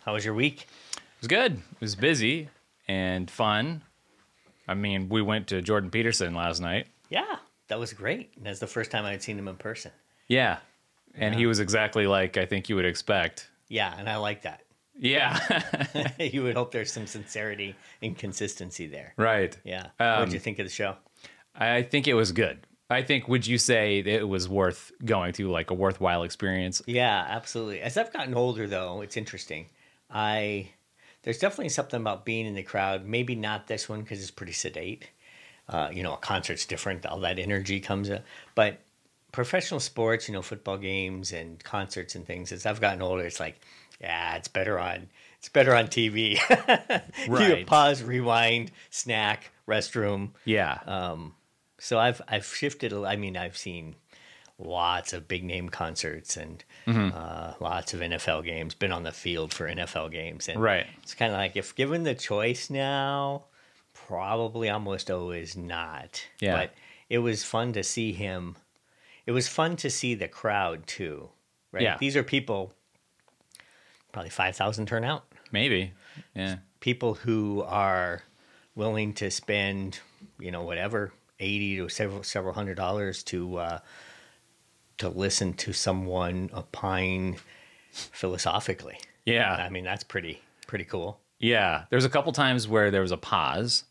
How was your week? It was good. It was busy and fun. I mean, we went to Jordan Peterson last night. Yeah, that was great. And that's the first time I had seen him in person. Yeah. And he was exactly like I think you would expect. Yeah, and I like that. Yeah. you would hope there's some sincerity and consistency there. right. Yeah. Um, what did you think of the show? I think it was good. I think would you say it was worth going to like a worthwhile experience? Yeah, absolutely. As I've gotten older, though, it's interesting. I there's definitely something about being in the crowd. Maybe not this one because it's pretty sedate. Uh, you know, a concert's different. All that energy comes up. But professional sports, you know, football games and concerts and things. As I've gotten older, it's like, yeah, it's better on it's better on TV. you Right. pause, rewind, snack, restroom. Yeah. Um, so I've I've shifted. I mean, I've seen lots of big name concerts and Mm-hmm. uh, lots of NFL games. Been on the field for NFL games, and Right. It's kind of like if given the choice now, probably almost always not. Yeah. But it was fun to see him. It was fun to see the crowd too. Right. Yeah. These are people. Probably five thousand turnout Maybe. Yeah. people who are willing to spend, you know, whatever, eighty to several several hundred dollars to uh, to listen to someone opine philosophically. Yeah. I mean, that's pretty pretty cool. Yeah, there's a couple times where there was a pause,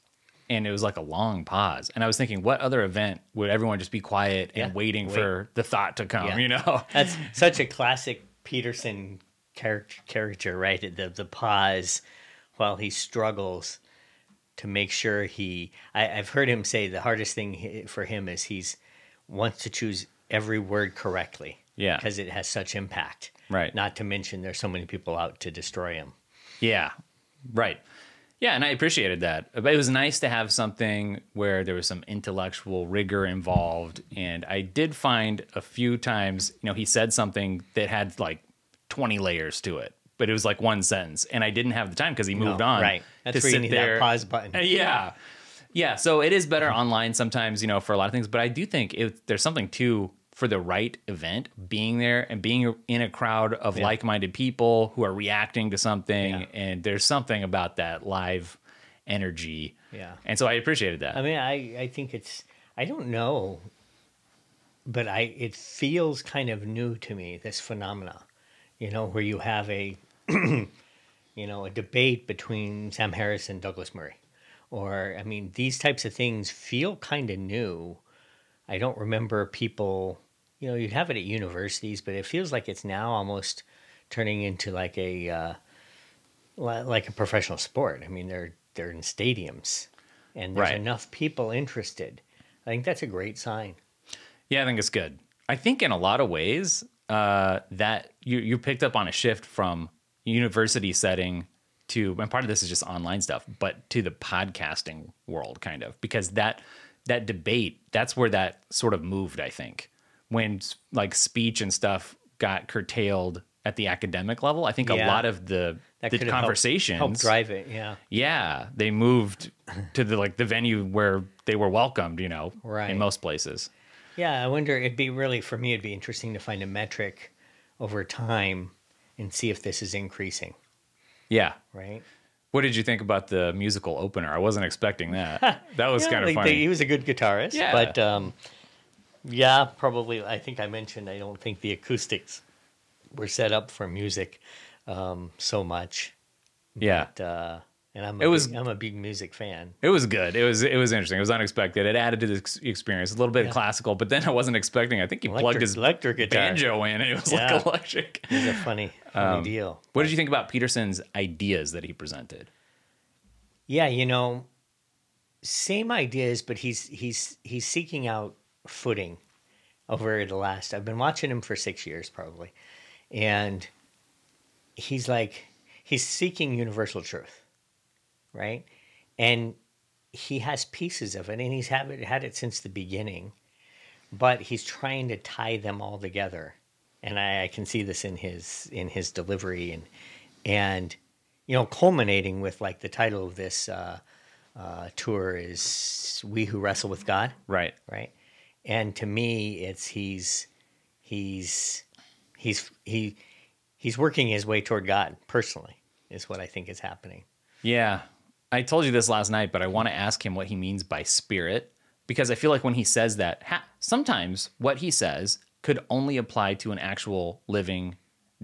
and it was like a long pause, and I was thinking, what other event would everyone just be quiet and Yeah, waiting wait. for the thought to come? Yeah. You know? That's such a classic Peterson charac- caricature, right? The the pause while he struggles to make sure he. I, I've heard him say the hardest thing for him is he's wants to choose every word correctly. Yeah. because it has such impact. Right. Not to mention there's so many people out to destroy him. Yeah, right. Yeah, and I appreciated that. But it was nice to have something where there was some intellectual rigor involved, and I did find a few times, you know, he said something that had like 20 layers to it. But it was like one sentence, and I didn't have the time because he moved No, on. right. That's where you need there. that pause button. Uh, yeah. Yeah. So it is better online sometimes, you know, for a lot of things. But I do think it, there's something too for the right event, being there and being in a crowd of Yeah. like minded people who are reacting to something. Yeah. And there's something about that live energy. Yeah. And so I appreciated that. I mean, I, I think it's, I don't know, but I, it feels kind of new to me, this phenomena, you know, where you have a, you know, a debate between Sam Harris and Douglas Murray. Or, I mean, these types of things feel kind of new. I don't remember people, you know, you'd have it at universities, but it feels like it's now almost turning into like a, uh, like a professional sport. I mean, they're they're in stadiums, and there's Right. enough people interested. I think that's a great sign. Yeah, I think it's good. I think in a lot of ways uh, that you you picked up on a shift from university setting to, and part of this is just online stuff, but to the podcasting world, kind of, because that that debate that's where that sort of moved. I think when like speech and stuff got curtailed at the academic level, I think a lot of the That the could have helped- conversations helped drive it. Yeah, yeah, they moved to the like the venue where they were welcomed, you know, Right. in most places. yeah. I wonder. It'd be really for me. It'd be interesting to find a metric over time and see if this is increasing. Yeah. Right. What did you think about the musical opener? I wasn't expecting that. That was Yeah, kind of like, funny. He was a good guitarist. Yeah. But um, yeah, probably. I think I mentioned. I don't think the acoustics were set up for music um, so much. yeah, But, uh, and I'm a It was- big, I'm a big music fan. it was good. It was it was interesting. It was unexpected. It added to the experience. A little bit of classical, but then I wasn't expecting. I think he plugged his electric guitar. banjo in, and it was Yeah. like electric. It's a funny, funny Um, deal. What did you think about Peterson's ideas that he presented? Yeah, you know, same ideas, but he's he's he's seeking out footing over the last. I've been watching him for six years probably, and he's like he's seeking universal truth, right? And he has pieces of it, and he's had it, had it since the beginning, but he's trying to tie them all together, and I, I can see this in his in his delivery and and you know culminating with like the title of this uh, uh, tour is "We Who Wrestle with God," Right. right? And to me, it's he's he's he's he he's working his way toward God personally, is what I think is happening. Yeah. I told you this last night, but I want to ask him what he means by spirit because I feel like when he says that, ha- sometimes what he says could only apply to an actual living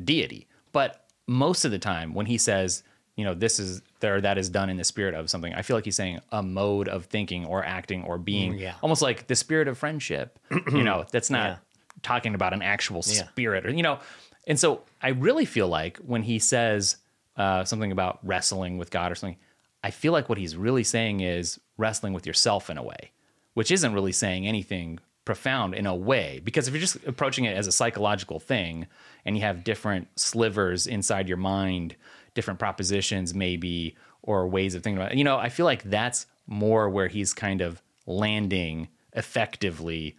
deity. But most of the time, when he says, you know, this is there, that is done in the spirit of something, I feel like he's saying a mode of thinking or acting or being Mm, yeah. almost like the spirit of friendship. you know, that's not Yeah. talking about an actual spirit or, you know, and so I really feel like when he says uh, something about wrestling with God or something, I feel like what he's really saying is wrestling with yourself in a way, which isn't really saying anything profound in a way. Because if you're just approaching it as a psychological thing and you have different slivers inside your mind, different propositions maybe, or ways of thinking about it, you know, I feel like that's more where he's kind of landing effectively.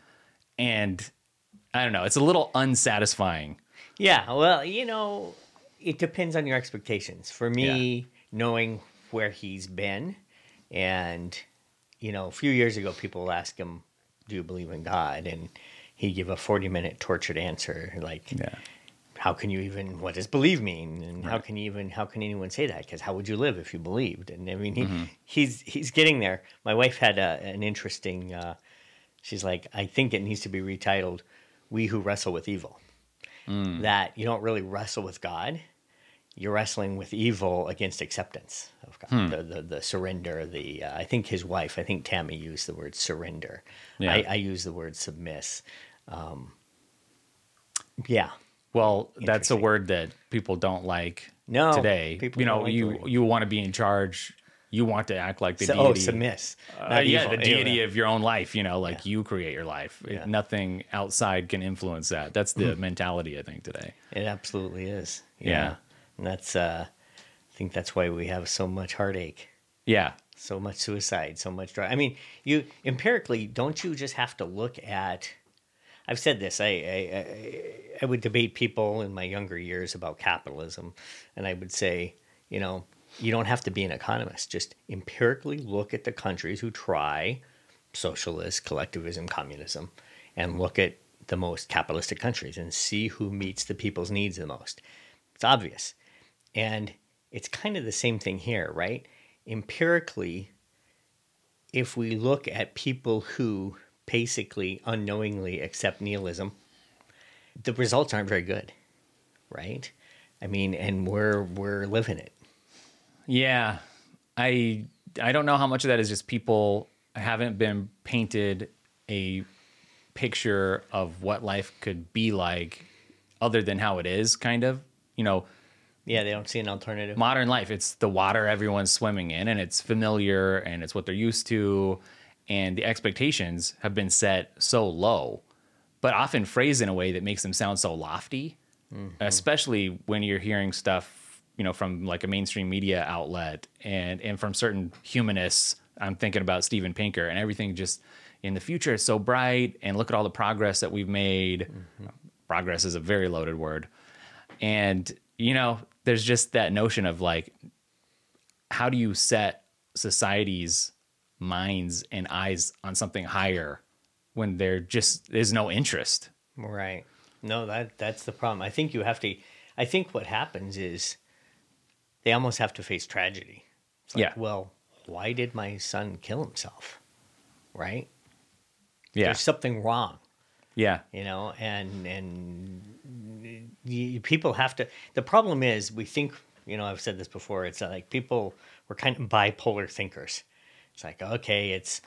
And I don't know, it's a little unsatisfying. Yeah, well, you know, it depends on your expectations. For me, knowing where he's been, and you know, a few years ago, people asked him, "Do you believe in God?" and he give a forty-minute tortured answer, like, Yeah. "How can you even? What does believe mean? And how can you even? How can anyone say that? Because how would you live if you believed?" And I mean, he, Mm-hmm. he's he's getting there. My wife had a, an interesting. Uh, she's like, "I think it needs to be retitled, We Who Wrestle with Evil." Mm. that you don't really wrestle with God. You're wrestling with evil against acceptance of God, Hmm. the, the the surrender. The uh, I think his wife, I think Tammy used the word surrender. Yeah. I, I use the word submiss. Um, yeah, Well, that's a word that people don't like No, today. people you know, like you you want to be in charge. You want to act like the so, oh, deity. submiss. Uh, yeah, the deity Yeah. of your own life. You know, like you create your life. Yeah. nothing outside can influence that. That's the mentality I think today. It absolutely is. Yeah. and that's. Uh, I think that's why we have so much heartache. Yeah, so much suicide, so much drug. I mean, you empirically don't you just have to look at? I've said this. I I, I would debate people in my younger years about capitalism, and I would say, you know, you don't have to be an economist. Just empirically look at the countries who try socialist, collectivism, communism, and look at the most capitalistic countries and see who meets the people's needs the most. It's obvious. And it's kind of the same thing here, right? Empirically, if we look at people who basically unknowingly accept nihilism, the results aren't very good, right? I mean, and we're we're living it. yeah. I I don't know how much of that is just people haven't been painted a picture of what life could be like, other than how it is. Kind of, you know. Yeah, they don't see an alternative. modern life it's the water everyone's swimming in and it's familiar and it's what they're used to and the expectations have been set so low but often phrased in a way that makes them sound so lofty mm-hmm. especially when you're hearing stuff you know from like a mainstream media outlet and and from certain humanists. I'm thinking about steven pinker and everything just in the future is so bright and look at all the progress that we've made. Mm-hmm. Progress is a very loaded word. And you know there's just that notion of like how do you set society's minds and eyes on something higher when there just is no interest Right. No, that that's the problem. I think you have to. I think what happens is they almost have to face tragedy. It's like, Yeah. Well, why did my son kill himself? Right. yeah There's something wrong. yeah You know, and and you, people have to. The problem is we think. You know, I've said this before. It's like people we're kind of bipolar thinkers. It's like okay, it's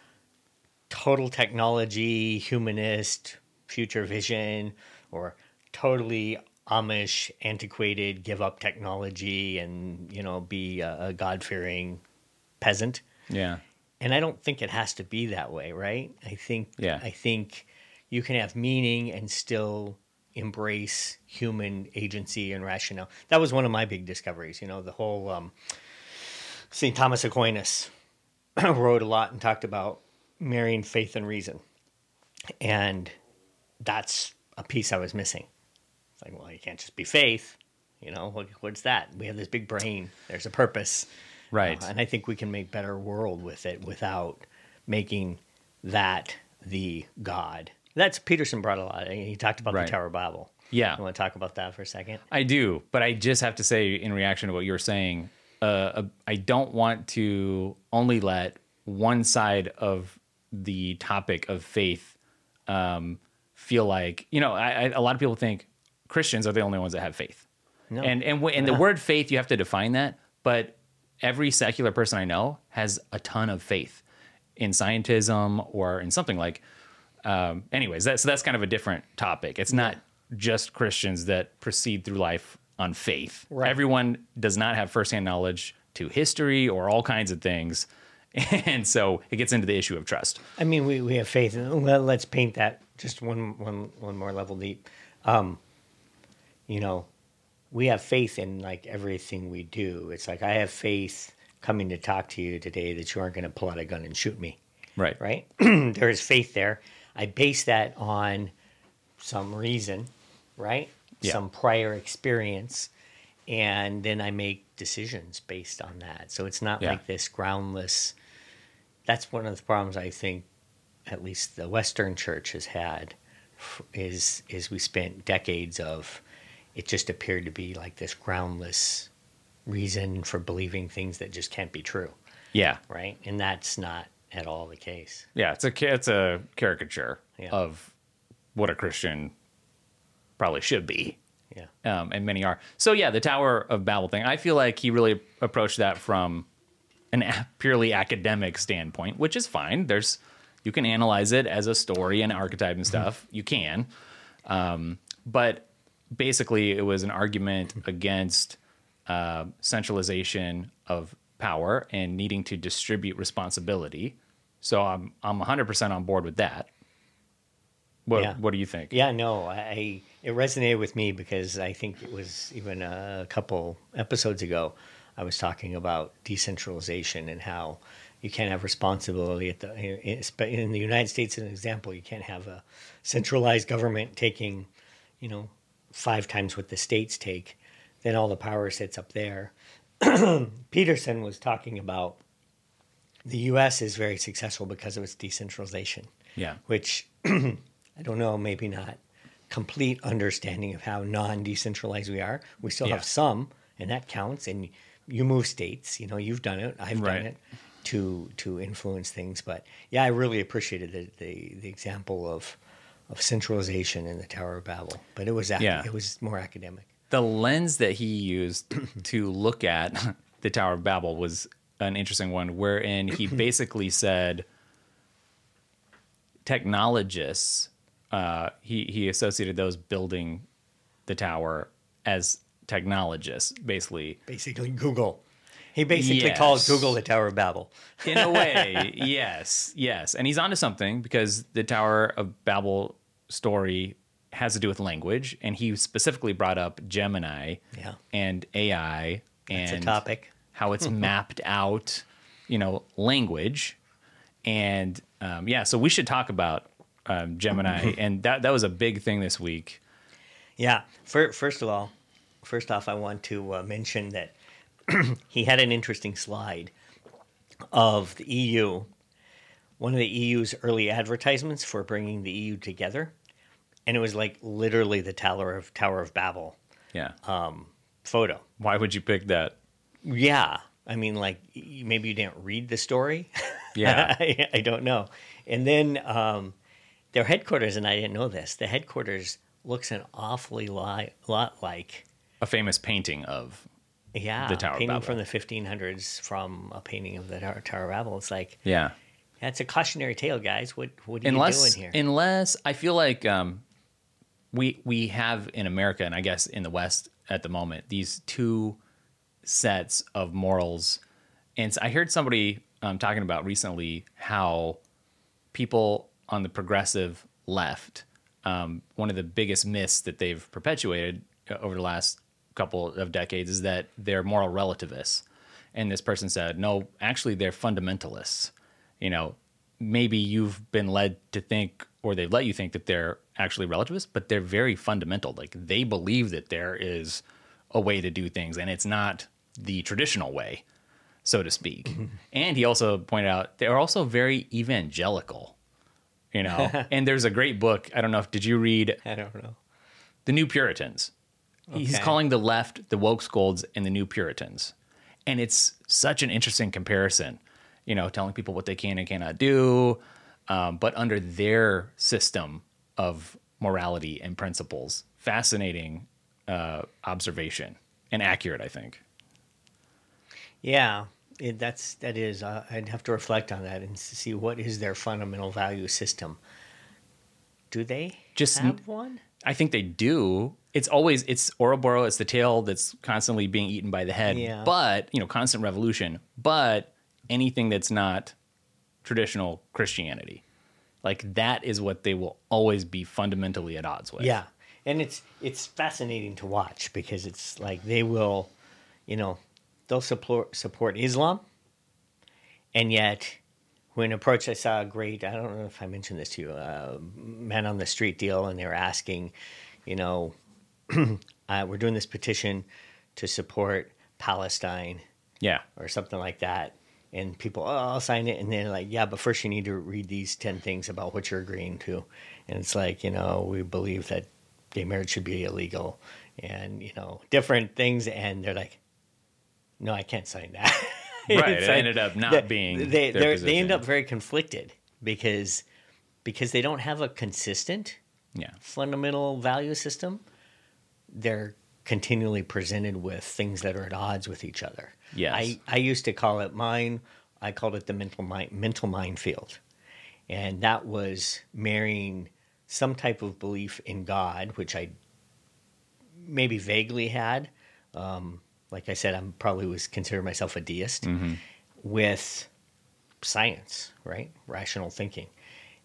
total technology, humanist, future vision, or totally Amish, antiquated, give up technology and, you know, be a, a God fearing peasant. yeah And I don't think it has to be that way, right? I think, Yeah. I think you can have meaning and still embrace human agency and rationale. That was one of my big discoveries, you know, the whole um, St. Thomas Aquinas wrote a lot and talked about marrying faith and reason. And that's a piece I was missing. It's like, well, you can't just be faith. You know, what, what's that? We have this big brain. There's a purpose. right Uh, and I think we can make better world with it without making that the God. That's Peterson brought a lot. He talked about Right. the Tower Babel. Yeah. You want to talk about that for a second? I do, but I just have to say, in reaction to what you were saying, uh, I don't want to only let one side of the topic of faith um, feel like you know. I, I, a lot of people think Christians are the only ones that have faith, No. and and w- and the word faith you have to define that. But every secular person I know has a ton of faith in scientism or in something like um, anyways, that's so that's kind of a different topic. It's not just Christians that proceed through life on faith. Right. Everyone does not have firsthand knowledge to history or all kinds of things, and so it gets into the issue of trust. I mean, we, we have faith. Let's paint that just one, one, one more level deep. Um, you know, we have faith in like everything we do. It's like I have faith coming to talk to you today that you aren't going to pull out a gun and shoot me. Right. Right? there is faith there. I base that on some reason, right? Yeah. Some prior experience. And then I make decisions based on that. So it's not Yeah. like this groundless. That's one of the problems I think at least the Western Church has had is is we spent decades of it just appeared to be like this groundless reason for believing things that just can't be true, Yeah. right? And that's not at all the case. Yeah. It's a it's a caricature Yeah. of what a Christian probably should be. Yeah. um, and many are. So yeah, the Tower of Babel thing. I feel like he really approached that from an a- purely academic standpoint, which is fine. There's you can analyze it as a story and archetype and stuff. You can, um, but basically, it was an argument against uh, centralization of power and needing to distribute responsibility. So I'm I'm 100% on board with that. What Yeah. What do you think? Yeah, no, I it resonated with me because I think it was even a couple episodes ago. I was talking about decentralization and how you can't have responsibility at the in in the United States. As an example, you can't have a centralized government taking, you know, five times what the states take. Then all the power sits up there. Peterson was talking about the U.S. is very successful because of its decentralization Yeah. which I don't know, maybe not complete understanding of how non-decentralized we are. We still Yeah. have some, and that counts. And you move states, you know, you've done it, I've Right. done it to to influence things. But yeah, I really appreciated the the, the example of of centralization in the Tower of Babel. But it was ac- Yeah. it was more academic. the lens that he used to look at the Tower of Babel was an interesting one, wherein he basically said technologists, uh, he, he associated those building the tower as technologists, basically. Basically, Google. He basically called Yes. Google the Tower of Babel. In a way, yes, yes. And he's onto something because the Tower of Babel story has to do with language, and he specifically brought up Gemini Yeah. and AI It's a and topic. how it's mapped out, you know, language. And um, yeah, so we should talk about um, Gemini, and that that was a big thing this week. Yeah. Fir- First of all, first off, I want to uh, mention that he had an interesting slide of the EU, one of the EU's early advertisements for bringing the EU together, and it was like literally the Tower of Tower of Babel Yeah, photo. why would you pick that? Yeah. I mean, like maybe you didn't read the story. Yeah. I, I don't know. And then um, their headquarters, and I didn't know this. The headquarters looks an awfully li- lot like A famous painting of Yeah, the Tower of painting Babel. from the 1500s from a painting of the Tower, Tower of Babel. It's like yeah. that's a cautionary tale, guys. What what are unless you doing here? unless I feel like um, we we have in America and I guess in the West at the moment these two sets of morals, and I heard somebody um, talking about recently how people on the progressive left, um, one of the biggest myths that they've perpetuated uh, over the last couple of decades is that they're moral relativists. And this person said, no, actually, they're fundamentalists. You know, maybe you've been led to think, or they've let you think that they're actually relativists, but they're very fundamental. Like they believe that there is a way to do things, and it's not the traditional way, so to speak. and he also pointed out they're also very evangelical. You know, and there's a great book. I don't know if did you read I don't know. the New Puritans. He's calling the left the woke scolds and the New Puritans, and it's such an interesting comparison. You know, telling people what they can and cannot do, um, but under their system of morality and principles. Fascinating uh, observation and accurate, I think. Yeah, it, that's that is. Uh, I'd have to reflect on that and see what is their fundamental value system. Do they Just- have one? I think they do. It's always it's Ouroboros. It's the tail that's constantly being eaten by the head. Yeah. But you know, constant revolution. But anything that's not traditional Christianity, like that, is what they will always be fundamentally at odds with. Yeah, and it's it's fascinating to watch because it's like they will, you know, they'll support support Islam, and yet when approached, I saw a great. I don't know if I mentioned this to you, uh, man on the street deal, and they were asking, you know, uh, we're doing this petition to support Palestine Yeah. or something like that. And people, oh, I'll sign it. And they're like, yeah, but first you need to read these 10 things about what you're agreeing to. And it's like, you know, we believe that gay marriage should be illegal and, you know, different things. And they're like, no, I can't sign that. Right, it ended up not they- being They, they're- end up very conflicted because because they don't have a consistent Yeah. fundamental value system. They're continually presented with things that are at odds with each other. Yes. I, I used to call it mine. I called it the mental mind, mental minefield, and that was marrying some type of belief in God, which I maybe vaguely had. Um, like I said, I'm probably was consider myself a deist with science, right? Rational thinking.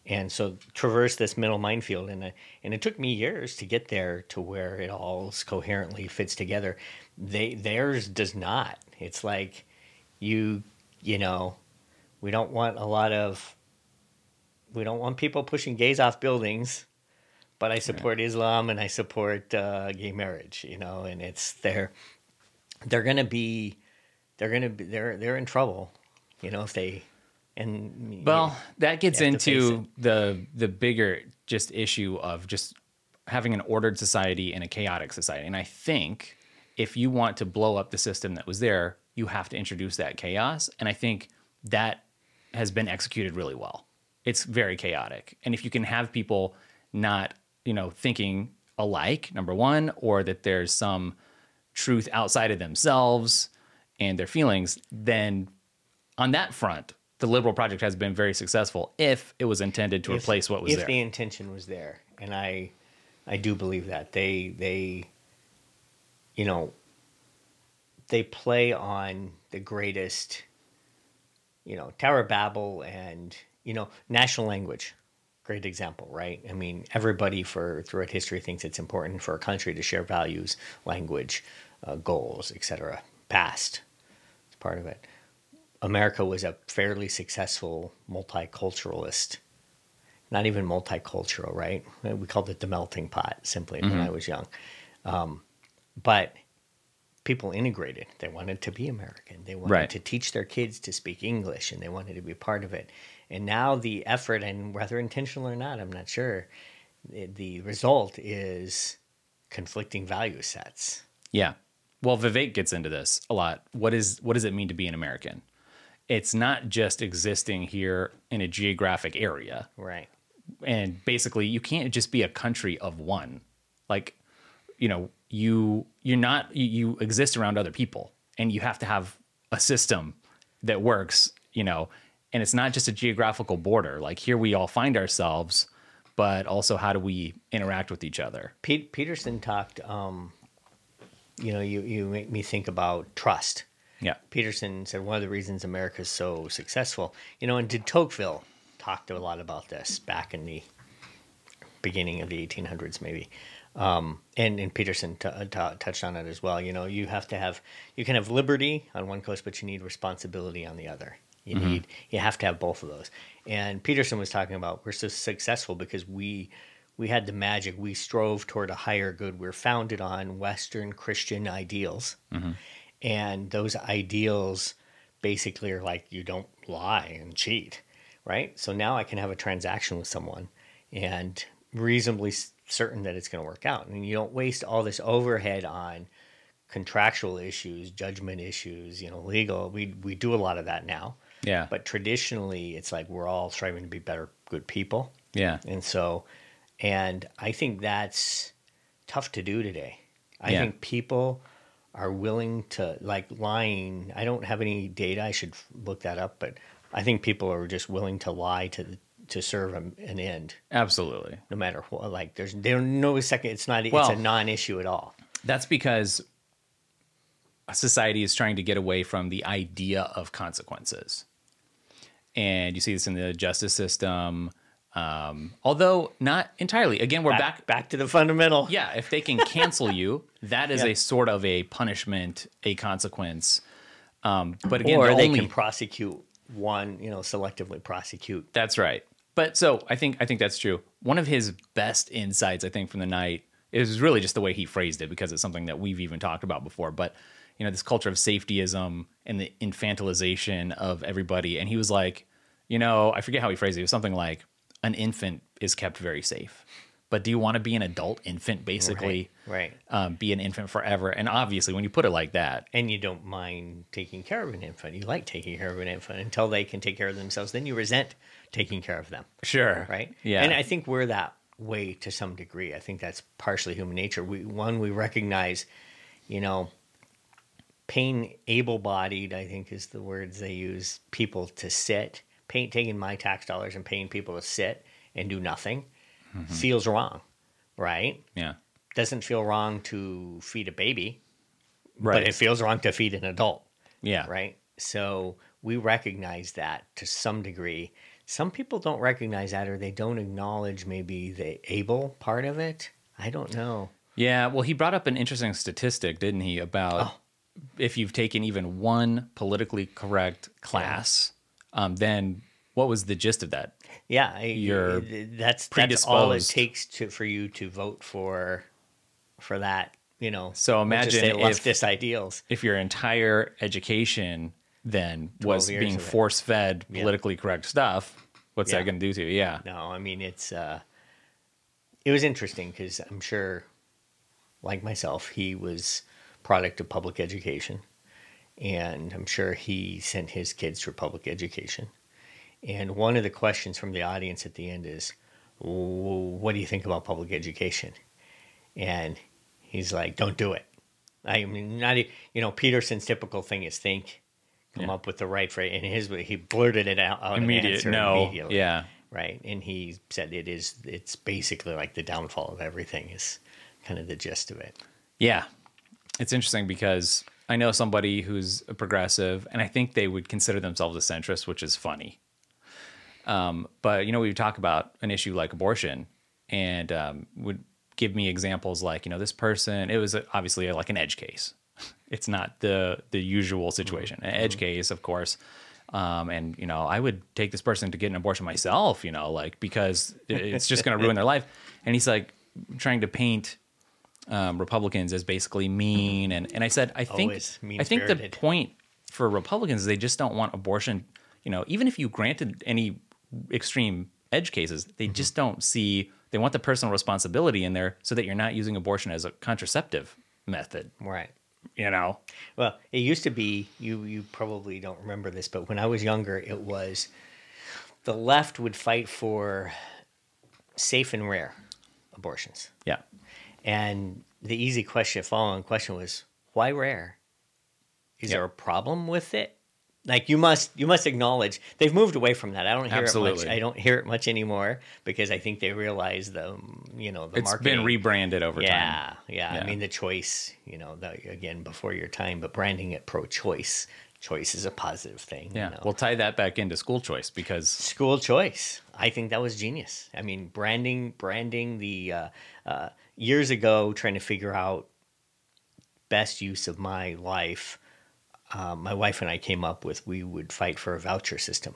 And so traverse this middle minefield, and I- and it took me years to get there to where it all coherently fits together. They theirs does not. It's like you you know, we don't want a lot of we don't want people pushing gays off buildings, but I support Islam and I support uh, gay marriage. You know, and it's they're they're gonna be they're gonna be they're they're in trouble. You know, if they and Well, that gets You have to face into the the bigger just issue of just having an ordered society and a chaotic society. And I think if you want to blow up the system that was there, you have to introduce that chaos. And I think that has been executed really well. It's very chaotic. And if you can have people not, you know, thinking alike, number one, or that there's some truth outside of themselves and their feelings, then on that front, the liberal project has been very successful if it was intended to if- replace what was if there. the intention was there, and I, I do believe that. They they, you know, they play on the greatest, you know, Tower of Babel and you know national language, great example, right? I mean, everybody for throughout history thinks it's important for a country to share values, language, uh, goals, etc. Past, it's part of it. America was a fairly successful multiculturalist not even multicultural, right? We called it the melting pot simply when I was young. Um, but people integrated. They wanted to be American. They wanted Right. to teach their kids to speak English and they wanted to be part of it. And now the effort, and whether intentional or not, I'm not sure, the, result is conflicting value sets. Yeah. Well, Vivek gets into this a lot. What is what does it mean to be an American? It's not just existing here in a geographic area. Right. And basically you can't just be a country of one. Like, you know, you you're not you exist around other people and you have to have a system that works, you know, and it's not just a geographical border. Like here we all find ourselves, but also how do we interact with each other? Pete, Peterson talked, um, you know, you, you make me think about trust. Yeah. Peterson said one of the reasons America's so successful, you know, and de Tocqueville talked a lot about this back in the beginning of the 1800s, maybe. Um, and, and Peterson t- t- touched on it as well. You know, you have to have, you can have liberty on one coast, but you need responsibility on the other. You need, mm-hmm. you have to have both of those. And Peterson was talking about we're so successful because we, we had the magic. We strove toward a higher good. We're founded on Western Christian ideals mm-hmm. and those ideals basically are like you don't lie and cheat right so now i can have a transaction with someone and reasonably certain that it's going to work out. And you don't waste all this overhead on contractual issues, judgment issues, you know, legal. We we do a lot of that now. Yeah. But traditionally, it's like we're all striving to be better, good people. Yeah. And so, and I think that's tough to do today. I Yeah. think people are willing to like lying. I don't have any data. I should look that up, but I think people are just willing to lie to the, to serve an end, Absolutely. no matter what. Like there's there's no second. It's not. Well- it's a non-issue at all. That's because society is trying to get away from the idea of consequences. And you see this in the justice system. Um, although not entirely. Again, we're back, Back back to the fundamental. Yeah, if they can cancel you, that is a sort of a punishment, a consequence. Um, but again, or the they only, can prosecute one. You know, selectively prosecute. That's right. But so I think I think that's true. One of his best insights, I think, from the night is really just the way he phrased it, because it's something that we've even talked about before. But you know, this culture of safetyism and the infantilization of everybody. And he was like, you know, I forget how he phrased it. It was something like, an infant is kept very safe. But do you want to be an adult infant, basically? Right. Um, be an infant forever. And obviously, when you put it like that, and you don't mind taking care of an infant. You like taking care of an infant until they can take care of themselves. Then you resent taking care of them, sure, right? Yeah, And I think we're that way to some degree. I think that's partially human nature. We one we recognize, you know, paying able-bodied. I think is the words they use. People to sit, paying taking my tax dollars and paying people to sit and do nothing mm-hmm. feels wrong, right? yeah, Doesn't feel wrong to feed a baby, right, but it feels wrong to feed an adult yeah, right? So we recognize that to some degree. Some people don't recognize that or they don't acknowledge maybe the able part of it. I don't know. Yeah, well, he brought up an interesting statistic, didn't he, about Oh. If you've taken even one politically correct class, um, then what was the gist of that? Yeah, I- You're that's that's all it takes to for you to vote for for that. You know, So imagine if- leftist ideals. If your entire education then was being force fed politically correct stuff, what's Yeah. that going to do to you? Yeah. No, I mean it's uh, it was interesting because I'm sure, like myself, he was product of public education, and I'm sure he sent his kids through public education. And one of the questions from the audience at the end is, "What do you think about public education?" And he's like, "Don't do it." I mean, not you know Peterson's typical thing is think, come Yeah. up with the right phrase, and his way, he blurted it out. out an Immediate. answer No. immediately Yeah. right? And he said it is it's basically like the downfall of everything is kind of the gist of it. Yeah. It's interesting because I know somebody who's a progressive, and I think they would consider themselves a centrist, which is funny. Um, but you know, we talk about an issue like abortion, and um, would give me examples like, you know, this person. It was obviously like an edge case. It's not the the usual situation. An edge case, of course. Um, and you know, I would take this person to get an abortion myself. You know, like because it's just going to ruin their life. And he's like trying to paint um, Republicans as basically mean, and and I said I think I think the point for Republicans is they just don't want abortion. You know, even if you granted any extreme edge cases, they Mm-hmm. just don't see. They want the personal responsibility in there so that you're not using abortion as a contraceptive method. Right. You know, Well, it used to be you you probably don't remember this, but when I was younger, it was the left would fight for safe and rare abortions. yeah, And the easy question, following question was, why rare? Is Yep. there a problem with it? Like you must you must acknowledge they've moved away from that. I don't hear it much. I don't hear it much anymore because I think they realize the you know the it's marketing. been rebranded over time. yeah, yeah, Yeah. I mean the choice, you know, the, again before your time, but branding it pro-choice. Choice is a positive thing. Yeah, you know? we'll tie that back into school choice because school choice. I think that was genius. I mean, branding, branding the uh, uh, years ago, trying to figure out best use of my life. Um, my wife and I came up with we would fight for a voucher system,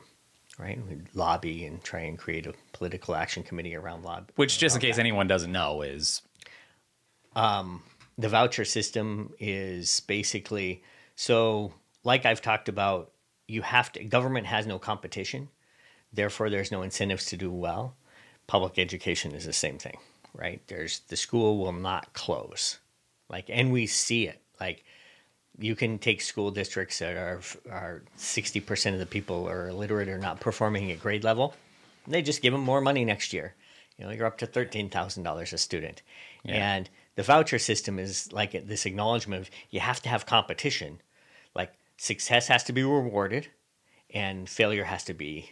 right? We'd lobby and try and create a political action committee around lobby. which just in case that. anyone doesn't know is the voucher system is basically so like i've talked about you have to government has no competition therefore there's no incentives to do well public education is the same thing right? There's the school will not close, like, and we see it. Like, you can take school districts that are are sixty percent of the people are illiterate or not performing at grade level. They just give them more money next year. You know, you're up to thirteen thousand dollars a student, and the voucher system is like this acknowledgement of you have to have competition. Like success has to be rewarded, and failure has to be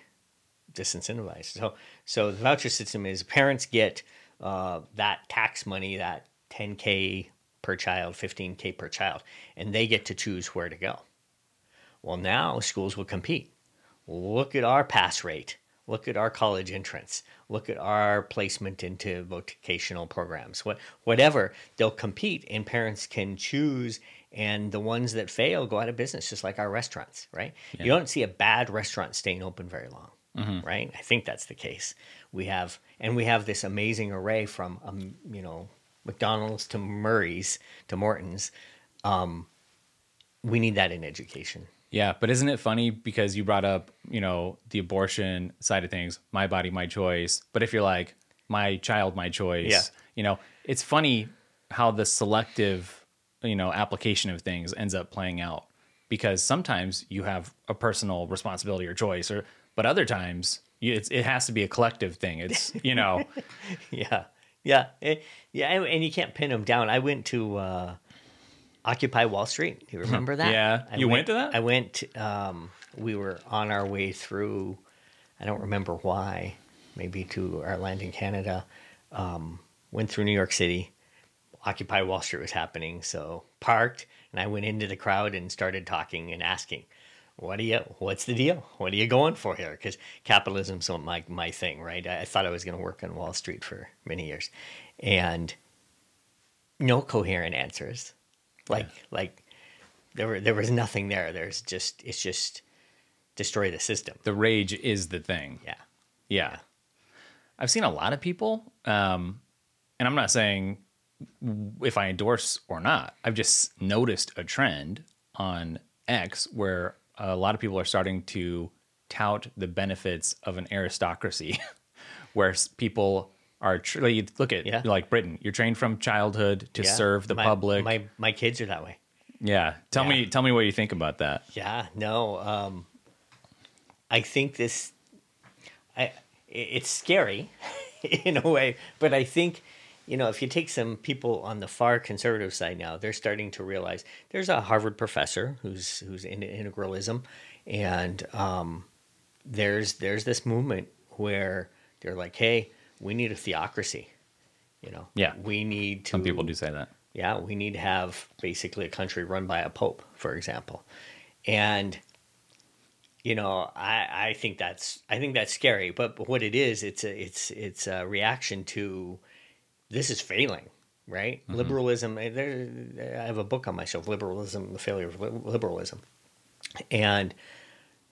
disincentivized. So, so the voucher system is parents get uh, that tax money, that 10k per child, 15k per child, and they get to choose where to go. Well, now schools will compete. Look at our pass rate. Look at our college entrance. Look at our placement into vocational programs. What, whatever, they'll compete, and parents can choose. And the ones that fail go out of business, just like our restaurants, right? Yeah. You don't see a bad restaurant staying open very long, mm-hmm. right? I think that's the case. We have, and we have this amazing array from, um, you know, McDonald's to Murray's to Morton's. Um, we need that in education. Yeah, but isn't it funny because you brought up, you know, the abortion side of things, my body, my choice. But if you're like, my child, my choice, yeah. you know, it's funny how the selective, you know, application of things ends up playing out because sometimes you have a personal responsibility or choice, or but other times it's, it has to be a collective thing. It's you know, yeah, yeah, it, yeah, and you can't pin them down. I went to uh, Occupy Wall Street. You remember that? yeah, I you went, went, to that. I went. Um, we were on our way through. I don't remember why. Maybe to our land in Canada. Um, went through New York City. Occupy Wall Street was happening, so parked, and I went into the crowd and started talking and asking, "What are you? What's the deal? What are you going for here?" Because capitalism's not my my thing, right? I, I thought I was going to work on Wall Street for many years, and no coherent answers like yeah. like there were there was nothing there. There's just it's just destroy the system. The rage is the thing. Yeah. Yeah. yeah. I've seen a lot of people, um, and I'm not saying if I endorse or not. I've just noticed a trend on X where a lot of people are starting to tout the benefits of an aristocracy, where people are truly look at yeah. like Britain. You're trained from childhood to yeah. serve the my, public. My my kids are that way. Yeah. Tell yeah. me tell me what you think about that. Yeah. No. Um, I think this. I it's scary, in a way, but I think. You know, if you take some people on the far conservative side now, they're starting to realize there's a Harvard professor who's who's into integralism, and um, there's there's this movement where they're like, hey, we need a theocracy. You know, yeah, we need to. Some people do say that. Yeah, we need to have basically a country run by a pope, for example, and you know, I, I think that's I think that's scary. But, but what it is, it's a it's it's a reaction to this is failing, right? Mm-hmm. Liberalism. Eh, there, I have a book on myself, liberalism, the failure of liberalism, and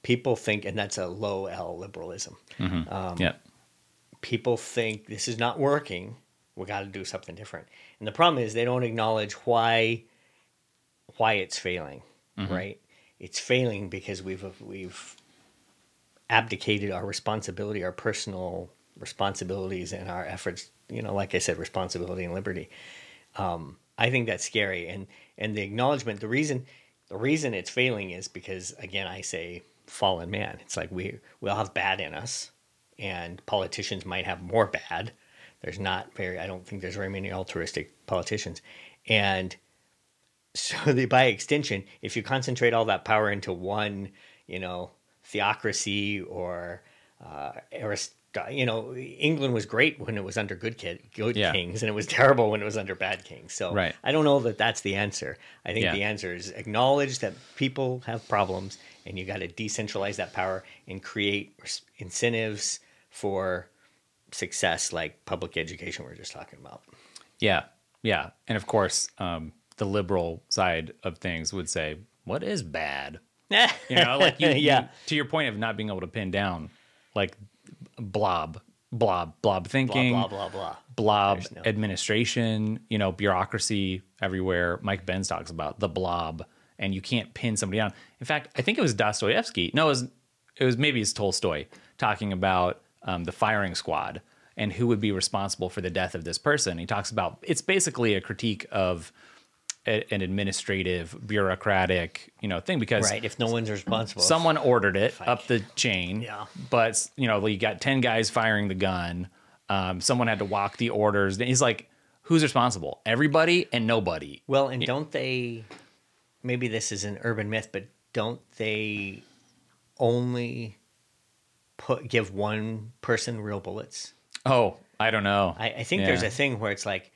people think, and that's a low L liberalism. Mm-hmm. Um, yeah people think this is not working. We got to do something different. And the problem is they don't acknowledge why why it's failing, mm-hmm. right? It's failing because we've we've abdicated our responsibility, our personal responsibilities, and our efforts. You know, like I said, responsibility and liberty. Um, I think that's scary, and and the acknowledgement. The reason the reason it's failing is because again, I say fallen man. It's like we we all have bad in us, and politicians might have more bad. There's not very, I don't think there's very many altruistic politicians. And so the, by extension, if you concentrate all that power into one, you know, theocracy or uh, arist- you know, England was great when it was under good kid, good yeah. kings, and it was terrible when it was under bad kings. So right. I don't know that that's the answer. I think yeah. the answer is acknowledge that people have problems, and you got to decentralize that power and create incentives for success like public education we are just talking about. Yeah. Yeah. And of course, um, the liberal side of things would say, what is bad? you know, like you, yeah. You, to your point of not being able to pin down, like blob, blob, blob thinking, blah, blah, blah, blah. blob no... administration, you know, bureaucracy everywhere. Mike Benz talks about the blob, and you can't pin somebody down. In fact, I think it was Dostoevsky. No, it was, it was maybe it's Tolstoy talking about um, the firing squad and who would be responsible for the death of this person. He talks about it's basically a critique of a, an administrative, bureaucratic, you know, thing because Right. If no one's responsible. someone ordered it up the chain. Yeah. But you know, you got ten guys firing the gun. Um, someone had to walk the orders. He's like, who's responsible? Everybody and nobody. Well, and don't they? Maybe this is an urban myth, but don't they only put give one person real bullets? Oh, I don't know. I, I think there's a thing where it's like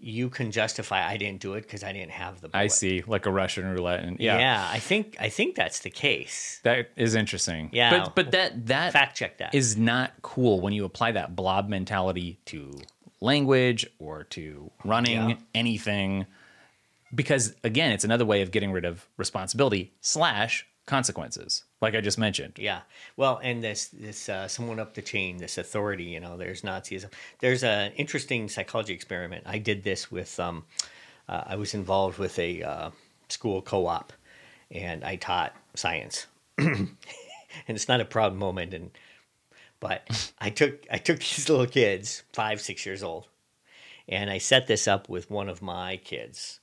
you can justify I didn't do it because I didn't have the. Bullet. I see, like a Russian roulette, and yeah, Yeah. I think I think that's the case. that is interesting. Yeah. but but that that Fact check that. is not cool when you apply that blob mentality to language or to running Yeah. anything because again it's another way of getting rid of responsibility slash consequences like i just mentioned Yeah. Well, and this this uh, someone up the chain, this authority, you know, there's Nazism. There's an interesting psychology experiment. I did this with. Um, uh, I was involved with a uh, school co-op, and I taught science. and it's not a proud moment, and but I took I took these little kids, five six years old, and I set this up with one of my kids.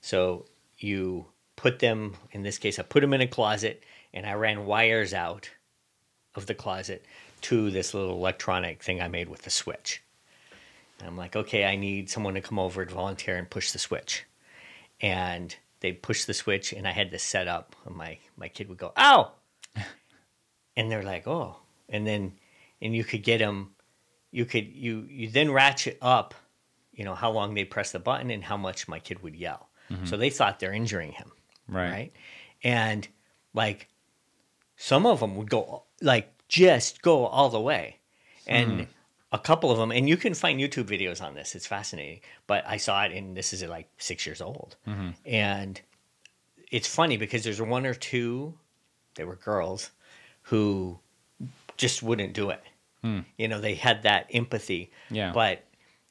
So you put them in this case, I put them in a closet, and I ran wires out of the closet to this little electronic thing I made with the switch. And I'm like, okay, I need someone to come over and volunteer and push the switch. And they push the switch, and I had this set up. And my my kid would go, "Ow!" and they're like, "Oh!" And then, and you could get them. You could you you then ratchet up, you know, how long they press the button and how much my kid would yell. Mm-hmm. So they thought they're injuring him right, right? And like some of them would go like just go all the way, and hmm. a couple of them, and you can find YouTube videos on this. It's fascinating. But I saw it, and this is at like six years old, mm-hmm. and it's funny because there's one or two, they were girls, who just wouldn't do it. Hmm. You know, they had that empathy. Yeah. But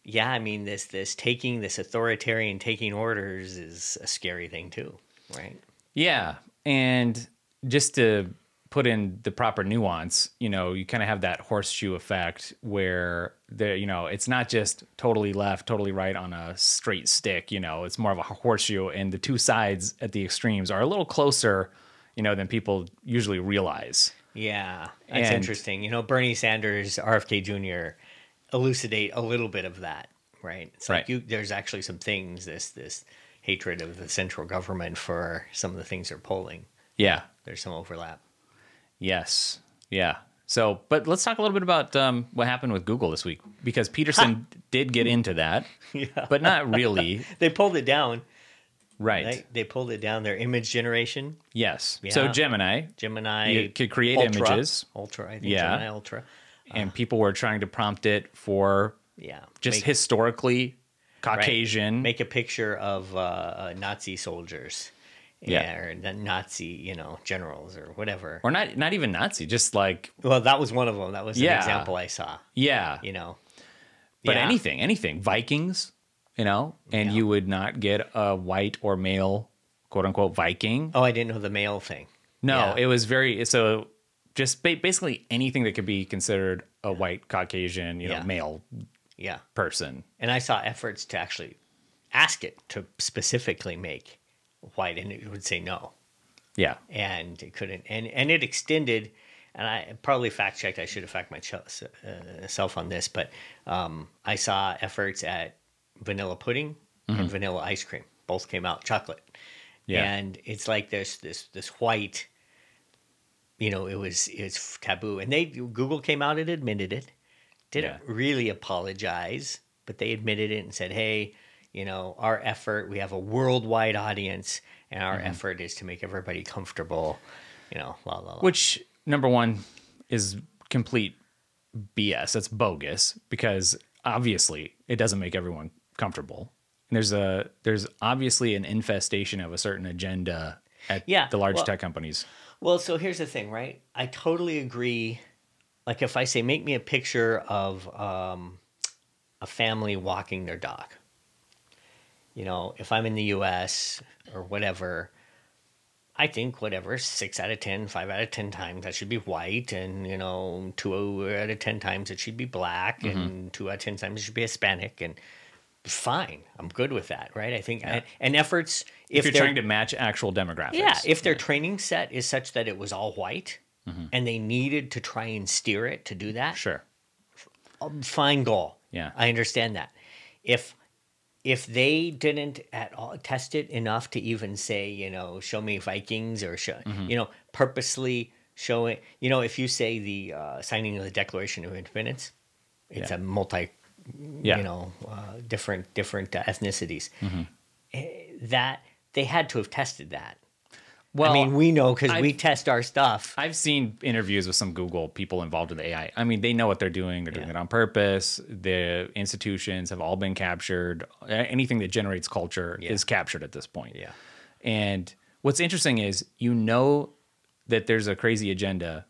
yeah, I mean, this this taking this authoritarian taking orders is a scary thing too, right? yeah and just to put in the proper nuance you know you kind of have that horseshoe effect where the you know it's not just totally left totally right on a straight stick you know it's more of a horseshoe and the two sides at the extremes are a little closer you know than people usually realize Yeah, that's And- interesting. You know, Bernie Sanders, RFK Jr. elucidate a little bit of that, right? It's Right. like you, there's actually some things this this hatred of the central government for some of the things they're polling. yeah There's some overlap. Yes. Yeah. So, but let's talk a little bit about um, what happened with Google this week because Peterson did get into that, Yeah, but not really. they pulled it down. Right. Right? They pulled it down. Their image generation, Yes. Yeah. So Gemini Gemini, You could create Ultra, images. Ultra, I think Yeah. Gemini Ultra. and people were trying to prompt it for Yeah, just Make- historically right. Caucasian. Make a picture of uh, uh, Nazi soldiers. Yeah. or the Nazi, you know, generals or whatever. or not not even Nazi, just like Well, that was one of them. That was an example I saw. yeah. You know, But Yeah. anything, anything. Vikings, you know, and Yeah. you would not get a white or male quote unquote Viking. Oh, I didn't know the male thing. No, Yeah. it was very so. Just ba- basically anything that could be considered a white Caucasian, you know, Yeah. male Yeah, person. and I saw efforts to actually ask it to specifically make white, and it would say no, Yeah, and it couldn't, and and it extended. And I probably fact checked. I should have fact myself on this, but um, I saw efforts at vanilla pudding and vanilla ice cream. Both came out chocolate. Yeah. and it's like there's this this white you know it was it's taboo and they google came out and admitted it didn't Yeah. really apologize but they admitted it and said hey you know our effort we have a worldwide audience and our Mm-hmm. effort is to make everybody comfortable you know la la la which number one is complete BS. That's bogus because obviously it doesn't make everyone comfortable. And there's a there's obviously an infestation of a certain agenda at Yeah, the large well- tech companies. Well, so here's the thing, right? I totally agree. Like if I say, make me a picture of um, a family walking their dog. You know, if I'm in the U.S. or whatever, I think whatever six out of ten, five out of ten times that should be white, and you know two out of ten times it should be black, Mm-hmm. and two out of ten times it should be Hispanic, and fine, I'm good with that, right? I think I, and efforts if, if, you're trying to match actual demographics. yeah, if their training set is such that it was all white, Mm-hmm. and they needed to try and steer it to do that, sure. fine goal. Yeah. I understand that. If if they didn't at all test it enough to even say, you know, show me Vikings or show, Mm-hmm. you know, purposely show it, you know, if you say the uh, signing of the Declaration of Independence, it's Yeah. a multi, Yeah. you know, uh, different different uh, ethnicities. Mm-hmm. Eh, That they had to have tested that. Well, I mean, we know because we test our stuff. I've seen interviews with some Google people involved with AI. I mean, they know what they're doing. They're doing Yeah. it on purpose. The institutions have all been captured. Anything that generates culture Yeah. is captured at this point. Yeah. And what's interesting is you know that there's a crazy agenda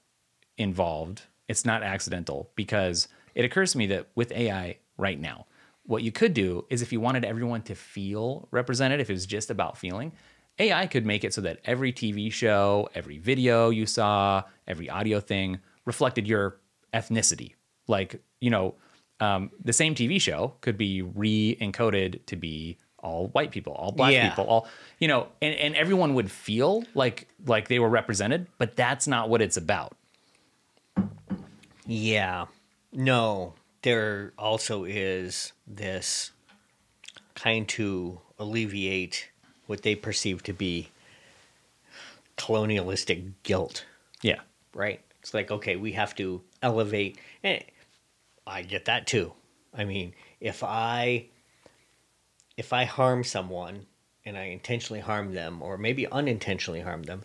involved. It's not accidental because it occurs to me that with AI right now, what you could do is if you wanted everyone to feel represented, if it was just about feeling, AI could make it so that every TV show, every video you saw, every audio thing reflected your ethnicity. Like, you know, um, the same TV show could be re encoded to be all white people, all black Yeah. people, all you know, and, and everyone would feel like like they were represented, but that's not what it's about. Yeah. No, there also is this kind to alleviate what they perceive to be colonialistic guilt, Yeah. right? It's like, okay, we have to elevate. And I get that too. I mean, if I if I harm someone and I intentionally harm them or maybe unintentionally harm them,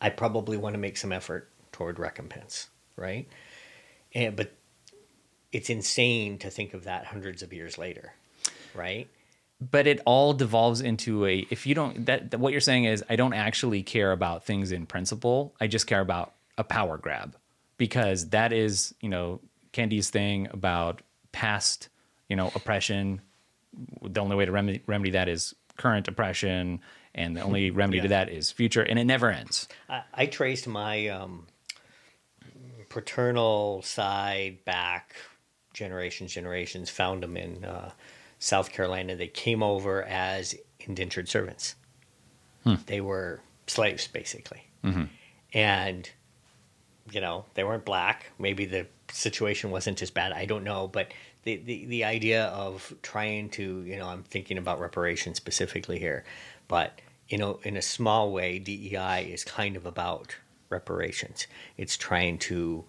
I probably want to make some effort toward recompense, right? And but it's insane to think of that hundreds of years later, right? But it all devolves into a if you don't that, that what you're saying is i don't actually care about things in principle. I just care about a power grab because that is you know Kendi's thing about past you know oppression. The only way to remedy, remedy that is current oppression and the only remedy to that is future and it never ends. I, I traced my um, paternal side back generations, generations, found them in uh, South Carolina. They came over as indentured servants. Hmm. They were slaves, basically. Mm-hmm. And, you know, they weren't black. Maybe the situation wasn't as bad. I don't know. But the, the, the idea of trying to, you know, I'm thinking about reparations specifically here. But, you know, in a small way, DEI is kind of about reparations. It's trying to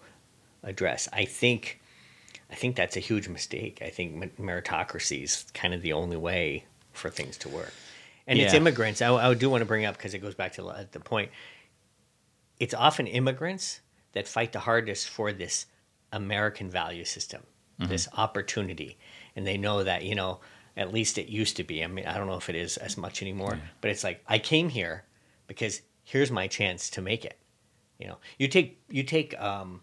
address. I think I think that's a huge mistake. I think meritocracy is kind of the only way for things to work. And it's immigrants. I, I do want to bring up because it goes back to the- the point. It's often immigrants that fight the hardest for this American value system, this opportunity, and they know that you know at least it used to be. I mean, I don't know if it is as much anymore, but it's like I came here because here's my chance to make it. You know, you take you take um,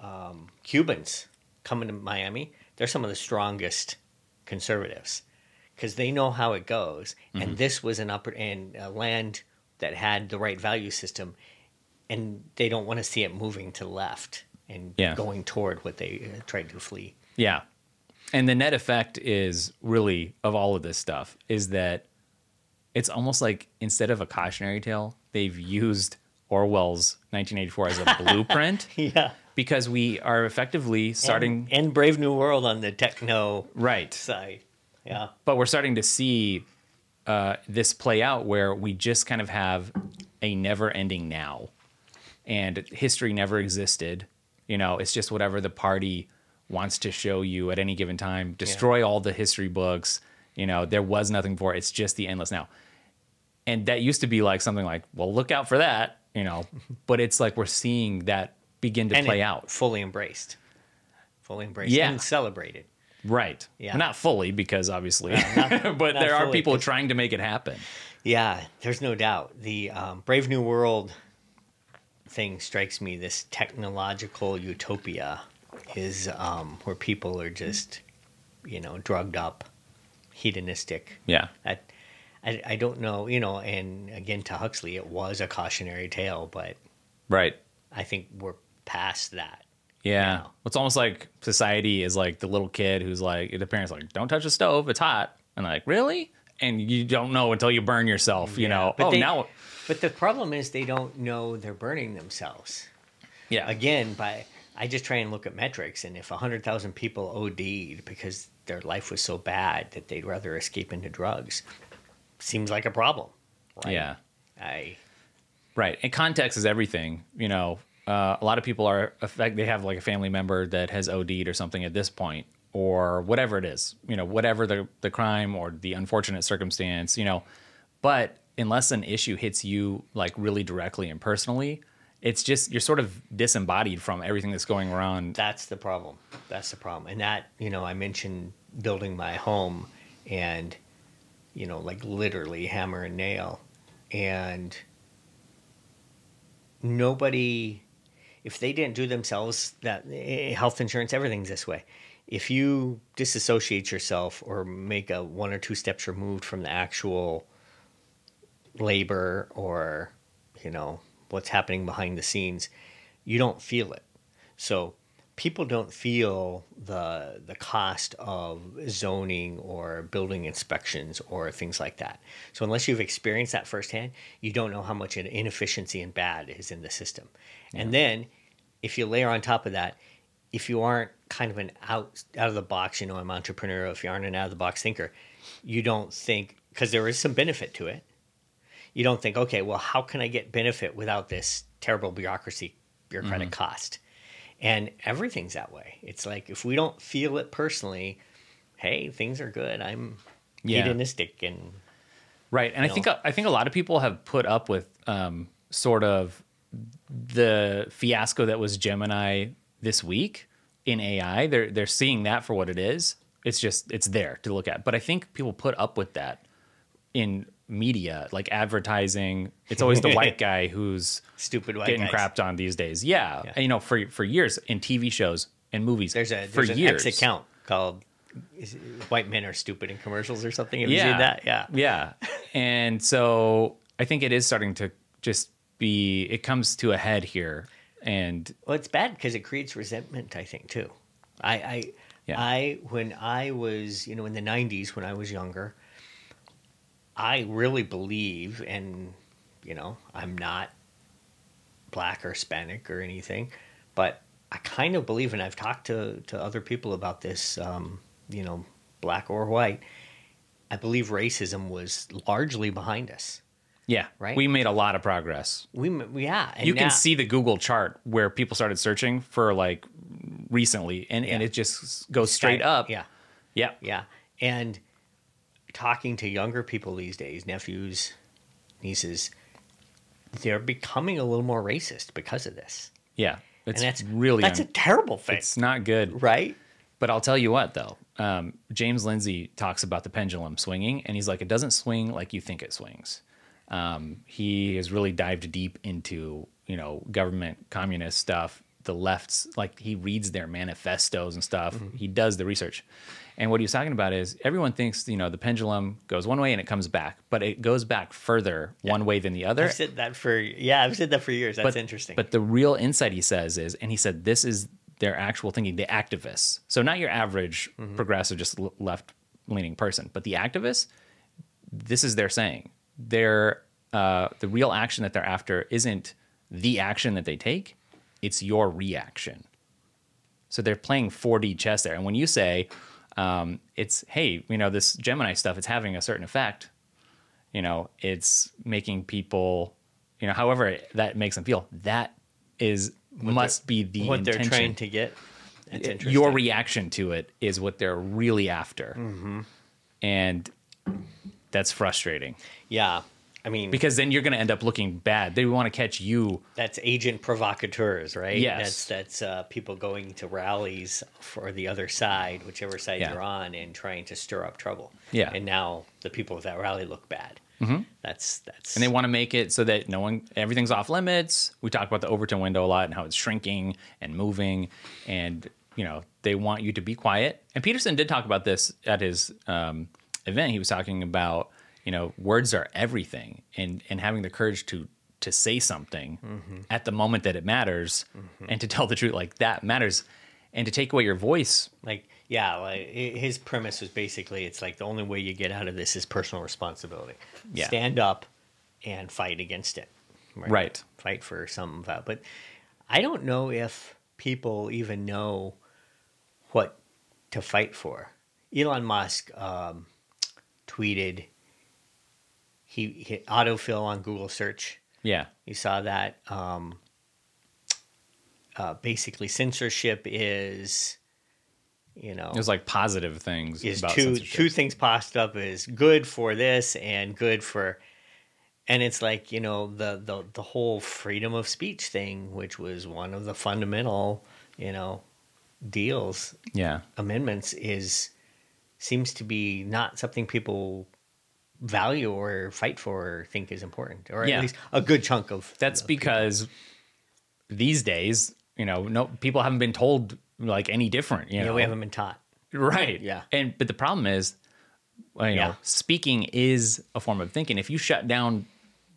um, Cubans coming to Miami. They're some of the strongest conservatives because they know how it goes. And this was an upper and a land that had the right value system, and they don't want to see it moving to the left and Yeah. going toward what they uh, tried to flee. Yeah. And the net effect is really of all of this stuff is that it's almost like instead of a cautionary tale, they've used Orwell's 1984 as a blueprint Yeah. Because we are effectively starting and, and Brave New World on the techno right. side. Yeah. But we're starting to see uh, this play out where we just kind of have a never ending now. And history never existed. You know, it's just whatever the party wants to show you at any given time. Destroy all the history books. You know, there was nothing for it. It's just the endless now. And that used to be like something like, well, look out for that, you know. but it's like we're seeing that begin to and play out. fully embraced, fully embraced, Yeah. and celebrated. Right. Yeah. Not fully, because obviously, but not there are people trying to make it happen. Yeah, there's no doubt. The um, Brave New World thing strikes me. This technological utopia is um, where people are just, you know, drugged up, hedonistic. Yeah. That I, I don't know, you know, and again to Huxley, it was a cautionary tale, but Right. I think we're past that. Yeah. It's almost like society is like the little kid who's like, the parents are like, don't touch the stove, it's hot. And like, really? And you don't know until you burn yourself, you know. But oh, they- now. But the problem is they don't know they're burning themselves. Yeah. Again, by I just try and look at metrics, and if hundred thousand people OD'd because their life was so bad that they'd rather escape into drugs, seems like a problem. Right? Yeah. I Right. And context is everything. You know, uh, a lot of people are affect. They have like a family member that has OD'd or something at this point, or whatever it is. You know, whatever the the crime or the unfortunate circumstance. You know, but unless an issue hits you like really directly and personally, it's just you're sort of disembodied from everything that's going around. That's the problem. That's the problem. And that, you know, I mentioned building my home and, you know, like literally hammer and nail. And nobody, if they didn't do themselves that eh, health insurance, everything's this way. If you disassociate yourself or make a one or two steps removed from the actual labor or, you know, what's happening behind the scenes, you don't feel it. So people don't feel the the cost of zoning or building inspections or things like that. So unless you've experienced that firsthand, you don't know how much an inefficiency and bad is in the system. And then if you layer on top of that, if you aren't kind of an out out of the box, you know, I'm entrepreneurial, if you aren't an out of the box thinker, you don't think because there is some benefit to it. You don't think, okay, well, how can I get benefit without this terrible bureaucracy, bureaucratic cost? And everything's that way. It's like if we don't feel it personally, hey, things are good. I'm Yeah. hedonistic and Right, and I know? think I think a lot of people have put up with um, sort of the fiasco that was Gemini this week in AI. They're they're seeing that for what it is. It's just it's there to look at. But I think people put up with that in media, like advertising. It's always the white guy who's stupid white getting guys. crapped on these days. Yeah. Yeah. And, you know, for for years in TV shows and movies, There's a for there's an years. X account called "White Men Are Stupid" in commercials or something. Have you seen that? Yeah. Yeah. And so I think it is starting to just be, it comes to a head here. And Well, it's bad because it creates resentment. I think too. I, I, Yeah. I, when I was, you know, in the '90s when I was younger, I really believe, and you know, I'm not black or Hispanic or anything, but I kind of believe, and I've talked to to other people about this, um, you know, black or white. I believe racism was largely behind us. Yeah, Right? we made a lot of progress. We, yeah, and you can see the Google chart where people started searching for like recently, and, and it just goes straight up. Yeah, Yeah. Yeah. And talking to younger people these days, nephews, nieces, they're becoming a little more racist because of this. Yeah. It's and that's really, that's a terrible thing, it's not good. right? But I'll tell you what, though, um, James Lindsay talks about the pendulum swinging, and he's like, it doesn't swing like you think it swings. Um, he has really dived deep into you know government communist stuff. The left's like he reads their manifestos and stuff. Mm-hmm. He does the research, and what he was talking about is everyone thinks you know the pendulum goes one way and it comes back, but it goes back further one way than the other. I've said that for yeah, I've said that for years. That's but, interesting. But the real insight he says is, and he said this is their actual thinking, the activists. So not your average Mm-hmm. progressive, just left leaning person, but the activists. This is their saying. Their uh, the real action that they're after isn't the action that they take; it's your reaction. So they're playing 4D chess there. And when you say um, it's, hey, you know, this Gemini stuff, it's having a certain effect, you know, it's making people, you know, however that makes them feel, that is must be the what intention. they're trying to get. Your reaction to it is what they're really after. Mm-hmm. And that's frustrating yeah. I mean, because then you're going to end up looking bad. They want to catch you. that's agent provocateurs, right? Yes. That's that's uh, people going to rallies for the other side, whichever side Yeah. you're on, and trying to stir up trouble. Yeah. And now the people of that rally look bad. That's that's and they want to make it so that no one everything's off limits we talk about the overton window a lot and how it's shrinking and moving and you know they want you to be quiet and peterson did talk about this at his um, event he was talking about you know, words are everything, and and having the courage to to say something Mm-hmm. at the moment that it matters, and to tell the truth like that matters, and to take away your voice. Like, yeah, like his premise was basically it's like the only way you get out of this is personal responsibility. Yeah. Stand up and fight against it. Right. Fight for something about. But I don't know if people even know what to fight for. Elon Musk um, tweeted he hit autofill on Google search. Yeah. You saw that. Um, uh, basically, censorship is, you know, There's like positive things is about two two things popped up is good for this and good for and it's like you know the the the whole freedom of speech thing which was one of the fundamental you know deals Yeah. amendments is seems to be not something people value or fight for or think is important or Yeah. at least a good chunk of That's of people. because these days, you know, no people haven't been told like any different. You yeah know, we haven't been taught right. Yeah. and but the problem is, well, you Yeah. know, speaking is a form of thinking. If you shut down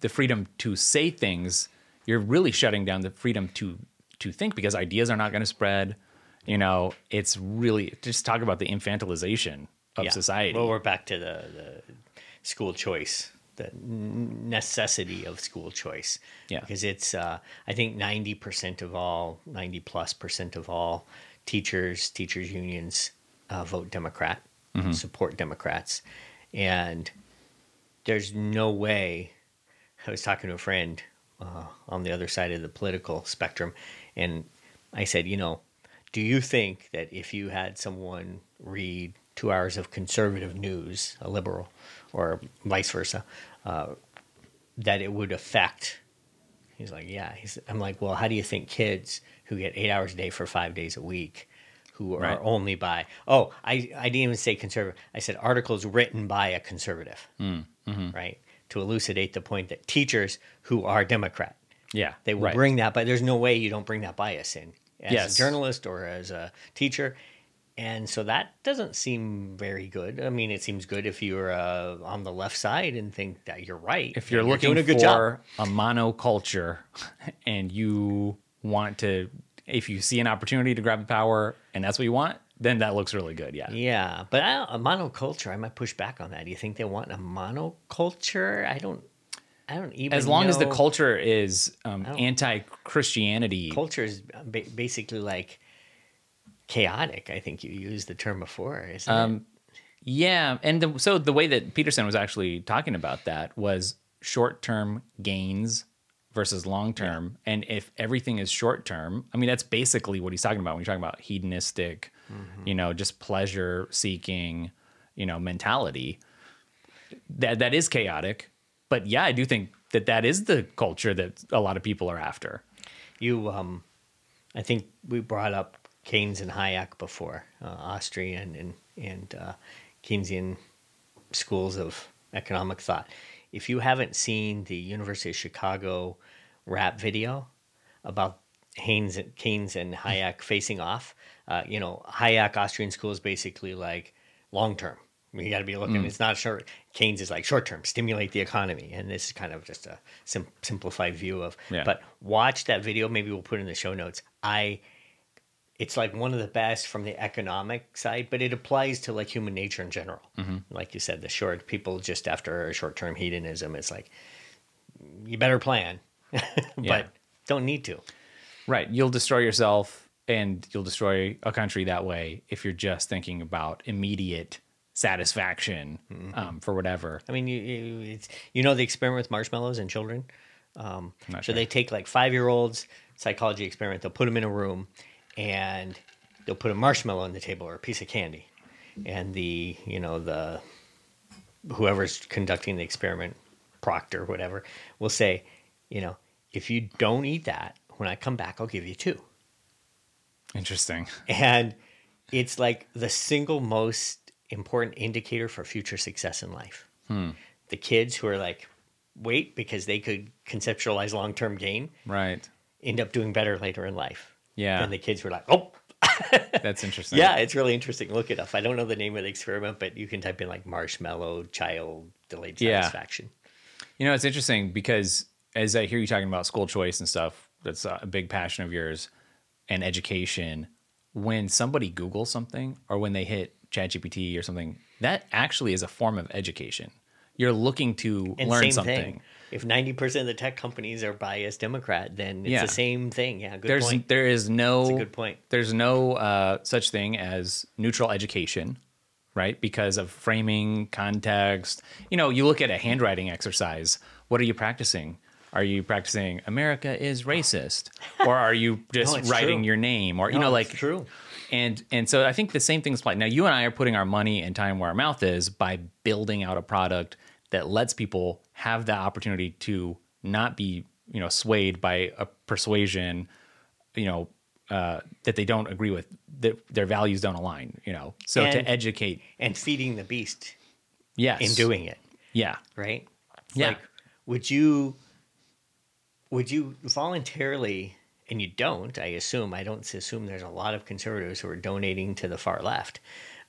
the freedom to say things, you're really shutting down the freedom to to think because ideas are not going to spread. You know, it's really just talk about the infantilization of Yeah. society. Well, we're back to the, the school choice, the necessity of school choice. Yeah. Because it's, uh, I think 90% of all, 90 plus percent of all teachers, teachers' unions uh, vote Democrat, support Democrats. And there's no way. I was talking to a friend uh, on the other side of the political spectrum, and I said, you know, do you think that if you had someone read two hours of conservative news, a liberal, or vice versa, uh, that it would affect? He's like, yeah. He's, I'm like, well, how do you think kids who get eight hours a day for five days a week, who are Right. only by, oh, I, I didn't even say conservative. I said articles written by a conservative, right? To elucidate the point that teachers who are Democrat, yeah, they will right. bring that, but there's no way you don't bring that bias in as Yes. a journalist or as a teacher. And so that doesn't seem very good. I mean, it seems good if you're uh, on the left side and think that you're right. if you're looking doing a good for job. a monoculture and you want to if you see an opportunity to grab the power and that's what you want then that looks really good yeah Yeah, but I, a monoculture, I might push back on that. Do you think they want a monoculture? I don't. I don't even. as long as the culture is um, anti-christianity culture is ba- basically like chaotic. I think you used the term before, isn't it? Um, yeah and the, so the way that peterson was actually talking about that was short-term gains versus long-term and if everything is short-term i mean that's basically what he's talking about when you're talking about hedonistic you know just pleasure seeking you know mentality that that is chaotic but yeah i do think that that is the culture that a lot of people are after You, um, I think we brought up Keynes and Hayek before, uh, Austrian and and uh, Keynesian schools of economic thought. If you haven't seen the University of Chicago rap video about Haynes, Keynes and Hayek facing off, uh, you know, Hayek Austrian school is basically like long term. You got to be looking. Mm. It's not short. Keynes is like short term, stimulate the economy, and this is kind of just a sim- simplified view of. Yeah. But watch that video. Maybe we'll put in the show notes. I, it's like one of the best from the economic side, but it applies to like human nature in general. Mm-hmm. Like you said, the short people just after a short term hedonism, it's like you better plan, but Yeah. don't need to. Right. You'll destroy yourself and you'll destroy a country that way if you're just thinking about immediate satisfaction um, for whatever. I mean, you you, it's, you know the experiment with marshmallows and children. Um, so sure. they take like five year olds psychology experiment. They'll put them in a room, and they'll put a marshmallow on the table or a piece of candy, and the you know the whoever's conducting the experiment, proctor whatever, will say, you know, if you don't eat that, when I come back, I'll give you two. Interesting. And it's like the single most important indicator for future success in life. Hmm. The kids who are like, wait, because they could conceptualize long term gain, Right. end up doing better later in life. Yeah. And the kids were like, oh, That's interesting. Yeah, it's really interesting. Look it up. I don't know the name of the experiment, but you can type in like marshmallow child delayed Yeah. satisfaction. You know, it's interesting because as I hear you talking about school choice and stuff, that's a big passion of yours, and education. When somebody Googles something or when they hit ChatGPT or something, that actually is a form of education. You're looking to And learn something. thing. If ninety percent of the tech companies are biased Democrat, then it's Yeah. the same thing. Yeah, good There's point. there is no That's a good point. There's no uh, such thing as neutral education, right? Because of framing, context. You know, you look at a handwriting exercise. What are you practicing? Are you practicing America is racist, or are you just it's writing true. your name, or you No, know, like true. And and so I think the same things apply. Now you and I are putting our money and time where our mouth is by building out a product that lets people have the opportunity to not be you know swayed by a persuasion, you know uh, that they don't agree with that their values don't align. You know, so And- to educate, And feeding the beast yes, in doing it, yeah, right? Yeah. Like, would you would you voluntarily and you don't, I assume, I don't assume there's a lot of conservatives who are donating to the far left.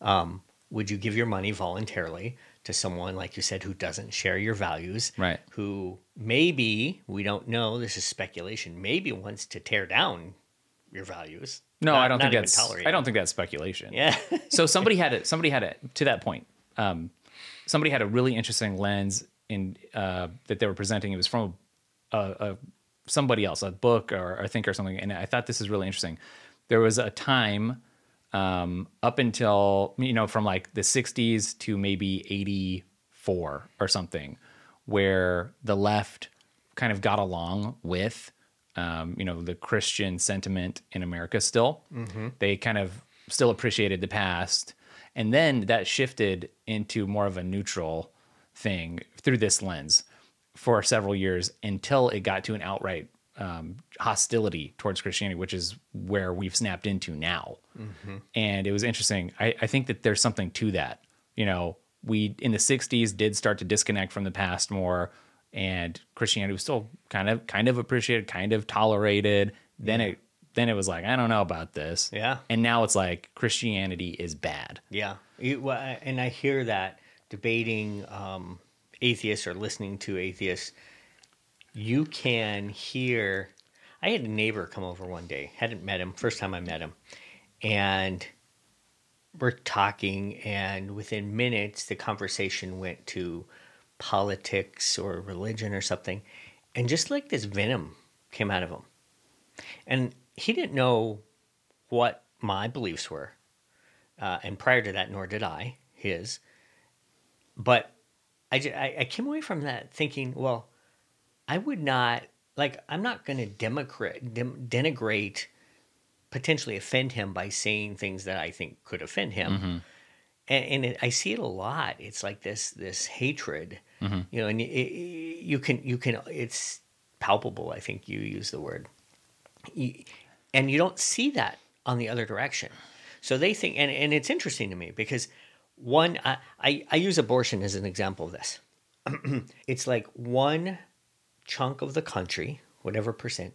Um, would you give your money voluntarily to someone, like you said, who doesn't share your values? Right. Who maybe, we don't know, this is speculation, maybe wants to tear down your values. No, Not- I don't think that's. I don't think that's speculation. Yeah. so somebody had it. Somebody had it to that point. Um, somebody had a really interesting lens in uh, that they were presenting. It was from a, a somebody else, a book or a think or something. And I thought this is really interesting. There was a time um, up until you know from like the '60s to maybe '84 or something, where the left kind of got along with um, you know the Christian sentiment in America. Still, they kind of still appreciated the past, and then that shifted into more of a neutral thing through this lens for several years until it got to an outright um, hostility towards Christianity, which is where we've snapped into now. And it was interesting. I, I think that there's something to that. You know, we in the '60s did start to disconnect from the past more, and Christianity was still kind of kind of appreciated, kind of tolerated. Then it then it was like I don't know about this. Yeah. And now it's like Christianity is bad. Yeah, you, well, and I hear that debating um, atheists or listening to atheists, you can hear. I had a neighbor come over one day. Hadn't met him. First time I met him, and we're talking, and within minutes, the conversation went to politics or religion or something, and just like this venom came out of him, and he didn't know what my beliefs were uh, and prior to that, nor did I his. But I, I, I came away from that thinking, well, I would not like I'm not going to democrat dem, denigrate, potentially offend him by saying things that I think could offend him. Mm-hmm. And, and it, I see it a lot. It's like this this hatred, mm-hmm. you know, and it, it- you can you can it's palpable. I think you use the word you, and you don't see that on the other direction. So they think, and, and it's interesting to me because one, I, I, I use abortion as an example of this. it's like one chunk of the country, whatever percent,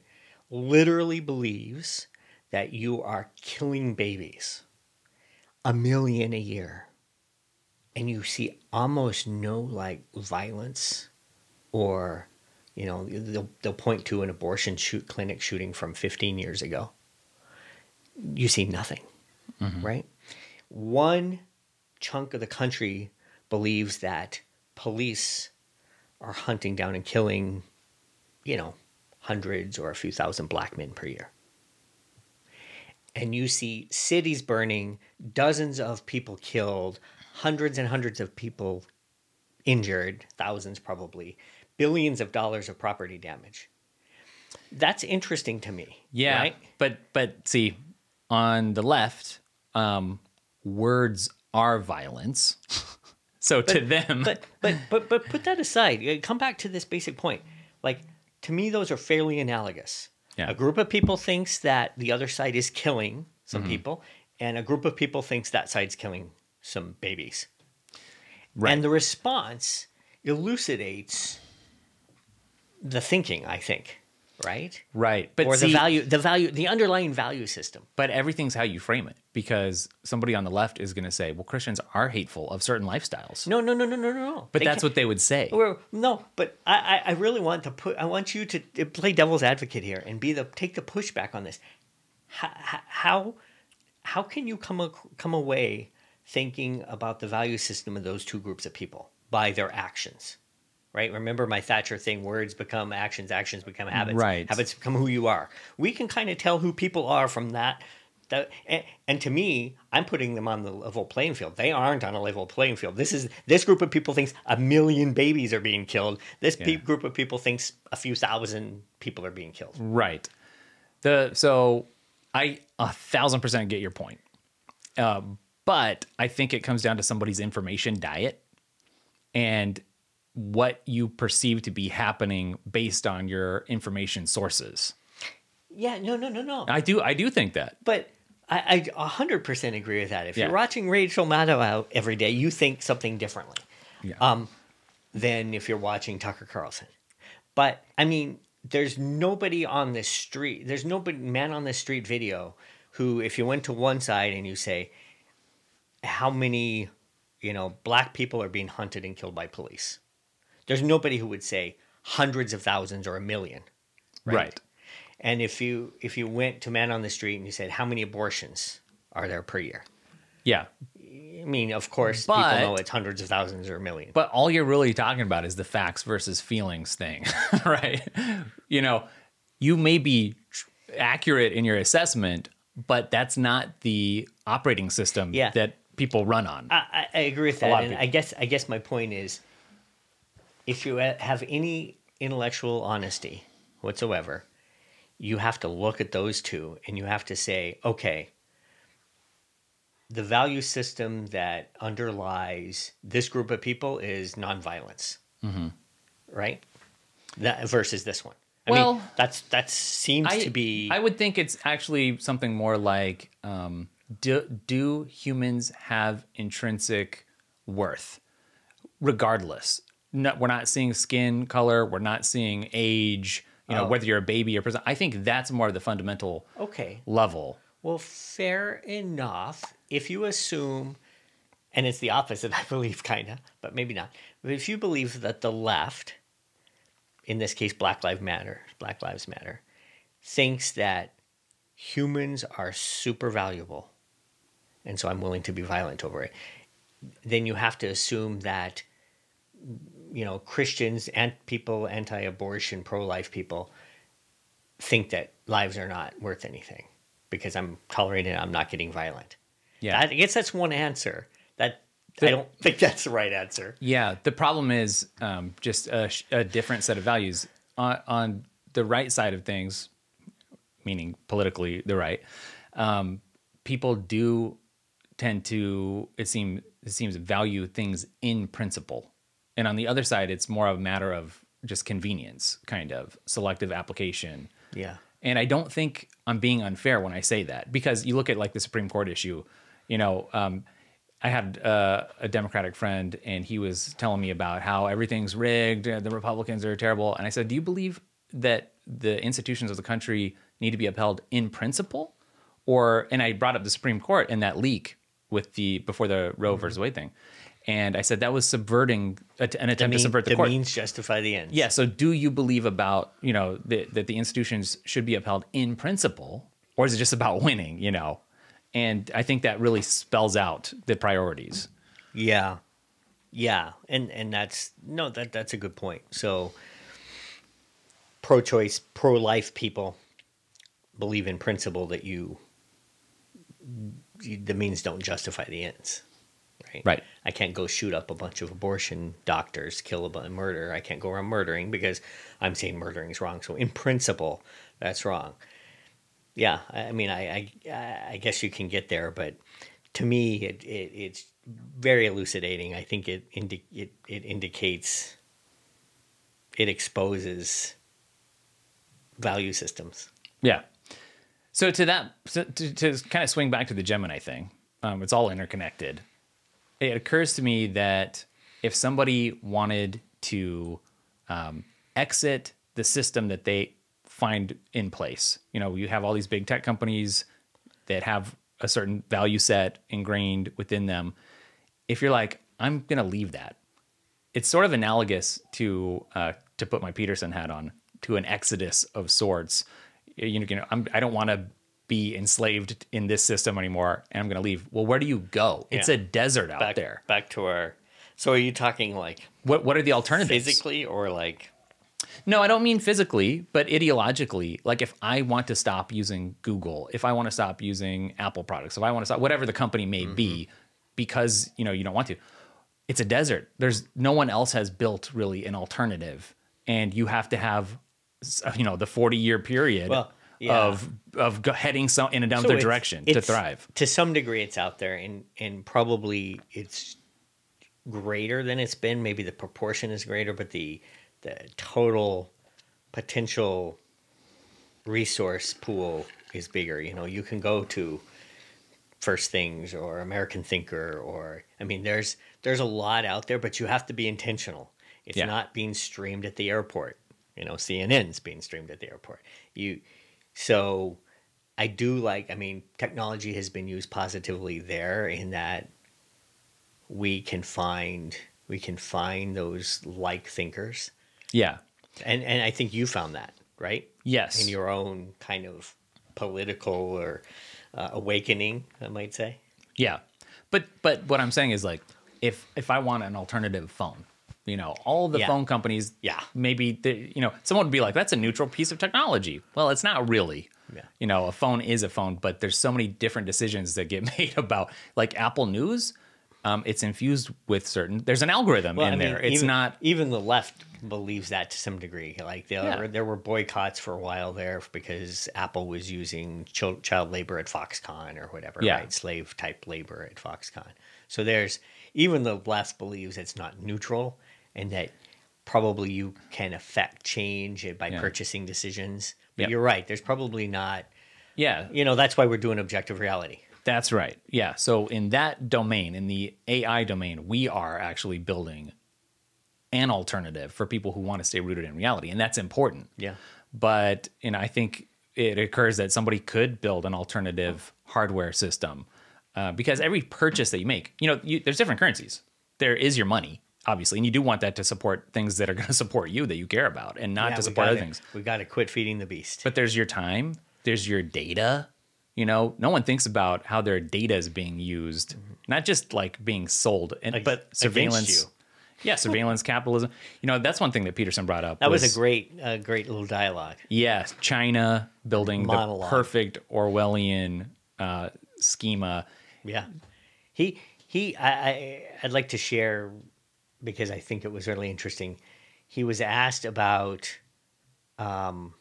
literally believes that you are killing babies a million a year. And you see almost no like violence or you know, they'll, they'll point to an abortion shoot clinic shooting from 15 years ago. You see nothing, mm-hmm. right? One chunk of the country believes that police are hunting down and killing, you know, hundreds or a few thousand black men per year. And you see cities burning, dozens of people killed, hundreds and hundreds of people injured, thousands probably, billions of dollars of property damage. That's interesting to me. Yeah, Right? but but see, on the left, um, words are violence. so to them, But but but but put that aside. Uh, Come back to this basic point. Like to me, those are fairly analogous. Yeah. A group of people thinks that the other side is killing some Mm-hmm. people, and a group of people thinks that side's killing some babies. Right. And the response elucidates the thinking. I think. Right? Right. But or see, the value, the value, the underlying value system. but everything's how you frame it because somebody on the left is going to say, well, Christians are hateful of certain lifestyles. No, no, no, no, no, no, no. but They that's what they would say. No, but I, I, really want to put. I want you to play devil's advocate here and be the take the pushback on this. How how how can you come ac- come away thinking about the value system of those two groups of people by their actions? Right. Remember my Thatcher thing: words become actions, actions become habits, Right. Habits become who you are. We can kind of tell who people are from that. That, and, and to me, I'm putting them on the level playing field. They aren't on a level playing field. This is this group of people thinks a million babies are being killed. This pe- group of people thinks a few thousand people are being killed. Right. The so I a thousand percent get your point, um, but I think it comes down to somebody's information diet and what you perceive to be happening based on your information sources. Yeah, no, no, no, no. I do I do think that. But I, I 100% agree with that. If Yeah. you're watching Rachel Maddow out every day, you think something differently. Yeah. um, than if you're watching Tucker Carlson. But I mean, there's nobody on the street. There's nobody man on the street video who, if you went to one side and you say, how many, you know, black people are being hunted and killed by police, there's nobody who would say hundreds of thousands or a million. right. And if you if you went to man on the street and you said, how many abortions are there per year? Yeah. I mean, of course, But- people know it's hundreds of thousands or a million. But all you're really talking about is the facts versus feelings thing, right? You know, you may be tr- accurate in your assessment, but that's not the operating system Yeah. that people run on. I, I- agree with that, and I guess I guess my point is, if you have any intellectual honesty whatsoever, you have to look at those two, and you have to say, okay, the value system that underlies this group of people is nonviolence, mm-hmm. right? That versus this one. I Well, mean, that's that seems I, to be. I would think it's actually something more like um, do, do humans have intrinsic worth? Regardless. No, we're not seeing skin color, we're not seeing age, you know, Oh. whether you're a baby or person. I think that's more the fundamental okay, level. Well, fair enough. If you assume, and it's the opposite, I believe, kind of, but maybe not. But if you believe that the left, in this case, Black Lives Matter, Black Lives Matter, thinks that humans are super valuable, and so I'm willing to be violent over it, then you have to assume that, you know, Christians and people anti-abortion, pro-life people think that lives are not worth anything because I'm tolerating it, I'm not getting violent. Yeah. I guess that's one answer. That The- I don't think that's the right answer. Yeah, the problem is um, just a, a different set of values. On, on the right side of things, meaning politically the right, um, people do tend to it seems it seems value things in principle, and on the other side, it's more of a matter of just convenience, kind of selective application. Yeah. And I don't think I'm being unfair when I say that because you look at like the Supreme Court issue, you know, um, I had uh, a Democratic friend and he was telling me about how everything's rigged, the Republicans are terrible. And I said, Do you believe that the institutions of the country need to be upheld in principle? Or, and I brought up the Supreme Court and that leak with the, before the Roe versus Wade thing. And I said that was subverting, an attempt to subvert the, the court. means justify the ends. Yeah. So, do you believe about you know the, that the institutions should be upheld in principle, or is it just about winning? You know, and I think that really spells out the priorities. Yeah. Yeah. And and that's no, that that's a good point. So pro choice, pro life people believe in principle that you the means don't justify the ends. Right. Right. I can't go shoot up a bunch of abortion doctors, kill a bunch, murder. I can't go around murdering because I'm saying murdering is wrong. So in principle, that's wrong. Yeah, I I mean, I, I, I guess you can get there, but to me, it, it it's very elucidating. I think it, indi- it it indicates, it exposes value systems. Yeah. So to that, so to, to kind of swing back to the Gemini thing, um, it's all interconnected. It occurs to me that if somebody wanted to um, exit the system that they find in place. You know, you have all these big tech companies that have a certain value set ingrained within them. If you're like, I'm going to leave that, it's sort of analogous to uh, to put my Peterson hat on to an exodus of sorts. You know, I don't want to be enslaved in this system anymore, and I'm going to leave. Well, where do you go? It's Yeah. a desert out back there. back to our. So are you talking like What what are the alternatives? physically or like? No, I don't mean physically, but ideologically. Like if I want to stop using Google, if I want to stop using Apple products, if I want to stop whatever the company may be, mm-hmm. because you know you don't want to, it's a desert. There's no one else has built really an alternative, and you have to have, you know, the 40 year period Well, yeah. of of heading some in another So it's- direction to it's- thrive. To some degree, it's out there, and and probably it's greater than it's been. Maybe the proportion is greater, but the the total potential resource pool is bigger. You know, you can go to First Things or American Thinker, or I mean, there's there's a lot out there, but you have to be intentional. It's Yeah. not being streamed at the airport. You know, CNN's being streamed at the airport. You so I do like. I mean, technology has been used positively there in that we can find we can find those like thinkers, Yeah. and and I think you found that right Yes. in your own kind of political or uh, awakening, I might say. Yeah. But but what I'm saying is like if if I want an alternative phone, you know, all the Yeah. phone companies, Yeah. maybe they, you know, someone would be like, that's a neutral piece of technology. Well, it's not really. Yeah. You know, a phone is a phone, but there's so many different decisions that get made about like Apple News. Um, it's infused with certain. There's an algorithm in there. It's even, not. even the left believes that to some degree. Like there, Yeah. there were boycotts for a while there because Apple was using child, child labor at Foxconn or whatever, Yeah. right? Slave type labor at Foxconn. So there's even the left believes it's not neutral and that probably you can affect change by Yeah. purchasing decisions. But Yep. you're right. There's probably not. Yeah. You know, that's why we're doing objective reality. That's right. Yeah. So in that domain, in the AI domain, we are actually building an alternative for people who want to stay rooted in reality, and that's important. Yeah. But you know, I think it occurs that somebody could build an alternative hardware system uh, because every purchase that you make, you know, you, there's different currencies. There is your money, obviously, and you do want that to support things that are going to support you that you care about, and not Yeah, to support other gotta- things. We got to quit feeding the beast. But there's your time, there's your data. You know, no one thinks about how their data is being used, not just like being sold, and Ag- but surveillance. you. Yeah, surveillance capitalism. You know, that's one thing that Peterson brought up. that was, a great, uh, great little dialogue. yeah, China building Monologue. the perfect Orwellian uh, schema. Yeah, he he. I, I I'd like to share because I think it was really interesting. He was asked about um,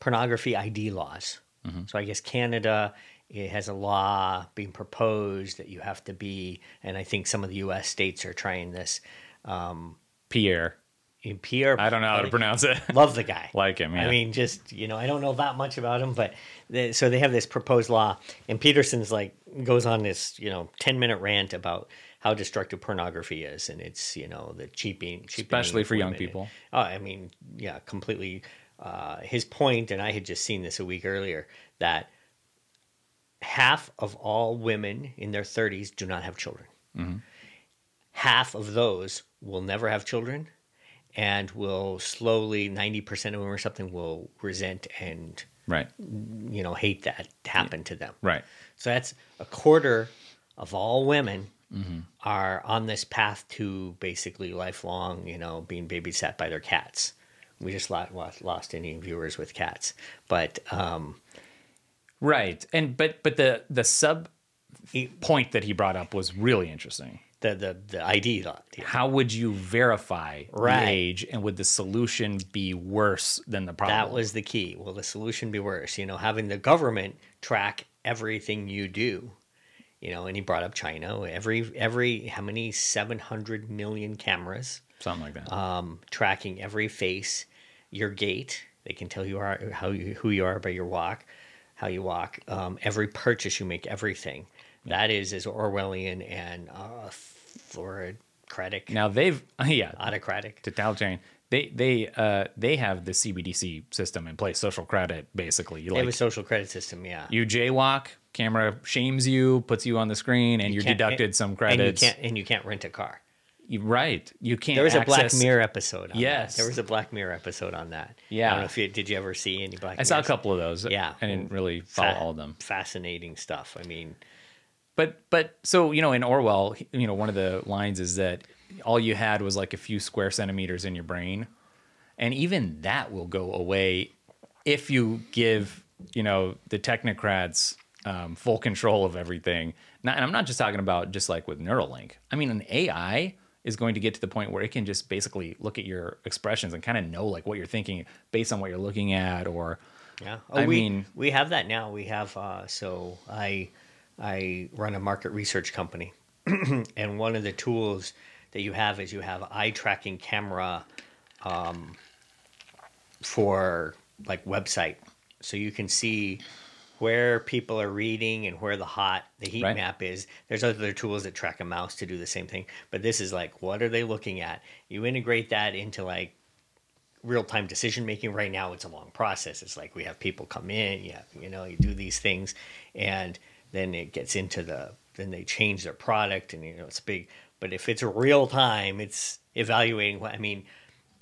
pornography ID laws. So I guess Canada it has a law being proposed that you have to be, and I think some of the U.S. states are trying this. Pierre, In Pierre, I don't know how to pronounce it. love the guy. Like him, yeah. I mean, just you know, I don't know that much about him, but they, so they have this proposed law, and Peterson's like goes on this you know ten minute rant about how destructive pornography is, and it's you know the cheaping, cheapening Especially for young people. Oh, I mean, yeah, completely. Uh, his point, and I had just seen this a week earlier, that half of all women in their 30s do not have children. Mm-hmm. Half of those will never have children and will slowly, 90% of them or something, will resent and, right, you know, hate that happen to them. right. So that's a quarter of all women Mm-hmm. are on this path to basically lifelong, you know, being babysat by their cats. We just lost, lost, any viewers with cats, but um, Right. And but but the the sub point that he brought up was really interesting. the the the ID yeah. How would you verify Right. the age and would the solution be worse than the problem? That was the key. Will the solution be worse? You know, having the government track everything you do. You know, and he brought up China. Every every how many seven hundred million cameras something like that. um, tracking every face, your gait. They can tell you are how you, who you are by your walk, how you walk. Um, every purchase you make, everything. That is as Orwellian and uh, now they've yeah, autocratic. totalitarian. They they uh they have the CBDC system in place, social credit basically. You They have a social credit system, yeah. you jaywalk, camera shames you, puts you on the screen, and you are deducted some and you can't and you can't rent a car. You- right. You can't. There was a Black Mirror episode. On Yes. that. there was a Black Mirror episode on that. Yeah. I don't know if you did. You ever see any Black? I saw a couple of those. Yeah. I didn't really follow Fa- all of them. Fascinating stuff. I mean, But but so you know in Orwell, you know one of the lines is that all you had was like a few square centimeters in your brain, and even that will go away if you give you know the technocrats um, full control of everything. Not, and I'm not just talking about just like with Neuralink. I mean, an AI is going to get to the point where it can just basically look at your expressions and kind of know like what you're thinking based on what you're looking at or yeah. I we, mean- we have that now. We have. Uh, so I I run a market research company, and one of the tools that you have is you have eye tracking camera um, for like website, so you can see where people are reading and where the hot the heat Right. map is. There's other tools that track a mouse to do the same thing, but this is like what are they looking at? You integrate that into like real time decision making. Right now, it's a long process. It's like we have people come in, yeah, you know, you do these things, and then it gets into the then they change their product, and you know it's big. But if it's real time, it's evaluating. What I mean,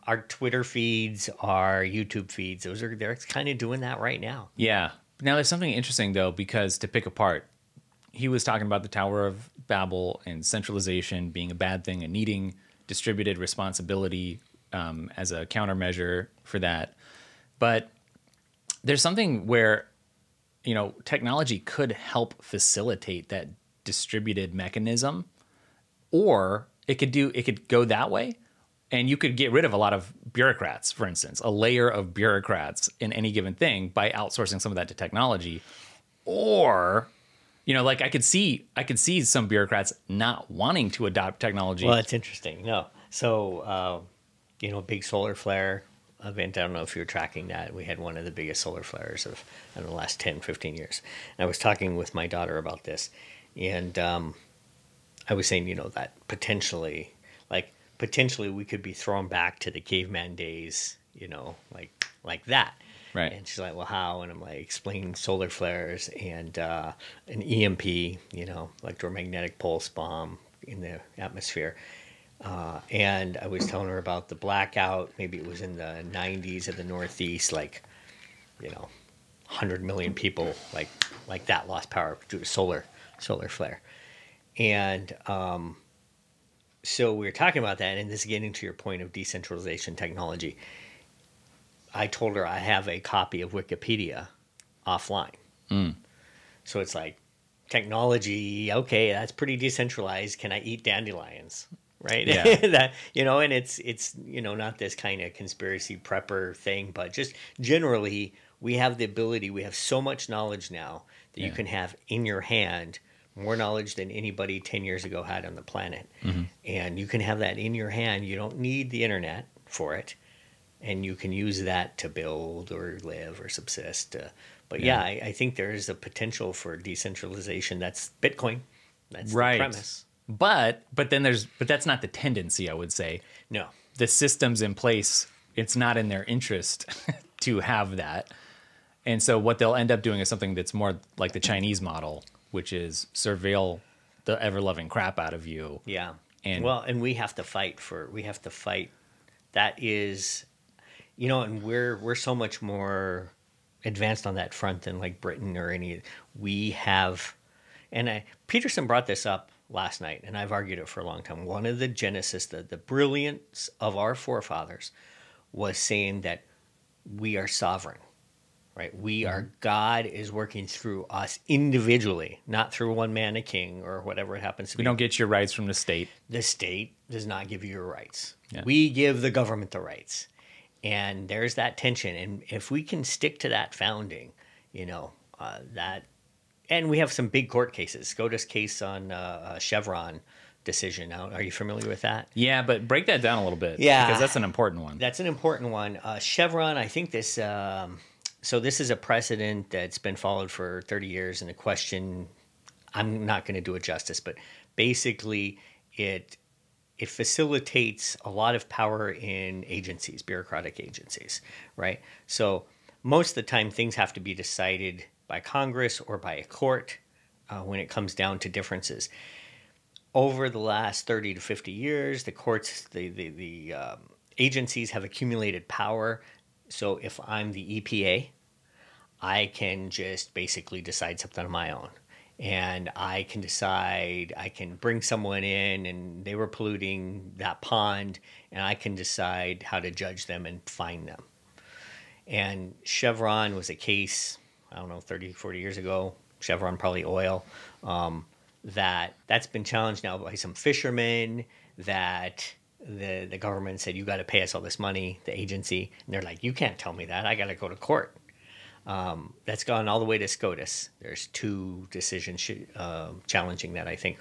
our Twitter feeds, our YouTube feeds, those are they're kind of doing that right now. Yeah. Now there's something interesting though, because to pick apart, he was talking about the Tower of Babel and centralization being a bad thing and needing distributed responsibility um, as a countermeasure for that. But there's something where, you know, technology could help facilitate that distributed mechanism, or it could do it could go that way and you could get rid of a lot of bureaucrats for instance a layer of bureaucrats in any given thing by outsourcing some of that to technology or you know like i could see i could see some bureaucrats not wanting to adopt technology Well, that's interesting. No, so uh, you know, big solar flare event. I don't know if you're tracking that. We had one of the biggest solar flares of in the last 10, 15 years. And I was talking with my daughter about this, and um, I was saying, you know, that potentially, like potentially, we could be thrown back to the caveman days. You know, like like that. Right. And she's like, "Well, how?" And I'm like, explaining solar flares and uh, an EMP, you know, electromagnetic pulse bomb in the atmosphere. Uh, and I was telling her about the blackout. Maybe it was in the 90s in the Northeast, like, you know, 100 million people like like that lost power due to solar solar flare. And um, so we were talking about that, and this is getting to your point of decentralization technology. I told her I have a copy of Wikipedia offline. So it's like technology, okay, that's pretty decentralized. Can I eat dandelions? Right? Yeah. that you know, and it's it's you know, not this kind of conspiracy prepper thing, but just generally we have the ability, we have so much knowledge now that you can have in your hand more knowledge than anybody 10 years ago had on the planet. And you can have that in your hand. You don't need the internet for it and you can use that to build or live or subsist. Uh, but yeah, I, I think there is a potential for decentralization. That's Bitcoin. That's right the premise. but but then there's but that's not the tendency i would say No, the systems in place, it's not in their interest to have that. And so what they'll end up doing is something that's more like the Chinese model, which is surveil the ever loving crap out of you. yeah, And- well, and we have to fight for. We have to fight. That is, you know, and we're we're so much more advanced on that front than like Britain or any. We have, and I, Peterson brought this up last night, and I've argued it for a long time. One of the genesis, the the brilliance of our forefathers, was saying that we are sovereign, right? We are God is working through us individually, not through one man a king or whatever it happens to We be We don't get your rights from the state. the state does not give you your rights. Yeah. We give the government the rights. And there's that tension. And if we can stick to that founding, you know, uh, that, and we have some big court cases. SCOTUS case on uh, a Chevron decision. Now, are you familiar with that? Yeah, but break that down a little bit. Yeah. Because that's an important one. That's an important one. Uh, Chevron, I think this. Um, so this is a precedent that's been followed for 30 years, and the question, I'm not going to do it justice, but basically, it it facilitates a lot of power in agencies, bureaucratic agencies, right? So most of the time, things have to be decided by Congress or by a court uh, when it comes down to differences. Over the last 30 to 50 years, the courts, the, the, the um, agencies have accumulated power. So if I'm the EPA, I can just basically decide something on my own and I can decide, I can bring someone in and they were polluting that pond, and I can decide how to judge them and fine them. And Chevron was a case, I don't know, 30, 40 years ago, Chevron, probably oil, um, that that's been challenged now by some fishermen that the, the government said, you got to pay us all this money, the agency. And they're like, you can't tell me that. I got to go to court. Um, that's gone all the way to SCOTUS. There's two decisions sh- uh, challenging that, I think,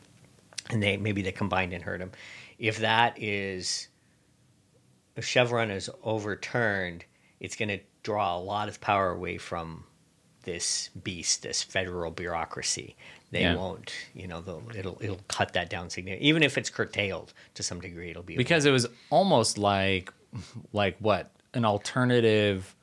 and they maybe they combined and heard them. If that is, if Chevron is overturned, it's going to draw a lot of power away from this beast, this federal bureaucracy. They Yeah. won't, you know, they'll, it'll it'll cut that down significantly. Even if it's curtailed to some degree, it'll be because it was almost like like what an alternative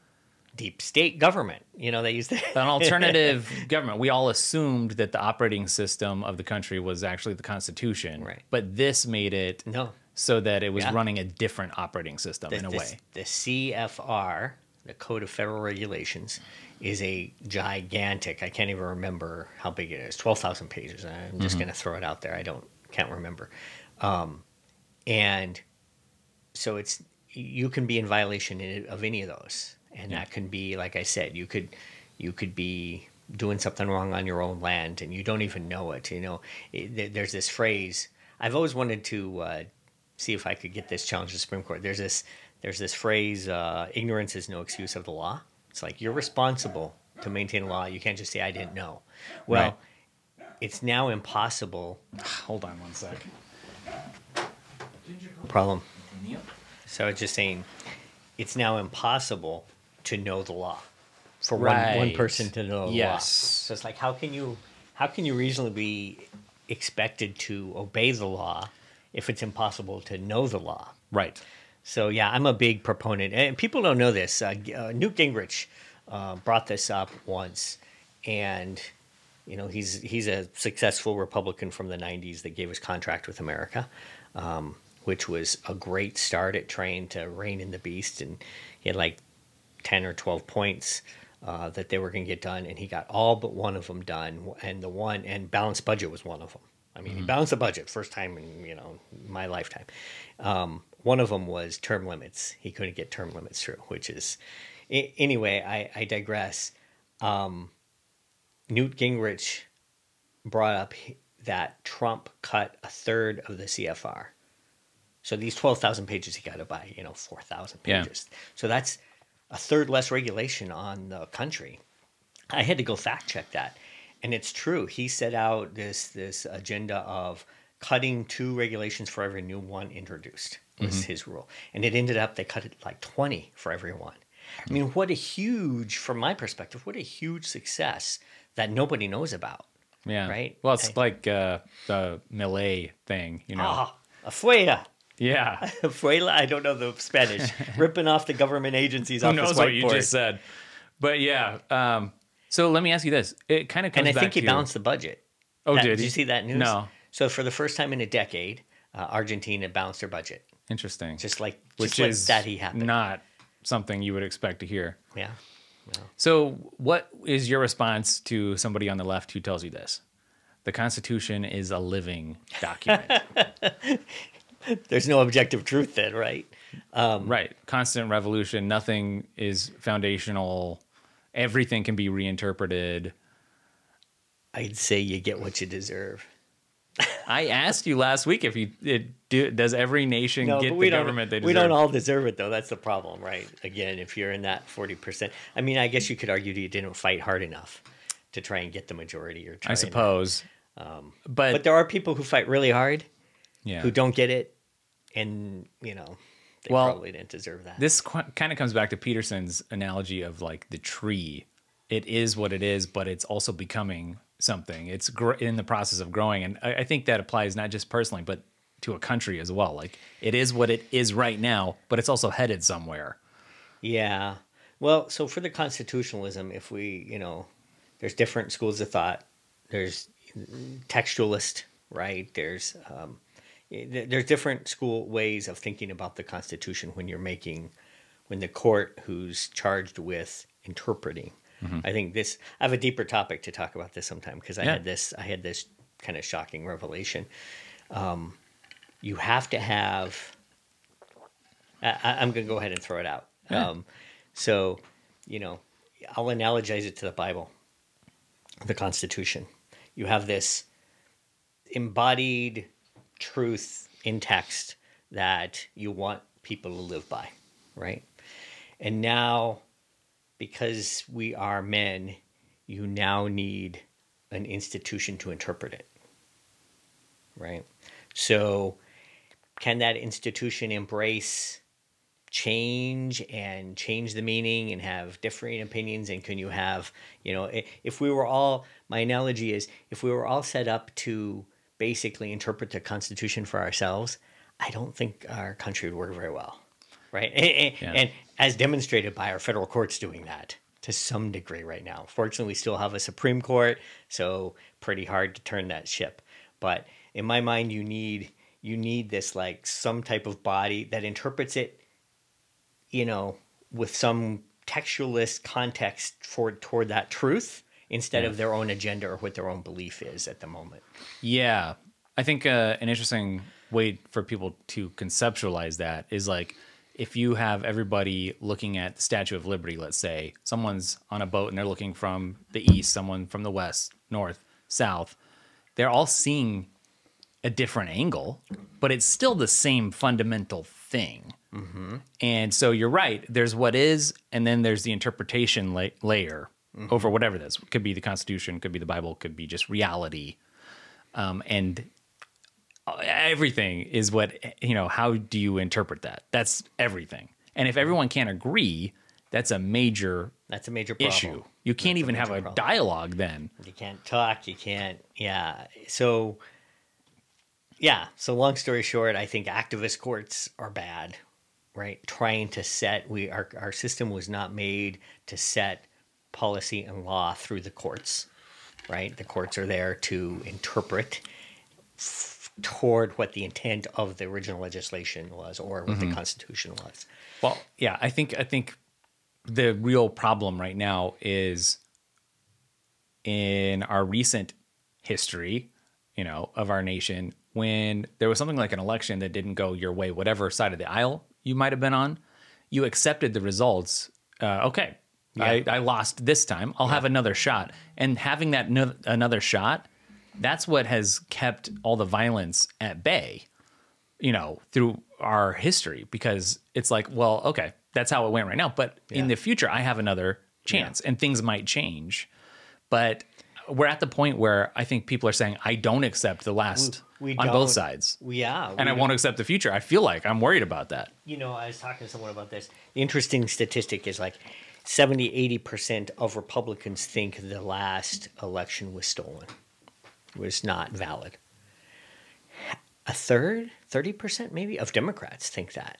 deep state government. You know, they used that. an alternative government. We all assumed that the operating system of the country was actually the Constitution, Right. But this made it No. so that it was Yeah. running a different operating system the, in a the- way. The CFR, the Code of Federal Regulations, is a gigantic. I can't even remember how big it is. Twelve thousand pages. I'm Mm-hmm. just going to throw it out there. I don't can't remember. Um, and so it's you can be in violation of any of those, and that can be like I said. You could you could be doing something wrong on your own land and you don't even know it. You know, It- there's this phrase. I've always wanted to uh, see if I could get this challenge to the Supreme Court. There's this there's this phrase, uh, ignorance is no excuse of the law. It's like you're responsible to maintain a law. You can't just say I didn't know. Well, it's now impossible. Hold on one sec. Problem. So it's just saying, it's now impossible to know the law for one, one person to know the law. Yes. So it's like how can you how can you reasonably be expected to obey the law if it's impossible to know the law? Right. So yeah, I'm a big proponent, and people don't know this. Uh, uh, Newt Gingrich uh, brought this up once, and you know he's he's a successful Republican from the '90s that gave his contract with America, um, which was a great start at trying to rein in the beast, and he had like ten or twelve points. Uh, that they were going to get done, and he got all but one of them done. And the one and balanced budget was one of them. I mean, he balanced the budget first time in you know my lifetime. Um, one of them was term limits. He couldn't get term limits through, which is anyway. I, I digress. Um, Newt Gingrich brought up that Trump cut a third of the CFR. So these twelve thousand pages, he got to buy you know four thousand Yeah. pages. So that's a third less regulation on the country. I had to go fact check that, and it's true. He set out this this agenda of cutting two regulations for every new one introduced was his rule, and it ended up they cut it like twenty for everyone. I mean, what a huge, from my perspective, what a huge success that nobody knows about. Yeah. Right? Well, it's I- like uh, the Milei thing, you know. Ah, afuera. Yeah. Afuera, I don't know the Spanish. Ripping off the government agencies Who off knows what you just said? But yeah. Um, so let me ask you this: It kind of comes and I think he balanced the budget. Oh, That- did did you see that news? No. So for the first time in a decade, uh, Argentina balanced their budget, Interesting. just like Which just is that he happened. not something you would expect to hear. yeah. So, what is your response to somebody on the left who tells you this? The Constitution is a living document. There's no objective truth then, right? Um, right. Constant revolution. Nothing is foundational. Everything can be reinterpreted. I'd say you get what you deserve. I asked you last week if you it, do, does every nation No, get but the government they deserve. We don't all deserve it though. That's the problem, right? Again, if you're in that forty percent, I mean, I guess you could argue that you didn't fight hard enough to try and get the majority. Or I trying to- suppose. but, Um, But there are people who fight really hard yeah. who don't get it, and you know, they Well, probably didn't deserve that. this qu- kind of comes back to Peterson's analogy of like the tree. It is what it is, but it's also becoming something. It's gr- in the process of growing, and I, I think that applies not just personally, but to a country as well. Like it is what it is right now, but it's also headed somewhere. Yeah. Well, so for the constitutionalism, if we, you know, there's different schools of thought. There's textualist, right? There's um, there's different school ways of thinking about the Constitution when you're making when the court who's charged with interpreting. Mm-hmm. I think this. I have a deeper topic to talk about this sometime because I yeah. had this. I had this kind of shocking revelation. Um, you have to have. I, am going to go ahead and throw it out. Um, so, you know, I'll analogize it to the Bible, the Constitution. You have this embodied truth in text that you want people to live by, right? And now, because we are men, you now need an institution to interpret it, right? So, can that institution embrace change and change the meaning and have differing opinions and can you have you know if we were all my analogy is if we were all set up to basically interpret the constitution for ourselves i don't think our country would work very well right and, yeah. and as demonstrated by our federal courts doing that to some degree right now fortunately we still have a supreme court so pretty hard to turn that ship but in my mind you need you need this like some type of body that interprets it you know, with some textualist context for toward that truth instead yeah. of their own agenda or what their own belief is at the moment. Yeah, I think uh, an interesting way for people to conceptualize that is like if you have everybody looking at the Statue of Liberty, let's say someone's on a boat and they're looking from the east, someone from the west, north, south, they're all seeing a different angle, but it's still the same fundamental thing. Mm-hmm. And so you're right. There's what is, and then there's the interpretation la- layer mm-hmm. over whatever this could be the Constitution, could be the Bible, could be just reality. Um, and everything is what, you know, how do you interpret that? That's everything. And if everyone can't agree, that's a major that's a major problem. issue. You can't that's even a have a problem. dialogue then. You can't talk. You can't. Yeah. So, yeah. So long story short, I think activist courts are bad right? Trying to set we our our system was not made to set policy and law through the courts, right? The courts are there to interpret toward what the intent of the original legislation was or what mm-hmm. the Constitution was. Well, yeah, I think I think the real problem right now is in our recent history, you know, of our nation when there was something like an election that didn't go your way, whatever side of the aisle you might have been on, you accepted the results. Uh, okay, yeah. I, I, lost this time. I'll yeah. have another shot. And having that no, another shot, that's what has kept all the violence at bay, you know, through our history. Because it's like, well, okay, that's how it went right now. But yeah. in the future, I have another chance and things might change. But we're at the point where I think people are saying, I don't accept the last we, we on both sides. Yeah. And I won't accept the future. I feel like I'm worried about that. You know, I was talking to someone about this. The interesting statistic is like 70, 80% of Republicans think the last election was stolen, was not valid. A third, 30% maybe, of Democrats think that.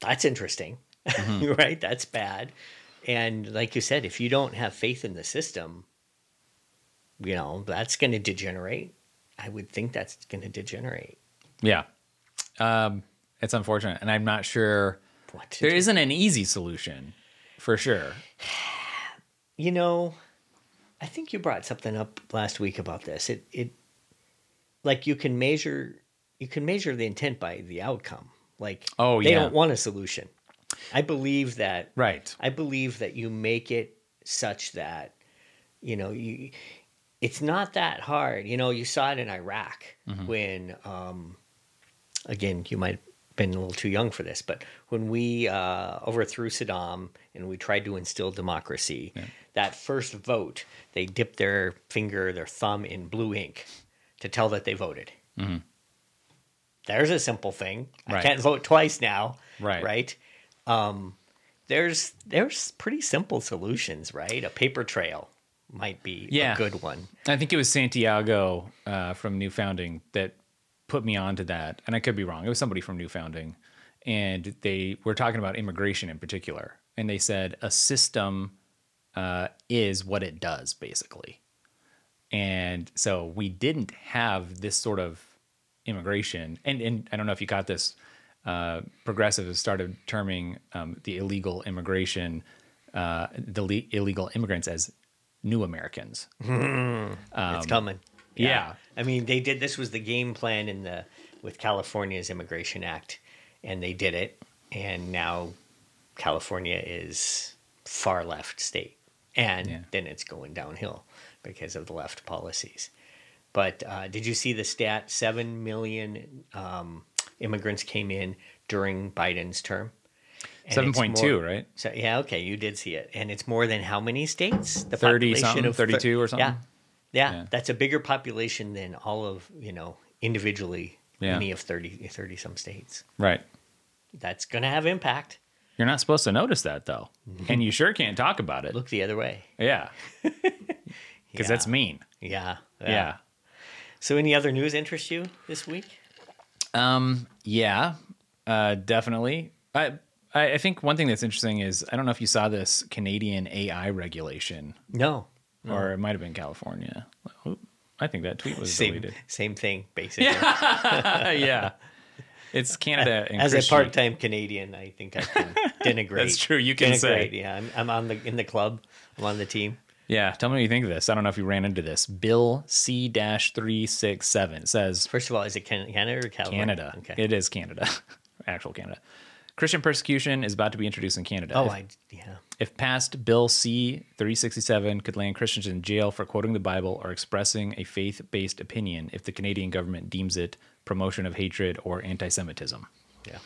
That's interesting, mm-hmm. right? That's bad. And like you said, if you don't have faith in the system, you know, that's going to degenerate. I would think that's going to degenerate. Yeah. Um, it's unfortunate. And I'm not sure there do. not an easy solution for sure. You know, I think you brought something up last week about this. It, it, like you can measure, you can measure the intent by the outcome. Like, oh, they yeah. don't want a solution. I believe that. Right. I believe that you make it such that, you know, you it's not that hard. You know, you saw it in Iraq mm-hmm. when, um, again, you might been a little too young for this, but when we uh, overthrew Saddam and we tried to instill democracy, yeah. that first vote, they dipped their finger, their thumb in blue ink to tell that they voted. Mm-hmm. There's a simple thing. Right. I can't vote twice now. Right. Right. Um, there's there's pretty simple solutions, right? A paper trail might be yeah. a good one. I think it was Santiago uh, from New Founding that put me onto that, and I could be wrong. It was somebody from New Founding, and they were talking about immigration in particular, and they said a system uh, is what it does basically, and so we didn't have this sort of immigration, and and I don't know if you caught this. Uh, progressives started terming um, the illegal immigration, uh, the le- illegal immigrants as new Americans. it's coming. Yeah. I mean, they did. This was the game plan in the with California's Immigration Act, and they did it. And now California is far left state, and Yeah. then it's going downhill because of the left policies. But uh, did you see the stat? Seven million um, immigrants came in during Biden's term. Seven point two, right? So yeah, okay, you did see it, and it's more than how many states? The 30 population something, of thir- 32 or something? Yeah, yeah, Yeah. that's a bigger population than all of you know individually Yeah. any of 30, 30 some states. Right. That's going to have impact. You're not supposed to notice that though, and you sure can't talk about it. Look the other way. Yeah, because that's mean. Yeah, Yeah. So, any other news interest you this week? Um. Yeah. Uh. Definitely. I I think one thing that's interesting is I don't know if you saw this Canadian AI regulation, No, or uh-huh. it might have been California. I think that tweet was same deleted. same thing basically. yeah. It's Canada As a part-time Canadian, I think I can denigrate. That's true, you can say. Yeah, I'm, I'm on the in the club. I'm on the team. Yeah, tell me what you think of this. I don't know if you ran into this. Bill C three six seven says First of all, is it Canada or California? Canada. Okay. It is Canada, actual Canada. Christian persecution is about to be introduced in Canada. oh, if, I yeah. if passed, Bill C three sixty seven could land Christians in jail for quoting the Bible or expressing a faith based opinion if the Canadian government deems it promotion of hatred or anti Semitism. Yeah.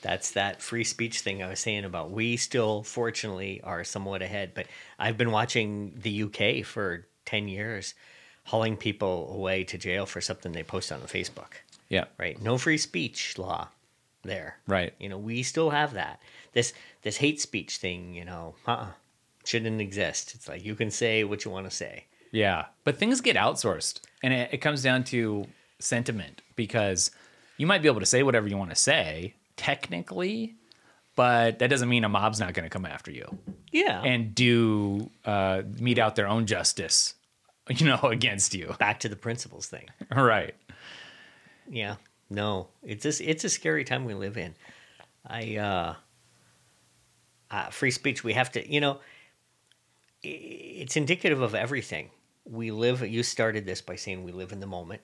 That's that free speech thing I was saying about. We still, fortunately, are somewhat ahead. But I've been watching the UK for 10 years, hauling people away to jail for something they post on Facebook, Yeah. right? No free speech law there. Right. You know, we still have that. This this hate speech thing, you know, uh-uh, shouldn't exist. It's like you can say what you want to say. Yeah, but things get outsourced, and it, it comes down to sentiment because you might be able to say whatever you want to say technically, but that doesn't mean a mob's not going to come after you Yeah. and do uh, mete out their own justice, you know, against you. back to the principles thing. Right. Yeah. No, it's just, it's a scary time we live in. I uh, uh free speech we have to, you know, it's indicative of everything. We live you started this by saying we live in the moment.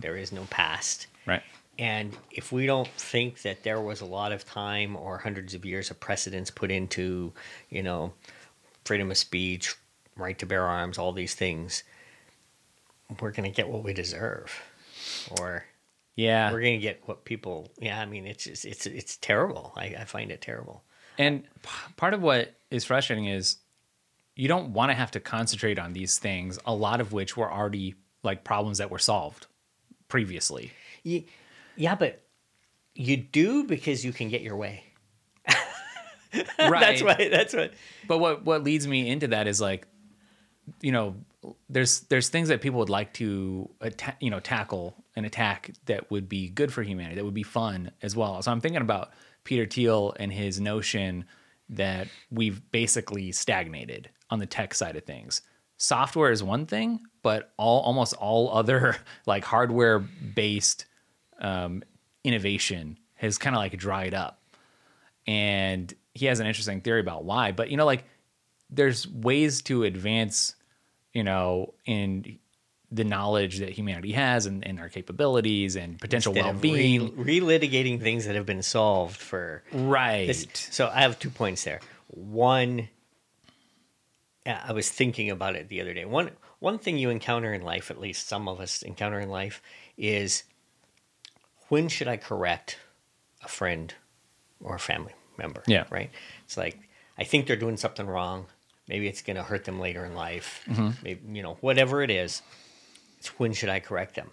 There is no past. Right. And if we don't think that there was a lot of time or hundreds of years of precedence put into, you know, freedom of speech, right to bear arms, all these things, we're going to get what we deserve. Or Yeah. we're going to get what people, yeah, I mean, it's just, it's, it's terrible. I, I find it terrible. And p- part of what is frustrating is you don't want to have to concentrate on these things, a lot of which were already like problems that were solved previously. You, yeah, but you do because you can get your way. Right. That's right. that's right. But what what leads me into that is like, you know, there's there's things that people would like to atta- you know tackle and attack that would be good for humanity, that would be fun as well. So I'm thinking about Peter Thiel and his notion that we've basically stagnated on the tech side of things. Software is one thing, but all almost all other like hardware based um, innovation has kind of like dried up and he has an interesting theory about why but you know like there's ways to advance you know in the knowledge that humanity has and, and our capabilities and potential instead well-being re- relitigating things that have been solved for right This, so I have two points there. One, uh, I was thinking about it the other day. One one thing you encounter in life, at least some of us encounter in life, is when should I correct a friend or a family member? Yeah. Right? It's like I think they're doing something wrong. Maybe it's gonna hurt them later in life. Mm-hmm. Maybe you know, whatever it is, it's when should I correct them?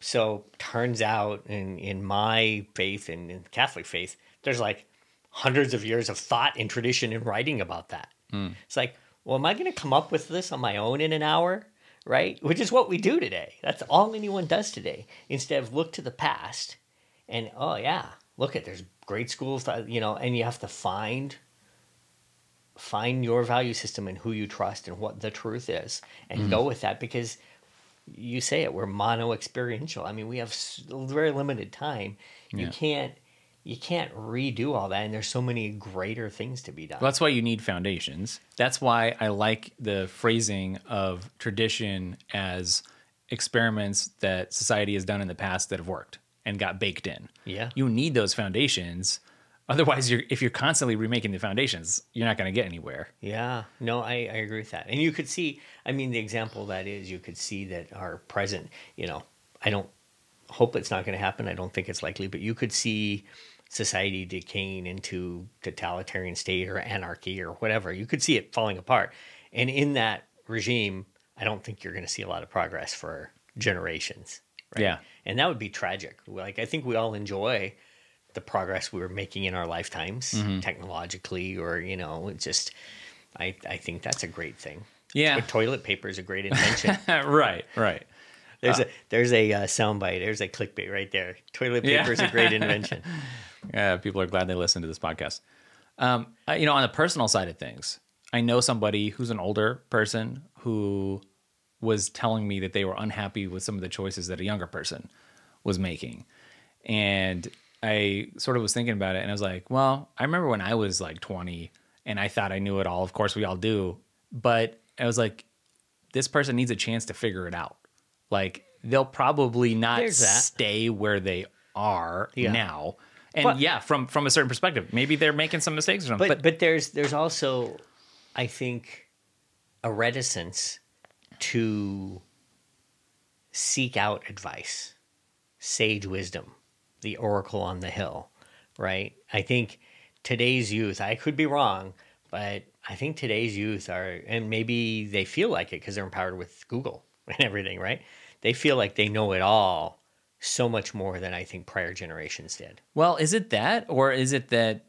So turns out in in my faith and in Catholic faith, there's like hundreds of years of thought and tradition and writing about that. Mm. It's like, well, am I going to come up with this on my own in an hour? right? Which is what we do today. That's all anyone does today. Instead of look to the past and, oh, yeah, look at there's great schools, uh, you know, and you have to find find your value system and who you trust and what the truth is and mm-hmm. go with that because you say it we're mono experiential i mean we have very limited time you Yeah. can't you can't redo all that and there's so many greater things to be done Well, that's why you need foundations. That's why I like the phrasing of tradition as experiments that society has done in the past that have worked and got baked in. Yeah. You need those foundations. Otherwise, you're if you're constantly remaking the foundations, you're not going to get anywhere. Yeah, no, I, I agree with that. And you could see, I mean, the example that is, you could see that our present, you know, I don't hope it's not going to happen. I don't think it's likely, but you could see society decaying into totalitarian state or anarchy or whatever. You could see it falling apart. And in that regime, I don't think you're going to see a lot of progress for generations. Right? Yeah. And that would be tragic. Like, I think we all enjoy the progress we were making in our lifetimes Mm-hmm. technologically or you know it's just i i think that's a great thing Yeah. but toilet paper is a great invention right, right. there's a there's a uh, soundbite there's a clickbait right there toilet Yeah. paper is a great invention Yeah, people are glad they listened to this podcast. Um, you know, on the personal side of things, I know somebody who's an older person who was telling me that they were unhappy with some of the choices that a younger person was making. And I sort of was thinking about it and I was like, well, I remember when I was like 20 and I thought I knew it all. Of course, we all do. But I was like, this person needs a chance to figure it out. Like, they'll probably not stay where they are Yeah. now. And But- yeah, from from a certain perspective, maybe they're making some mistakes or something. but But, but there's there's also i think a reticence to seek out advice sage wisdom the oracle on the hill right? I think today's youth i could be wrong but i think today's youth are and maybe they feel like it because they're empowered with google and everything right? They feel like they know it all so much more than i think prior generations did. Well, is it that, or is it that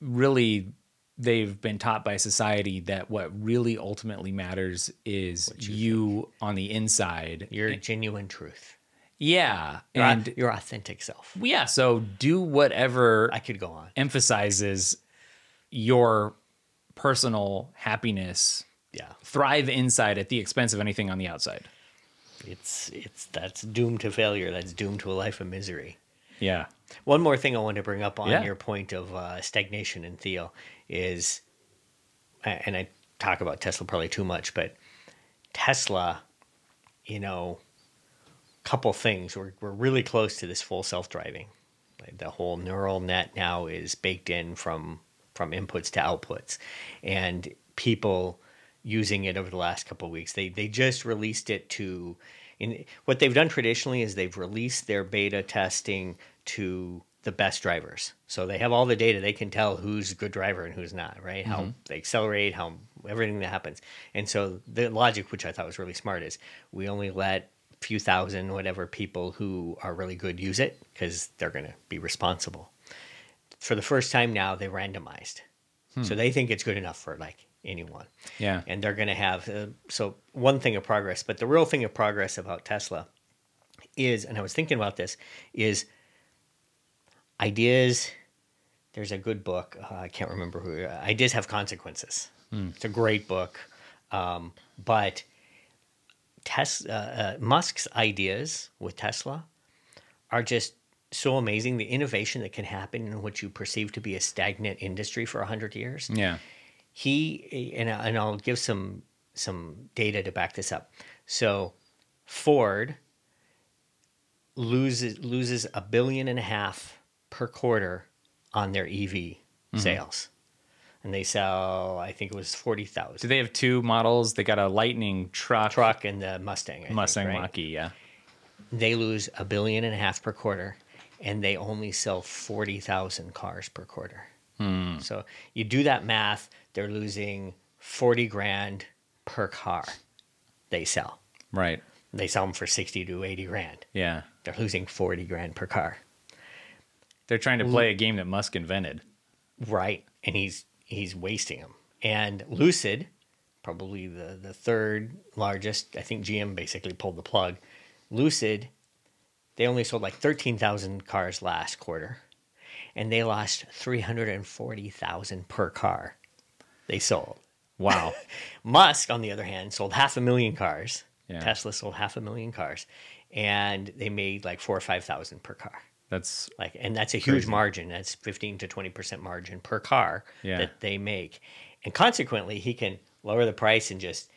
really they've been taught by society that what really ultimately matters is you, on the inside? your genuine truth yeah, your, and your authentic self yeah. So do whatever i could go on emphasizes your personal happiness. yeah Thrive inside at the expense of anything on the outside. it's it's that's doomed to failure that's doomed to a life of misery Yeah. one more thing i want to bring up on Yeah. your point of uh, stagnation and theo is and i talk about tesla probably too much but tesla you know couple things. We're, we're really close to this full self-driving. Like, the whole neural net now is baked in from from inputs to outputs. And people using it over the last couple of weeks they they just released it to in what they've done traditionally is they've released their beta testing to the best drivers. So they have all the data. They can tell who's a good driver and who's not right? How mm-hmm. they accelerate how everything that happens. And so the logic which i thought was really smart is we only let few thousand whatever people who are really good use it because they're going to be responsible. For the first time now they randomized. So they think it's good enough for like anyone. Yeah. and they're going to have uh, so one thing of progress but the real thing of progress about tesla is and i was thinking about this is ideas there's a good book uh, i can't remember who ideas have consequences. It's a great book um, but Tesla, uh, uh, Musk's ideas with Tesla are just so amazing. The innovation that can happen in what you perceive to be a stagnant industry for hundred years. Yeah. He and I- and I'll give some some data to back this up. So Ford loses loses a billion and a half per quarter on their EV sales, and they sell I think it was forty thousand. Do they have two models? They got a Lightning truck, truck and the Mustang. I think, Mustang right? Mach-E, yeah. they lose a billion and a half per quarter and they only sell 40,000 cars per quarter. Hmm. So you do that math, they're losing 40 grand per car they sell. Right. They sell them for 60 to 80 grand. Yeah. They're losing 40 grand per car. They're trying to play a game that Musk invented. Right. And he's he's wasting them. And Lucid probably the the third largest. I think GM basically pulled the plug. Lucid, they only sold like thirteen thousand cars last quarter, and they lost three hundred and forty thousand per car they sold. Wow. Musk, on the other hand, sold half a million cars. Yeah. Tesla sold half a million cars, and they made like four or five thousand per car. That's Like, and that's a huge Crazy. margin. That's fifteen to twenty percent margin per car Yeah. that they make, and consequently, he can lower the price and just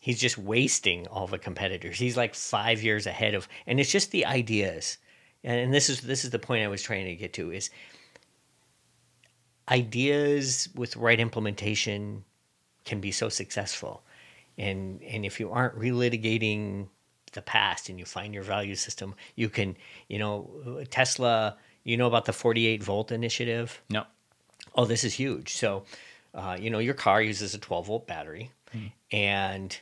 he's just wasting all the competitors. He's like five years ahead of, and it's just the ideas. And, and this is this is the point I was trying to get to is ideas with right implementation can be so successful, and and if you aren't relitigating the past and you find your value system, you can you know Tesla. You know about the 48 volt initiative no. oh, this is huge. So, uh, you know, your car uses a 12 volt battery, and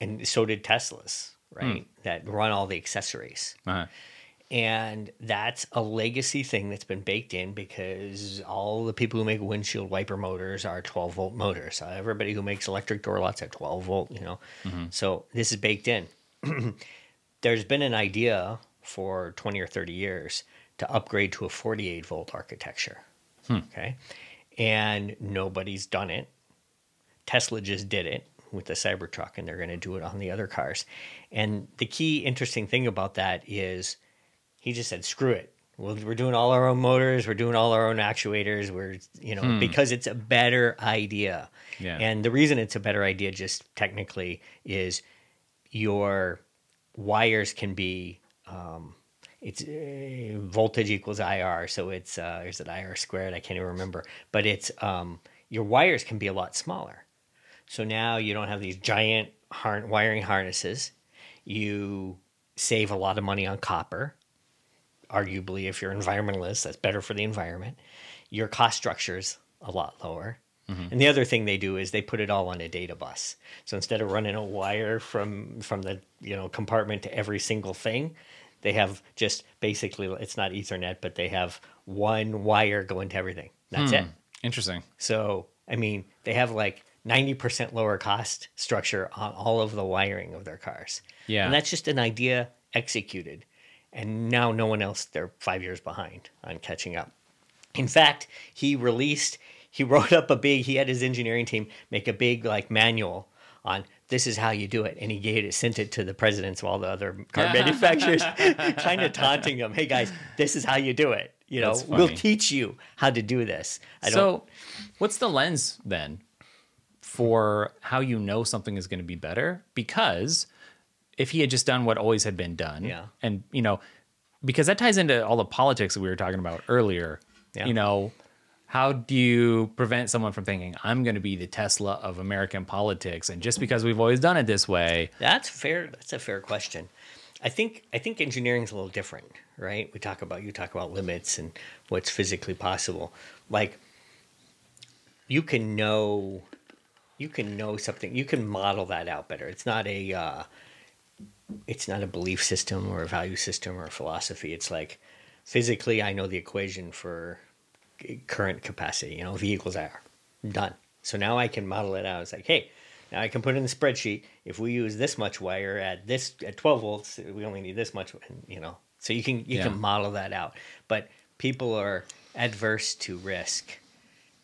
and so did Teslas, right? That run all the accessories, Uh-huh. and that's a legacy thing that's been baked in because all the people who make windshield wiper motors are 12 volt motors. Uh, everybody who makes electric door locks are 12 volt. You know, so this is baked in. There's been an idea for 20 or 30 years to upgrade to a 48 volt architecture. Hmm. Okay. And nobody's done it. Tesla just did it with the Cybertruck, and they're going to do it on the other cars. And the key interesting thing about that is he just said, screw it. Well, we're doing all our own motors. We're doing all our own actuators. We're, you know, hmm. because it's a better idea. Yeah. And the reason it's a better idea, just technically, is your wires can be um, it's uh, voltage equals IR, so it's uh, is it IR squared? I can't even remember, but it's um, your wires can be a lot smaller. So now you don't have these giant har- wiring harnesses. You save a lot of money on copper. Arguably, if you're environmentalist, that's better for the environment. Your cost structure's a lot lower. Mm-hmm. And the other thing they do is they put it all on a data bus. So instead of running a wire from from the you know compartment to every single thing, they have just basically it's not Ethernet, but they have one wire going to everything. That's hmm. it. Interesting. So I mean, they have like ninety percent lower cost structure on all of the wiring of their cars. Yeah. and that's just an idea executed, and now no one else. They're five years behind on catching up. In fact, he released, he wrote up a big, he had his engineering team make a big like manual on this is how you do it. And he gave it, sent it to the presidents of all the other car manufacturers, kind of taunting them. Hey guys, this is how you do it. You know, we'll teach you how to do this. I don't, So, what's the lens then for how you know something is going to be better? Because if he had just done what always had been done, Yeah. and you know, because that ties into all the politics that we were talking about earlier. Yeah. You know, how do you prevent someone from thinking I'm going to be the Tesla of American politics, and just because we've always done it this way, That's fair. That's a fair question. I think I think engineering's a little different, right? We talk about you talk about limits and what's physically possible. Like you can know you can know something. You can model that out better. It's not a uh, it's not a belief system or a value system or a philosophy. It's like physically I know the equation for current capacity, you know, vehicles are Done. So now I can model it out. It's like, hey, now I can put in the spreadsheet. If we use this much wire at this at 12 volts, we only need this much, you know. So you can you Yeah. can model that out. But people are adverse to risk,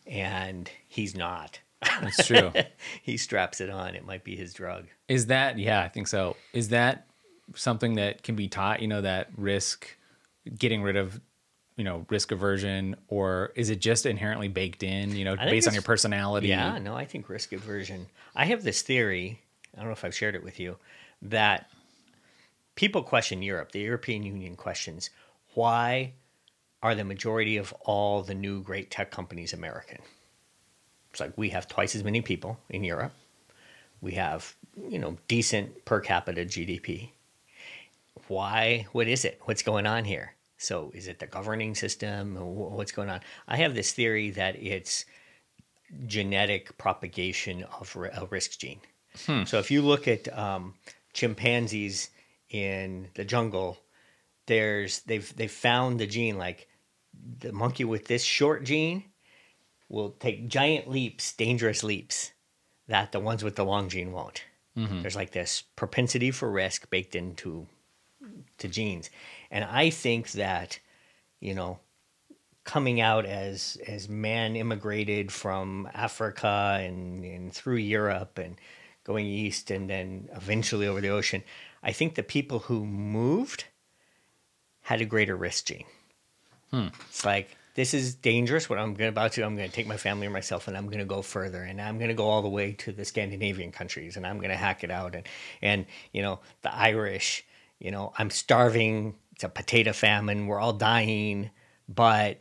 and he's not. That's true. he straps it on. It might be his drug. Is that yeah, I think so. Is that something that can be taught, you know, that risk getting rid of you know, risk aversion or is it just inherently baked in, you know, based on your personality? Yeah, no, I think risk aversion. I have this theory. I don't know if I've shared it with you that people question Europe. The European Union questions why are the majority of all the new great tech companies American? It's like we have twice as many people in Europe. We have, you know, decent per capita GDP. Why? What is it? What's going on here? So, is it the governing system? What's going on? I have this theory that it's genetic propagation of a risk gene. So if you look at um, chimpanzees in the jungle, there's they've they've found the gene like the monkey with this short gene will take giant leaps, dangerous leaps. that the ones with the long gene won't. There's like this propensity for risk baked into to genes, and I think that you know coming out as as man immigrated from Africa and, and through Europe and going east and then eventually over the ocean, I think the people who moved had a greater risk gene. Hmm. It's like this is dangerous. What I'm about to, I'm going to take my family or myself, and I'm going to go further, and I'm going to go all the way to the Scandinavian countries, and I'm going to hack it out, and and you know the Irish. You know, I'm starving. It's a potato famine. We're all dying, but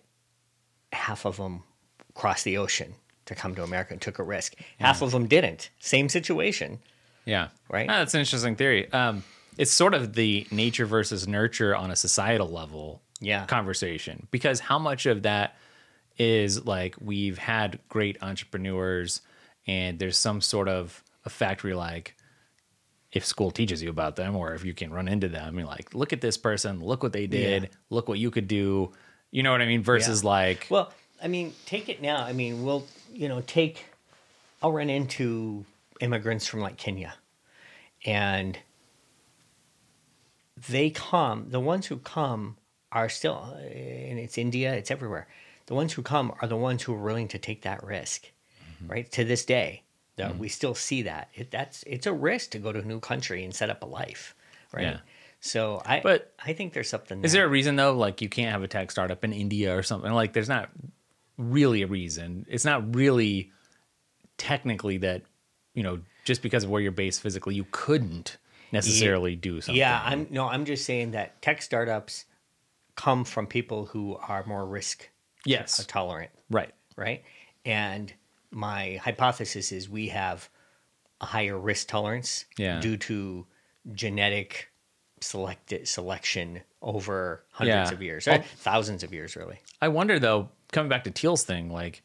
half of them crossed the ocean to come to America and took a risk. Half of them didn't. Same situation. Yeah. Right? Ah, that's an interesting theory. Um, it's sort of the nature versus nurture on a societal level Yeah. conversation because how much of that is like we've had great entrepreneurs and there's some sort of a factory like if school teaches you about them or if you can run into them you're like look at this person look what they did Yeah. look what you could do you know what i mean versus Yeah. like Well, I mean, take it now. I mean, we'll, you know, take, I'll run into immigrants from like Kenya and they come, the ones who come are still, and it's India, it's everywhere. The ones who come are the ones who are willing to take that risk, mm-hmm. right? To this day, that mm-hmm. we still see that. It, that's, it's a risk to go to a new country and set up a life, right? Yeah. So I, But I think there's something. Is there a reason though? Like you can't have a tech startup in India or something. Like there's not really a reason. It's not really technically that you know just because of where you're based physically, you couldn't necessarily do something. Yeah, I'm no, I'm just saying that tech startups come from people who are more risk yes, tolerant, right. right? And my hypothesis is we have a higher risk tolerance Yeah. due to genetic selected selection over hundreds Yeah. of years, Well- thousands of years, really. I wonder though, coming back to Thiel's thing, like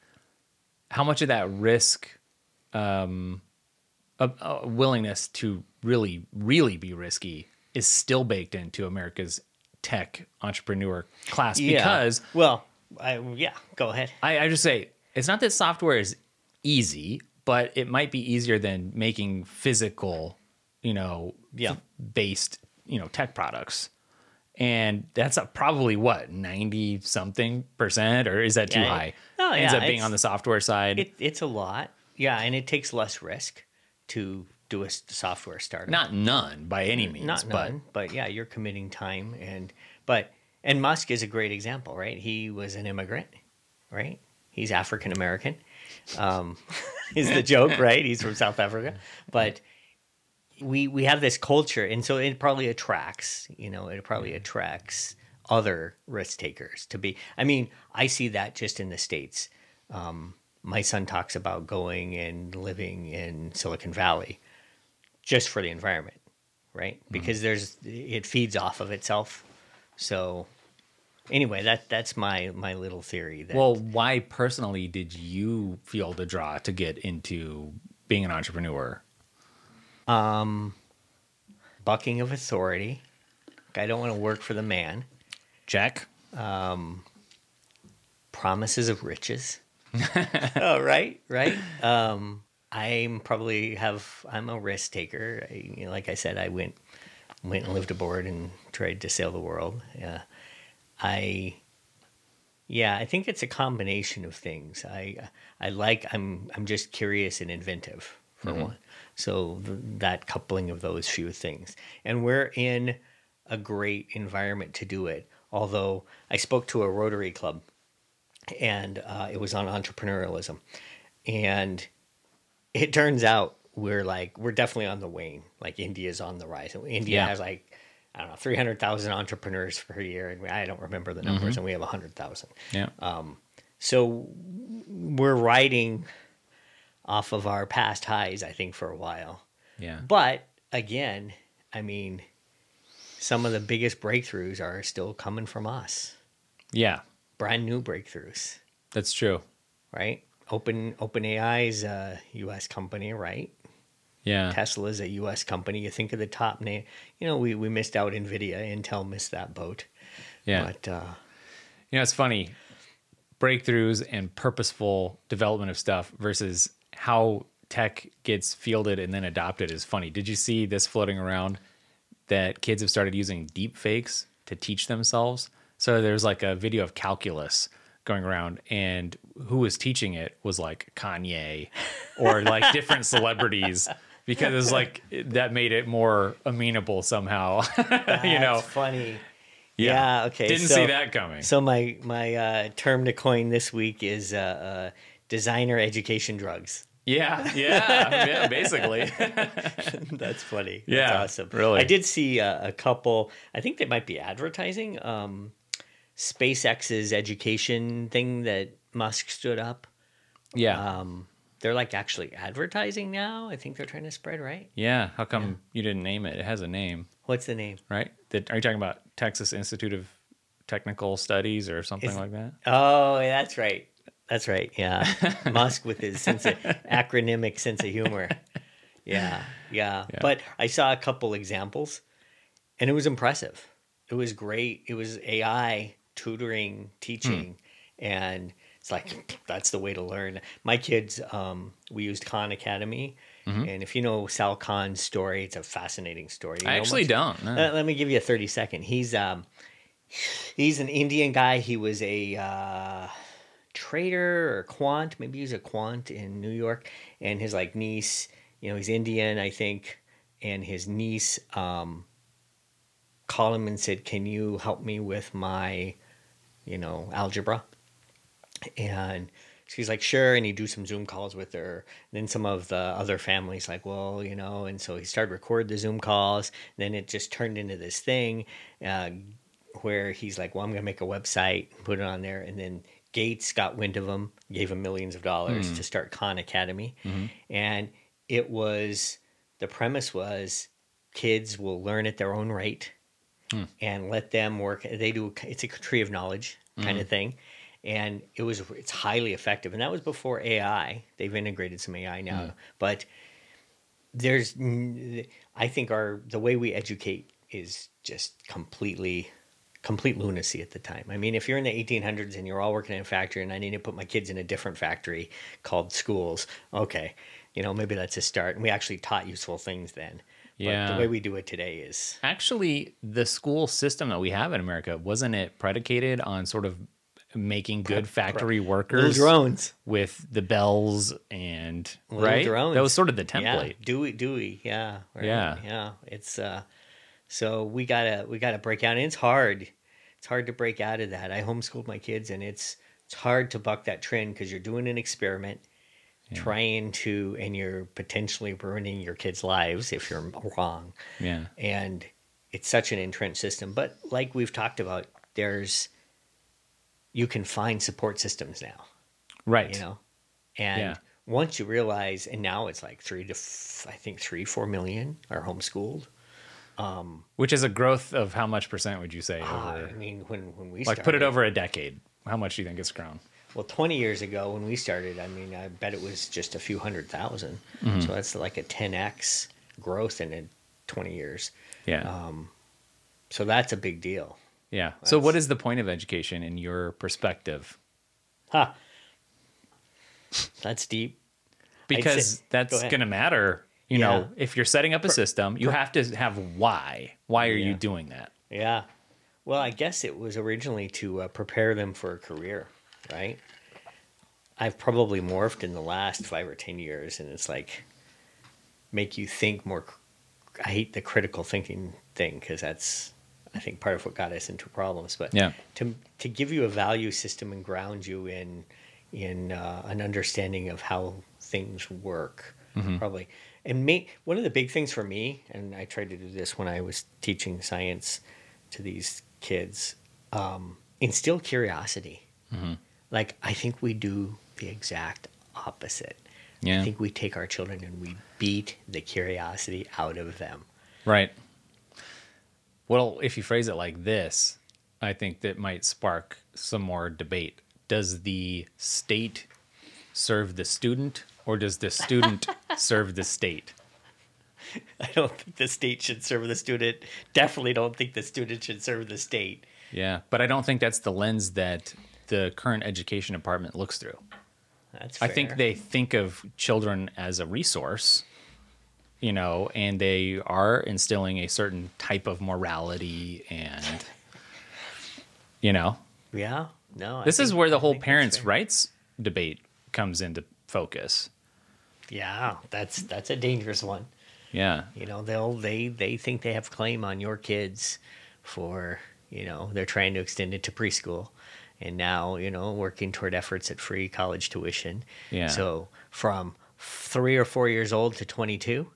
how much of that risk, um, a, a willingness to really, really be risky is still baked into America's tech entrepreneur class because well, I, yeah, go ahead. I, I just say it's not that software is easy, but it might be easier than making physical, you know, Yeah. based, you know, tech products. And that's a, probably what ninety something percent, or is that too Yeah, high? no, Ends yeah, up being on the software side. It, it's a lot, yeah, and it takes less risk to do a software startup. not none by any means, not but none, but yeah, you're committing time and but and Musk is a great example, right? He was an immigrant, right? He's African American. Um, is the joke, right? He's from South Africa, but we we have this culture, and so it probably attracts, you know, it probably attracts other risk takers to be. I mean, I see that just in the states. Um, my son talks about going and living in Silicon Valley just for the environment, right? Because there's it feeds off of itself. So anyway, that that's my my little theory. That, well, why personally did you feel the draw to get into being an entrepreneur? Um, bucking of authority. I don't want to work for the man. Check. Promises of riches. oh, right, right. Um, I'm probably have I'm a risk taker. I, you know, like I said, I went went and lived aboard and tried to sail the world. Yeah, I yeah, I think it's a combination of things. I I like I'm I'm just curious and inventive for one. So th- that coupling of those few things, and we're in a great environment to do it. Although I spoke to a Rotary Club, and uh, it was on entrepreneurialism, and it turns out we're like we're definitely on the wane. Like India's on the rise. India Yeah. has like I don't know three hundred thousand entrepreneurs per year, and I don't remember the numbers, and we have hundred thousand. Yeah. Um, So we're riding off of our past highs, I think, for a while. yeah. But again, I mean, some of the biggest breakthroughs are still coming from us. Yeah. Brand new breakthroughs, That's true. right? Open OpenAI is a U.S. company, right? Yeah. Tesla is a U.S. company. You think of the top name. You know, we, we missed out Nvidia. Intel missed that boat. Yeah. But uh, You know, it's funny breakthroughs and purposeful development of stuff versus how tech gets fielded and then adopted is funny. Did you see this floating around that kids have started using deep fakes to teach themselves? So there's like a video of calculus going around and who was teaching it was like Kanye or like different celebrities because it's like that made it more amenable somehow. you know, That's funny. Yeah. okay. Didn't so- see that coming. So my my uh, term to coin this week is uh, uh, designer education drugs. yeah, yeah, yeah, basically. That's funny. Yeah, That's awesome. really. I did see uh, a couple. I think they might be advertising um, SpaceX's education thing that Musk stood up. yeah. Um, they're like actually advertising now. I think they're trying to spread right. Yeah, how come you didn't name it? It has a name, What's the name? right? That, are you talking about Texas Institute of Technical Studies or something like that? Oh, that's right. That's right. Yeah, Musk with his sense of acronymic sense of humor. Yeah, yeah, Yeah. But I saw a couple examples, and it was impressive. It was great. It was AI tutoring, teaching, hmm. and it's like that's the way to learn. My kids, um, we used Khan Academy, and if you know Sal Khan's story, it's a fascinating story. You I actually much? don't. no. Uh, let me give you a 30 second. He's um he's an Indian guy. He was a uh trader or quant, maybe he's a quant in New York and his like niece, you know, he's Indian, I think, and his niece um called him and said, "Can you help me with my, you know, algebra?" And she's like, sure. And he'd do some Zoom calls with her. And then some of the other families, like, well, you know, and so he started record the Zoom calls. then it just turned into this thing uh, where he's like, well, I'm going to make a website, and put it on there. And then Gates got wind of him, gave him millions of dollars hmm. to start Khan Academy. Mm-hmm. And it was, the premise was kids will learn at their own rate hmm. and let them work. They do, it's a tree of knowledge kind of mm-hmm. thing and it was it's highly effective. And that was before ai they've integrated some ai now. Mm-hmm. But there's I think our the way we educate is just completely complete lunacy at the time. I mean if you're in the 1800s and you're all working in a factory and i need to put my kids in a different factory called schools okay you know maybe that's a start. And we actually taught useful things then. But Yeah. the way we do it today is Actually, the school system that we have in America wasn't it predicated on sort of making good factory workers little drones with the bells and Little right? drones. That was sort of the Yeah, template. Dewey, Dewey, yeah, right, Yeah. yeah. It's uh, so we gotta we gotta break out, and it's hard. It's hard to break out of that. I homeschooled my kids, and it's it's hard to buck that trend because you're doing an experiment, trying to, and you're potentially ruining your kids' lives if you're wrong. Yeah. And it's such an entrenched system. But like we've talked about, there's you can find support systems now Right. you know and Yeah. once you realize and now it's like three to f- i think three four million are homeschooled Which is a growth of how much percent would you say Ah, over i mean when when we like started, put it over a decade. How much do you think it's grown? well 20 years ago when we started i mean i bet it was just a few 100000 Mm-hmm. so that's like a 10x growth in a 20 years Yeah. Um, so that's a big deal yeah. So what is the point of education in your perspective? ha that's deep Because go that's going to matter. You Yeah. know, if you're setting up a system, you have to have why. Why are you doing that? Yeah. Well, I guess it was originally to uh, prepare them for a career, right? I've probably morphed in the last five or 10 years, and it's like make you think more. I hate the critical thinking thing because that's, I think, part of what got us into problems. But Yeah. to, to give you a value system and ground you in, in uh, an understanding of how things work, probably. And me, one of the big things for me, and I tried to do this when I was teaching science to these kids, um, instill curiosity. Like I think we do the exact opposite. Yeah. I think we take our children and we beat the curiosity out of them. Right. Well, if you phrase it like this, I think that might spark some more debate. Does the state serve the student or does the student serve the state? I don't think the state should serve the student. Definitely don't think the student should serve the state. Yeah, but I don't think that's the lens that the current education department looks through. That's I think they think of children as a resource, you know, and they are instilling a certain type of morality and, you know, Yeah. No. I this is where the I whole parents' rights debate comes into focus. Yeah, that's that's a dangerous one. Yeah. You know, they'll they they think they have claim on your kids for you know they're trying to extend it to preschool, and now you know working toward efforts at free college tuition. Yeah. So from three or four years old to twenty two,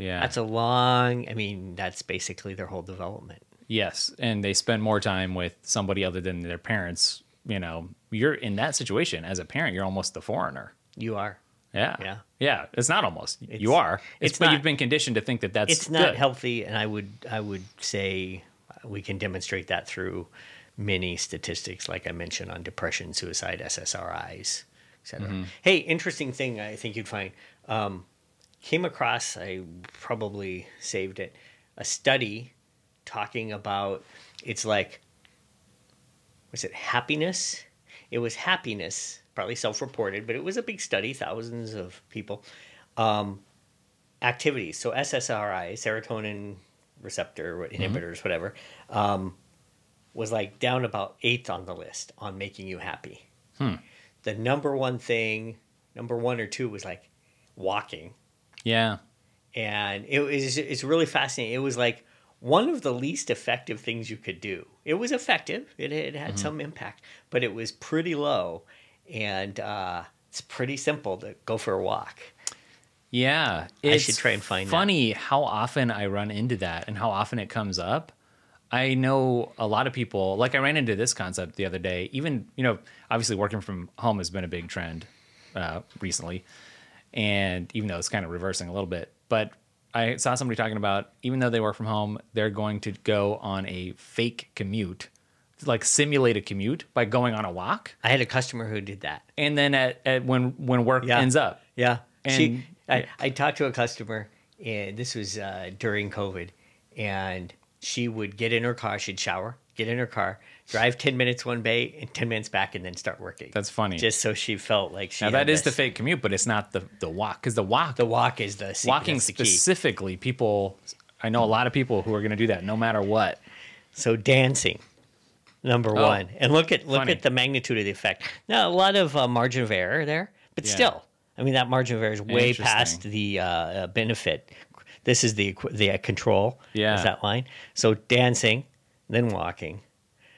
Yeah. that's a long. I mean, that's basically their whole development. Yes, and they spend more time with somebody other than their parents. You know, you're in that situation as a parent. You're almost the foreigner. You are. Yeah, Yeah. yeah. It's not almost. It's- you are. It's, it's but not- you've been conditioned to think that that's. it's not good. healthy and i would i would say we can demonstrate that through many statistics like i mentioned on depression suicide ssris etc Mm-hmm. hey interesting thing i think you'd find um, came across i probably saved it a study talking about it's like was it happiness it was happiness probably self-reported but it was a big study thousands of people um, activities. So SSRI, serotonin receptor what- inhibitors, whatever, um, was like down about eighth on the list on making you happy. The number one thing, number one or two was like walking, Yeah, and it was it's really fascinating. It was like one of the least effective things you could do. It was effective. It, it had some impact, but it was pretty low, and uh, it's pretty simple to go for a walk. yeah. I should try and find that. Funny how often I run into that and how often it comes up. I know a lot of people. Like I ran into this concept the other day. Even you know, obviously working from home has been a big trend uh, recently, and even though it's kind of reversing a little bit, but I saw somebody talking about even though they work from home, they're going to go on a fake commute, like simulate a commute by going on a walk, I had a customer who did that. and then at, at when when work Yeah. ends up, Yeah. she, I, I talked to a customer, and this was uh, during COVID, and she would get in her car, she'd shower, get in her car, drive 10 minutes one way and 10 minutes back, and then start working. That's funny. Just so she felt like she now that is the fake commute, but it's not the the walk because the walk The walk is the secret, walking the specifically people i know a lot of people who are going to do that no matter what So dancing, number Oh, one, and look at look funny. at the magnitude of the effect. Now a lot of uh, margin of error there, but Yeah. still, I mean that margin of error is way past the uh, uh, benefit. This is the the control. Yeah. is that line? So dancing, then walking,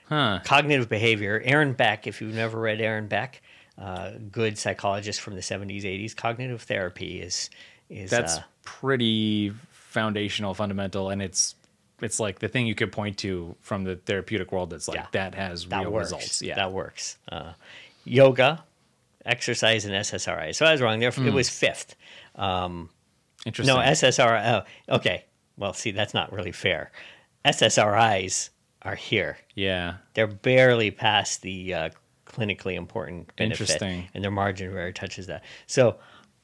huh cognitive behavior. Aaron Beck, if you've never read Aaron Beck, uh, good psychologist from the seventies, eighties. Cognitive therapy is is that's uh, pretty foundational fundamental and it's it's like the thing you could point to from the therapeutic world that's like Yeah. that has that real works. results yeah that works. Uh, yoga, exercise, and SSRI. So I was wrong there. Hmm. It was fifth. interesting No, SSRI. Oh, okay. Well, see, that's not really fair. SSRIs are here. yeah They're barely past the uh, clinically important benefit, Interesting. and their margin of error touches that. So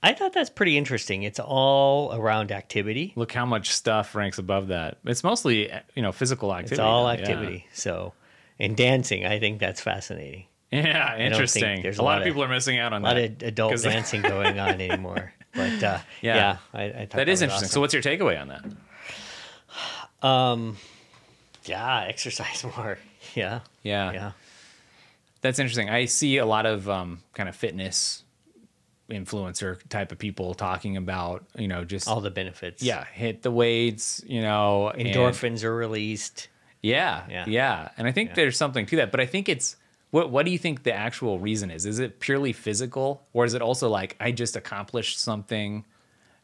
I thought that's pretty interesting. It's all around activity. look how much stuff ranks above that it's mostly you know physical activity It's all though, yeah. activity. So, and dancing, I think that's fascinating. yeah, interesting there's a a lot lot of people are missing out on A lot that of adult dancing going on anymore. But uh, Yeah. yeah, I, I thought that is was interesting so what's your takeaway on that yeah, exercise more. Yeah, yeah yeah. That's interesting. I see a lot of um, kind of fitness influencer type of people talking about, you know, just All the benefits. yeah, hit the weights, you know, and- endorphins are released. yeah, yeah, Yeah. And I think Yeah. there's something to that, but I think it's what what do you think the actual reason is? Is it purely physical or is it also like I just accomplished something?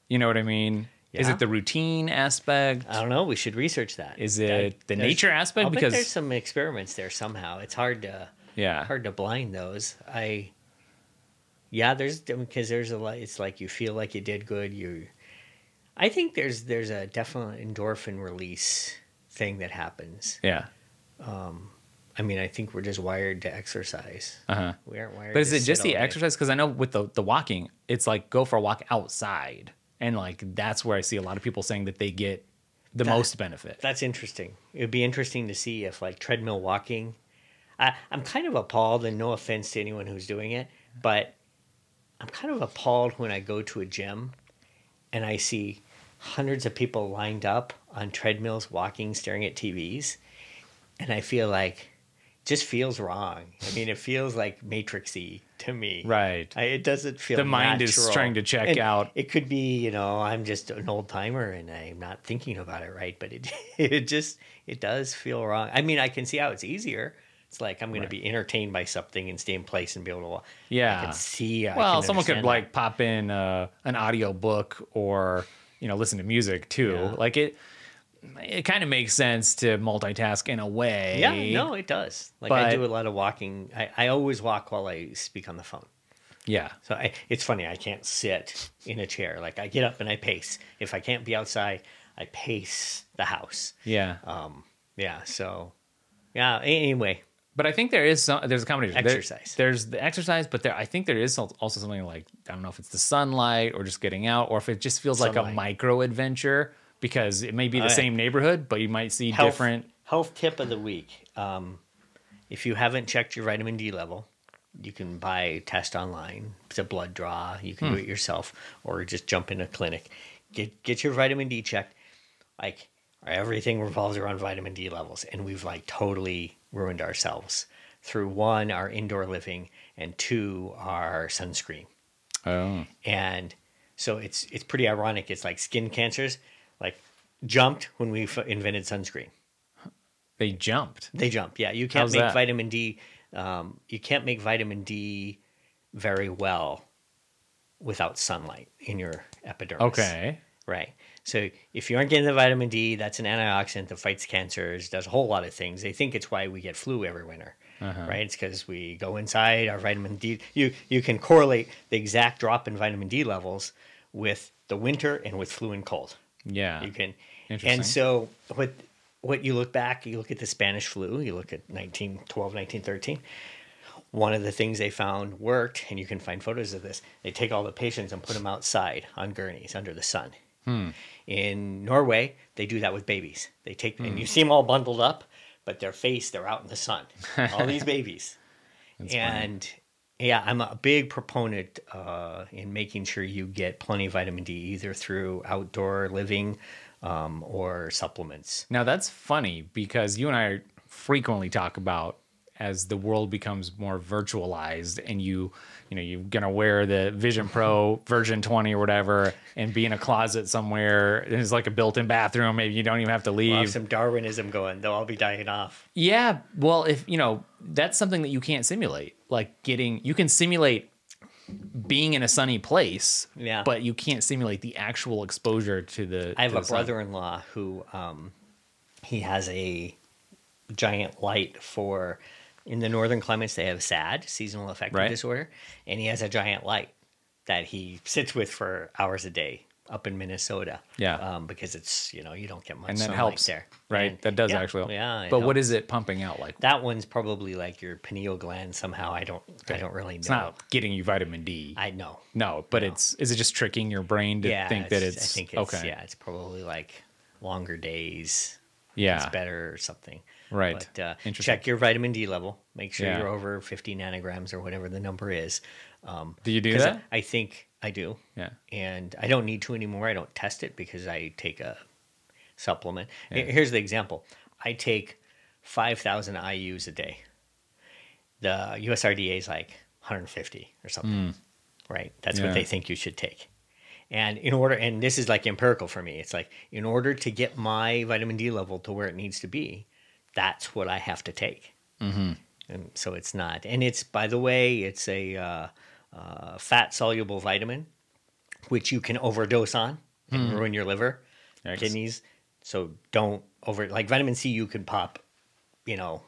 You know what I mean? Is it the routine aspect? I don't know. We should research that. Is That- it the nature aspect? I'll Because- there's some experiments there somehow. It's hard to yeah. hard to blind those. I yeah, there's because there's a lot. It's like you feel like you did good. You, I think there's there's a definite endorphin release thing that happens. Yeah. Um, I mean, I think we're just wired to exercise. Uh-huh. We aren't wired. But is it just the exercise? Because I know with the the walking, it's like go for a walk outside, and like that's where I see a lot of people saying that they get the That- most benefit. That's interesting. It would be interesting to see if like treadmill walking. I, I'm kind of appalled, and no offense to anyone who's doing it, but I'm kind of appalled when I go to a gym and I see hundreds of people lined up on treadmills, walking, staring at TVs, and I feel like just feels wrong. I mean, it feels like matrixy to me. Right. I, it doesn't feel. The mind is trying to check And out. It could be, you know, I'm just an old timer and I'm not thinking about it right, but it it just it does feel wrong. I mean, I can see how it's easier. It's like I'm going Right. to be entertained by something and stay in place and be able to. Yeah. I can see. I well, can someone could understand like pop in uh, an audio book or you know listen to music too. Yeah. Like it, it kind of makes sense to multitask in a way. Yeah, no, it does. Like I do a lot of walking. I, I always walk while I speak on the phone. Yeah. So I, it's funny. I can't sit in a chair. Like I get up and I pace. If I can't be outside, I pace the house. Yeah. Um, yeah. So, yeah. Anyway, But I think there is some. There's a combination. There- Exercise. there's the exercise, but there I think there is also something like I don't know if it's the sunlight or just getting out, or if it just feels like a micro adventure because it may be the yeah. same neighborhood, but you might see health, different. health tip of the week. Um, if you haven't checked your vitamin D level, you can buy a test online. It's a blood draw. You can do it yourself, or just jump in a clinic. Get get your vitamin D checked. Like everything revolves around vitamin D levels, and we've like totally ruined ourselves through one our indoor living and two our sunscreen. Oh, and so it's it's pretty ironic. It's like skin cancers, jumped when we f- invented sunscreen. they jumped. They jump. Yeah, you can't How's make that? vitamin D. Um, you can't make vitamin D very well without sunlight in your epidermis. Okay. Right. So if you aren't getting the vitamin D, that's an antioxidant that fights cancers, does a whole lot of things. They think it's why we get flu every winter. Uh-huh. Right? It's because we go inside our vitamin D. You you can correlate the exact drop in vitamin D levels with the winter and with flu and cold. Yeah. You can. And so what? What you look back, you look at the Spanish flu, you look at 1912, 1913. One of the things they found worked, and you can find photos of this. They take all the patients and put them outside on gurneys under the sun. Hmm. In Norway, they do that with babies. They take and you see them all bundled up, but their face they're out in the sun. All these babies, and yeah, I'm a big proponent uh, in making sure you get plenty of vitamin D either through outdoor living um, or supplements. Now that's funny because you and I frequently talk about as the world becomes more virtualized and you you know you're gonna wear the Vision Pro version 20 or whatever and be in a closet somewhere and it's like a built-in bathroom maybe you don't even have to leave We'll have some Darwinism going. They'll all be dying off. yeah well if you know that's something that you can't simulate like getting you can simulate being in a sunny place Yeah. but you can't simulate the actual exposure to the I have a brother-in-law who um, he has a giant light for in the northern climates they have SAD, seasonal affective Right. disorder, and he has a giant light that he sits with for hours a day up in Minnesota. Yeah. um, because it's you know you don't get much and that sunlight helps there, right And- that does yeah, actually help. Yeah, but what helps. is it pumping out like that one's probably like your pineal gland somehow. I don't I don't really know. It's not getting you vitamin D. I know. no, but it's is it just tricking your brain to yeah, think that it's, I think it's okay? yeah, it's probably like longer days. Yeah, it's better or something. right. But uh, Interesting. check your vitamin D level. Make sure Yeah. you're over 50 nanograms or whatever the number is. Um, Do you do that? I think I do. Yeah. And I don't need to anymore. I don't test it because I take a supplement. Yeah. Here's the example I take 5,000 IUs a day. The USRDA is like 150 or something, right? That's. Yeah. what they think you should take. And in order, and this is like empirical for me, it's like in order to get my vitamin D level to where it needs to be, that's what I have to take. Mm-hmm. And so it's not. And it's, by the way, it's a uh, uh, fat soluble vitamin, which you can overdose on and ruin your liver, Yikes. kidneys. So don't over, like vitamin C, you can pop, you know,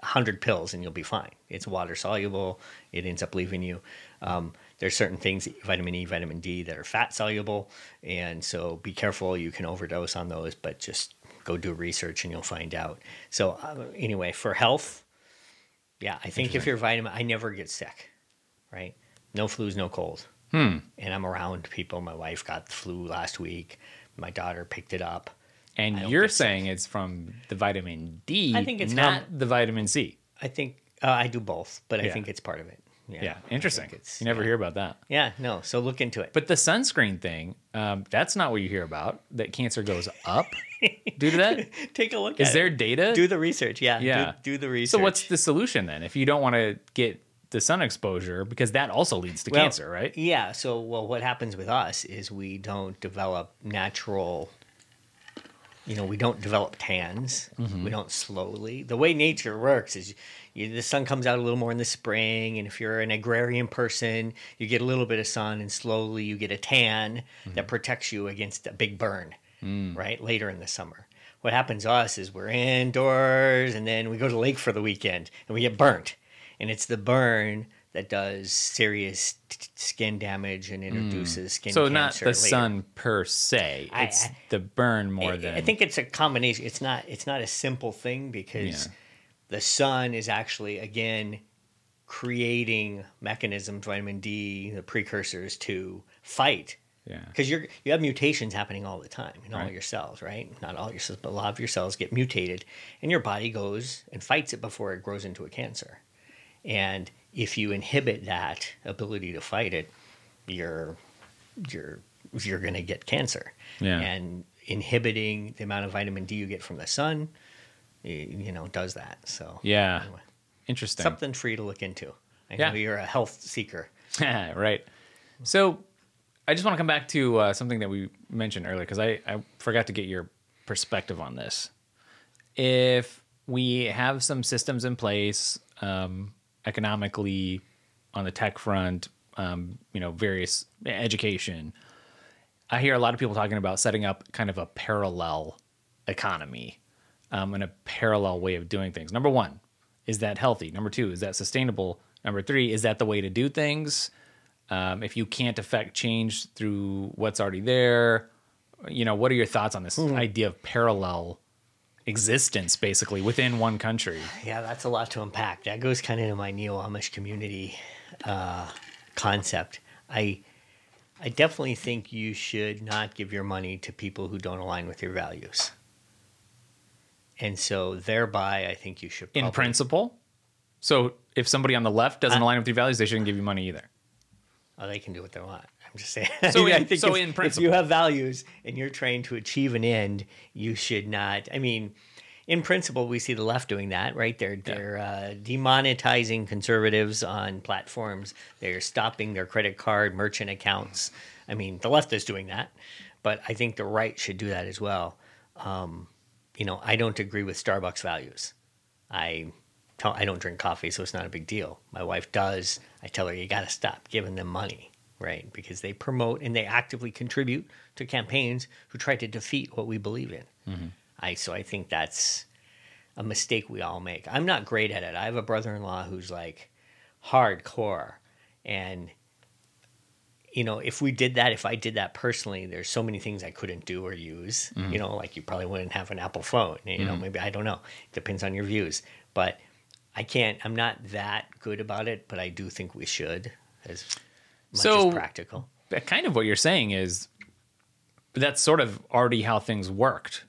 100 pills and you'll be fine. It's water soluble, it ends up leaving you. Um, there's certain things, vitamin E, vitamin D, that are fat soluble. And so be careful. You can overdose on those, but just go do research and you'll find out. So, uh, anyway, for health, yeah, I think if you're vitamin, I never get sick, right? No flus, no cold. Hmm. And I'm around people. My wife got the flu last week. My daughter picked it up. And you're get sick. saying it's from the vitamin D, I think it's not the vitamin C. I think uh, I do both, but I Yeah. think it's part of it. Yeah, I interesting. You never yeah. hear about that. Yeah, no. So look into it. But the sunscreen thing, um, that's not what you hear about. That cancer goes up due to that. take a look. Is there it. data? Do the research. Yeah. Yeah. Do, do the research. so what's the solution then? If you don't want to get the sun exposure, because that also leads to Well, cancer, right? Yeah. So, well, what happens with us is we don't develop natural. You know, we don't develop tans. Mm-hmm. We don't slowly. The way nature works is, you, the sun comes out a little more in the spring, and if you're an agrarian person, you get a little bit of sun, and slowly you get a tan Mm-hmm. that protects you against a big burn, Mm. right? Later in the summer. What happens to us is we're indoors, and then we go to the lake for the weekend, and we get burnt, and it's the burn that does serious t- skin damage and introduces skin Mm. So not the later. sun per se; it's I- the burn more I, than. I think it's a combination. It's not. It's not a simple thing because Yeah. the sun is actually again creating mechanisms, vitamin D, the precursors to fight. Yeah. Because you're you have mutations happening all the time in all your cells, right? Not all your cells, but a lot of your cells get mutated, and your body goes and fights it before it grows into a cancer. And if you inhibit that ability to fight it, you're you're you're going to get cancer. Yeah. And inhibiting the amount of vitamin D you get from the sun, you know, does that. So Yeah. anyway, Interesting. something for you to look into. I Yeah. know you're a health seeker. right. So I just want to come back to uh, something that we mentioned earlier because I, I forgot to get your perspective on this. If we have some systems in place um, economically on the tech front, um, you know, various education, I hear a lot of people talking about setting up kind of a parallel economy um, and a parallel way of doing things. Number one, is that healthy? Number two, is that sustainable? Number three, is that the way to do things? Um, if you can't affect change through what's already there, you know, what are your thoughts on this idea of parallel existence, basically within one country? Yeah, that's a lot to unpack. That goes kind of into my neo Amish community uh, concept. I I definitely think you should not give your money to people who don't align with your values. And so thereby I think you should In principle, so if somebody on the left doesn't align with your values, they shouldn't give you money either. Oh, they can do what they want. I'm just saying. So I in- think so if, in if you have values and you're trying to achieve an end, you should not. I mean, in principle, we see the left doing that, right? They're they're uh, demonetizing conservatives on platforms. They're stopping their credit card merchant accounts. I mean, the left is doing that, but I think the right should do that as well. Um, you know, I don't agree with Starbucks values. I I don't drink coffee, so it's not a big deal. My wife does. I tell her you got to stop giving them money, right? Because they promote and they actively contribute to campaigns who try to defeat what we believe in. Mm-hmm. I so I think that's a mistake we all make. I'm not great at it. I have a brother-in-law who's like hardcore, and you know, if we did that, if I did that personally, there's so many things I couldn't do or use. Mm-hmm. You know, like you probably wouldn't have an Apple phone. You know, mm-hmm. maybe I don't know. It Depends on your views, but I can't. I'm not that good about it, but I do think we should, as much So- as practical. But kind of what you're saying is that's sort of already how things worked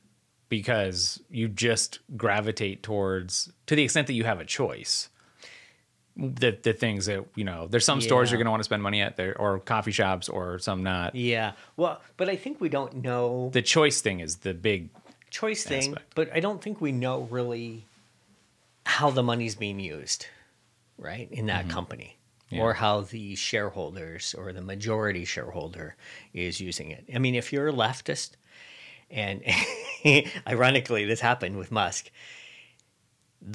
because you just gravitate towards to the extent that you have a choice the the things that you know there's some stores you're going to want to spend money at there or coffee shops or some not Yeah. Well, but I think we don't know the choice thing is the big choice thing, but I don't think we know really how the money's being used, right, in that company, Mm-hmm. Yeah. or how the shareholders or the majority shareholder is using it. I mean, if you're a leftist, and ironically, this happened with Musk.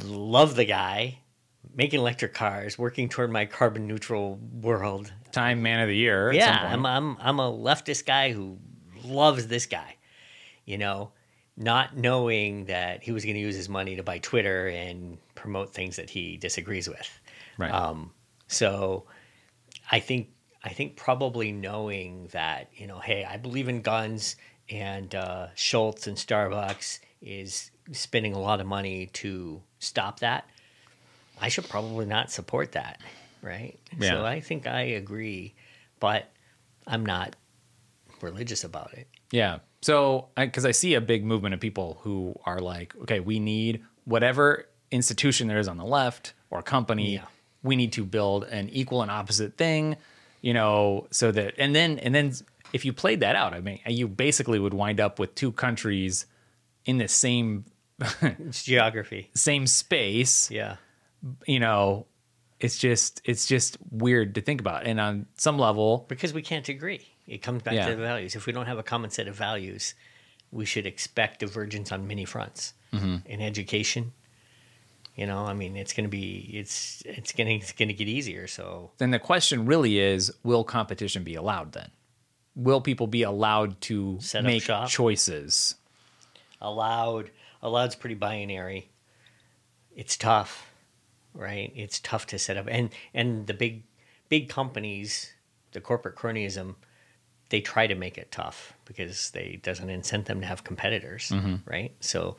Love the guy, making electric cars, working toward my carbon neutral world. time man of the year Yeah. I'm I'm I'm a leftist guy who loves this guy. You know, not knowing that he was going to use his money to buy Twitter and promote things that he disagrees with. right Um, so I think I think probably knowing that you know, hey, I believe in guns, and uh, Schultz and Starbucks is spending a lot of money to stop that. I should probably not support that, right? Yeah. So I think I agree, but I'm not religious about it. Yeah. So, because I, see a big movement of people who are like, okay, we need whatever institution there is on the left or company, Yeah. We need to build an equal and opposite thing, you know, so that and then and then if you played that out, I mean, you basically would wind up with two countries in the same geography. same space Yeah. you know it's just it's just weird to think about and on some level Because we can't agree. It comes back Yeah. to the values. If we don't have a common set of values, we should expect divergence on many fronts. Mm-hmm. In education, you know, I mean, it's going to be it's it's going to it's going to get easier. So then the question really is will competition be allowed then will people be allowed to Set up make shop? choices allowed alloud's pretty binary. It's tough, right? It's tough to set up, and and the big big companies, the corporate cronyism, they try to make it tough because they doesn't incent them to have competitors, mm-hmm. right? So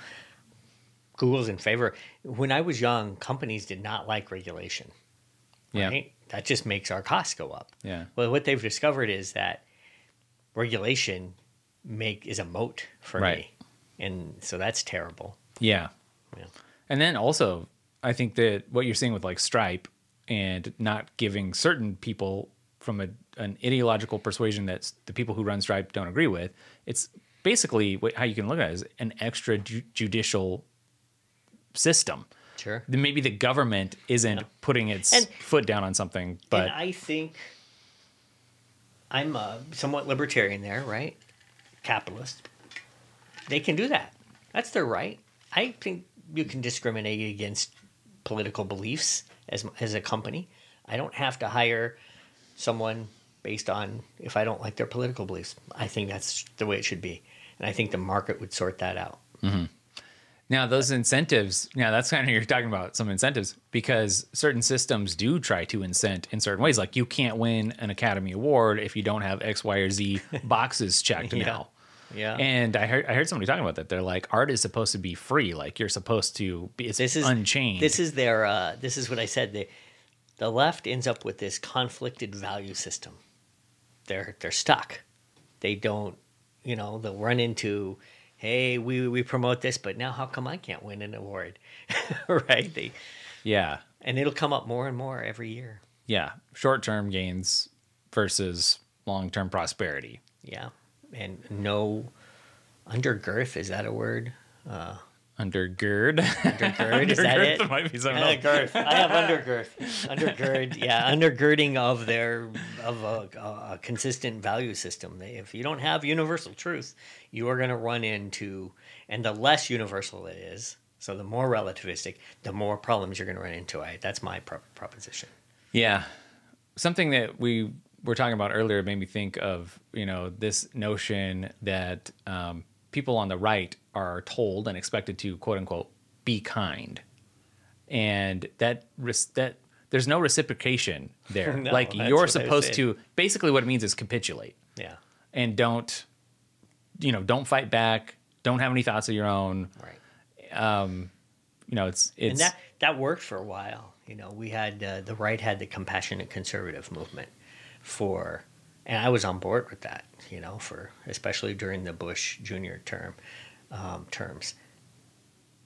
Google's in favor. When I was young, companies did not like regulation. yeah Right? That just makes our costs go up. yeah Well, what they've discovered is that regulation make is a moat for Right. me, and so that's terrible. yeah Yeah. and then also i think that what you're seeing with like stripe and not giving certain people from a, an ideological persuasion that the people who run stripe don't agree with it's basically what, how you can look at it is an extra ju- judicial system Sure. then maybe the government isn't putting its And- foot down on something, but and I think I'm uh, somewhat libertarian there, right? Capitalist. They can do that. That's their right. I think you can discriminate against political beliefs as as a company. I don't have to hire someone based on if I don't like their political beliefs. I think that's the way it should be, and I think the market would sort that out. Now those incentives, now that's kind of you're talking about some incentives because certain systems do try to incent in certain ways. Like you can't win an Academy Award if you don't have X, Y, or Z boxes checked Yeah. now. Yeah. And I heard I heard somebody talking about that. They're like, art is supposed to be free. Like you're supposed to be it's this is unchained. This is their. Uh, this is what I said. The the left ends up with this conflicted value system. They're they're stuck. They don't. You know, they'll run into, hey, we we promote this, but now how come I can't win an award? right? They yeah. and it'll come up more and more every year. Yeah. Short term gains versus long term prosperity. Yeah, and no undergirth is that a word? Uh, Undergird. Undergird is that it? might be something else. Undergirth. I have undergirth. Undergird. Yeah, undergirding of their of a, a consistent value system. If you don't have universal truth, you are going to run into, and the less universal it is, so the more relativistic, the more problems you're going to run into. I, that's my pro- proposition. Yeah. Something that we were talking about earlier made me think of, you know, this notion that um, people on the right are told and expected to quote unquote be kind. And that that there's no reciprocation there. No, like you're supposed to basically what it means is capitulate Yeah. and don't you know, don't fight back, don't have any thoughts of your own. Right. You know, it's And it's that that worked for a while. You know, we had uh, the right had the compassionate conservative movement for, and I was on board with that. You know, for especially during the Bush Junior term um, terms.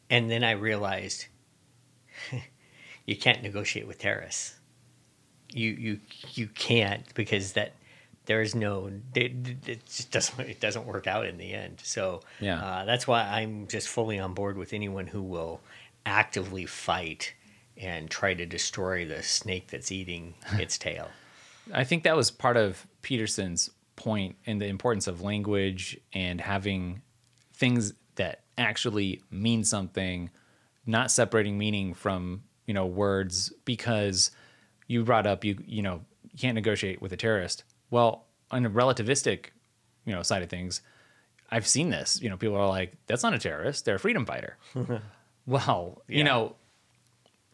And then I realized you can't negotiate with terrorists. You you you can't because that there is no it, it just doesn't it doesn't work out in the end. So Yeah. uh, that's why I'm just fully on board with anyone who will actively fight and try to destroy the snake that's eating its tail. I think that was part of Peterson's point in the importance of language and having things that actually mean something, not separating meaning from you know words. Because you brought up you you know you can't negotiate with a terrorist. Well, on a relativistic you know side of things, I've seen this. You know, people are like, "That's not a terrorist; they're a freedom fighter." well, you know,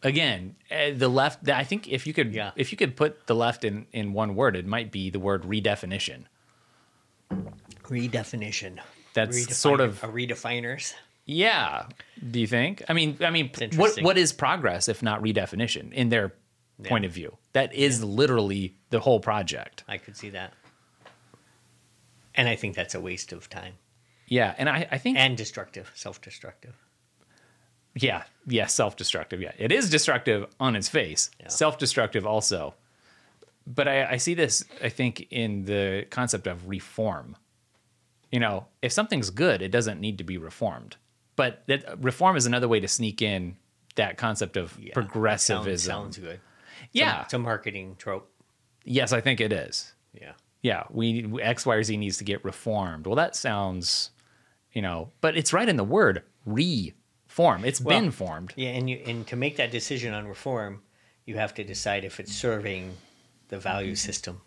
again, eh, the left. I think if you could, Yeah. if you could put the left in in one word, it might be the word redefinition. Redefinition. That's sort of- a redefiners. Yeah. Do you think? I mean, I mean, what what is progress if not redefinition in their point of view? That is literally the whole project. I could see that. And I think that's a waste of time Yeah, and I, I think and destructive, self-destructive. Yeah, yeah, self-destructive. Yeah, it is destructive on its face. Yeah. Self-destructive also. But I, I see this. I think in the concept of reform. You know, if something's good, it doesn't need to be reformed. But that uh, reform is another way to sneak in that concept of Yeah, progressivism. sounds, sounds good. yeah. It's a marketing trope. yes, I think it is. Yeah. yeah, we X, Y, or Z needs to get reformed. Well, that sounds, you know, but it's right in the word reform. It's Well, been formed. Yeah, and you and to make that decision on reform, you have to decide if it's serving the value system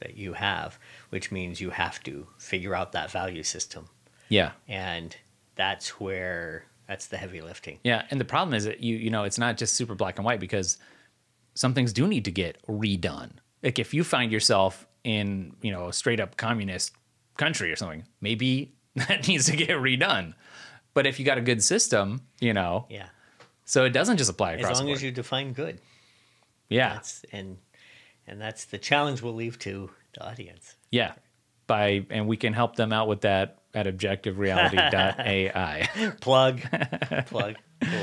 that you have, which means you have to figure out that value system. Yeah, And that's where that's the heavy lifting. yeah. And the problem is that you, you know, it's not just super black and white because some things do need to get redone. Like if you find yourself in, you know, a straight up communist country or something, maybe that needs to get redone. But if you got a good system, you know, Yeah. so it doesn't just apply across. As long as you define good. yeah, That's and and that's the challenge we'll leave to the audience. Yeah. By and we can help them out with that at objectivereality.ai. Plug. plug. Cool.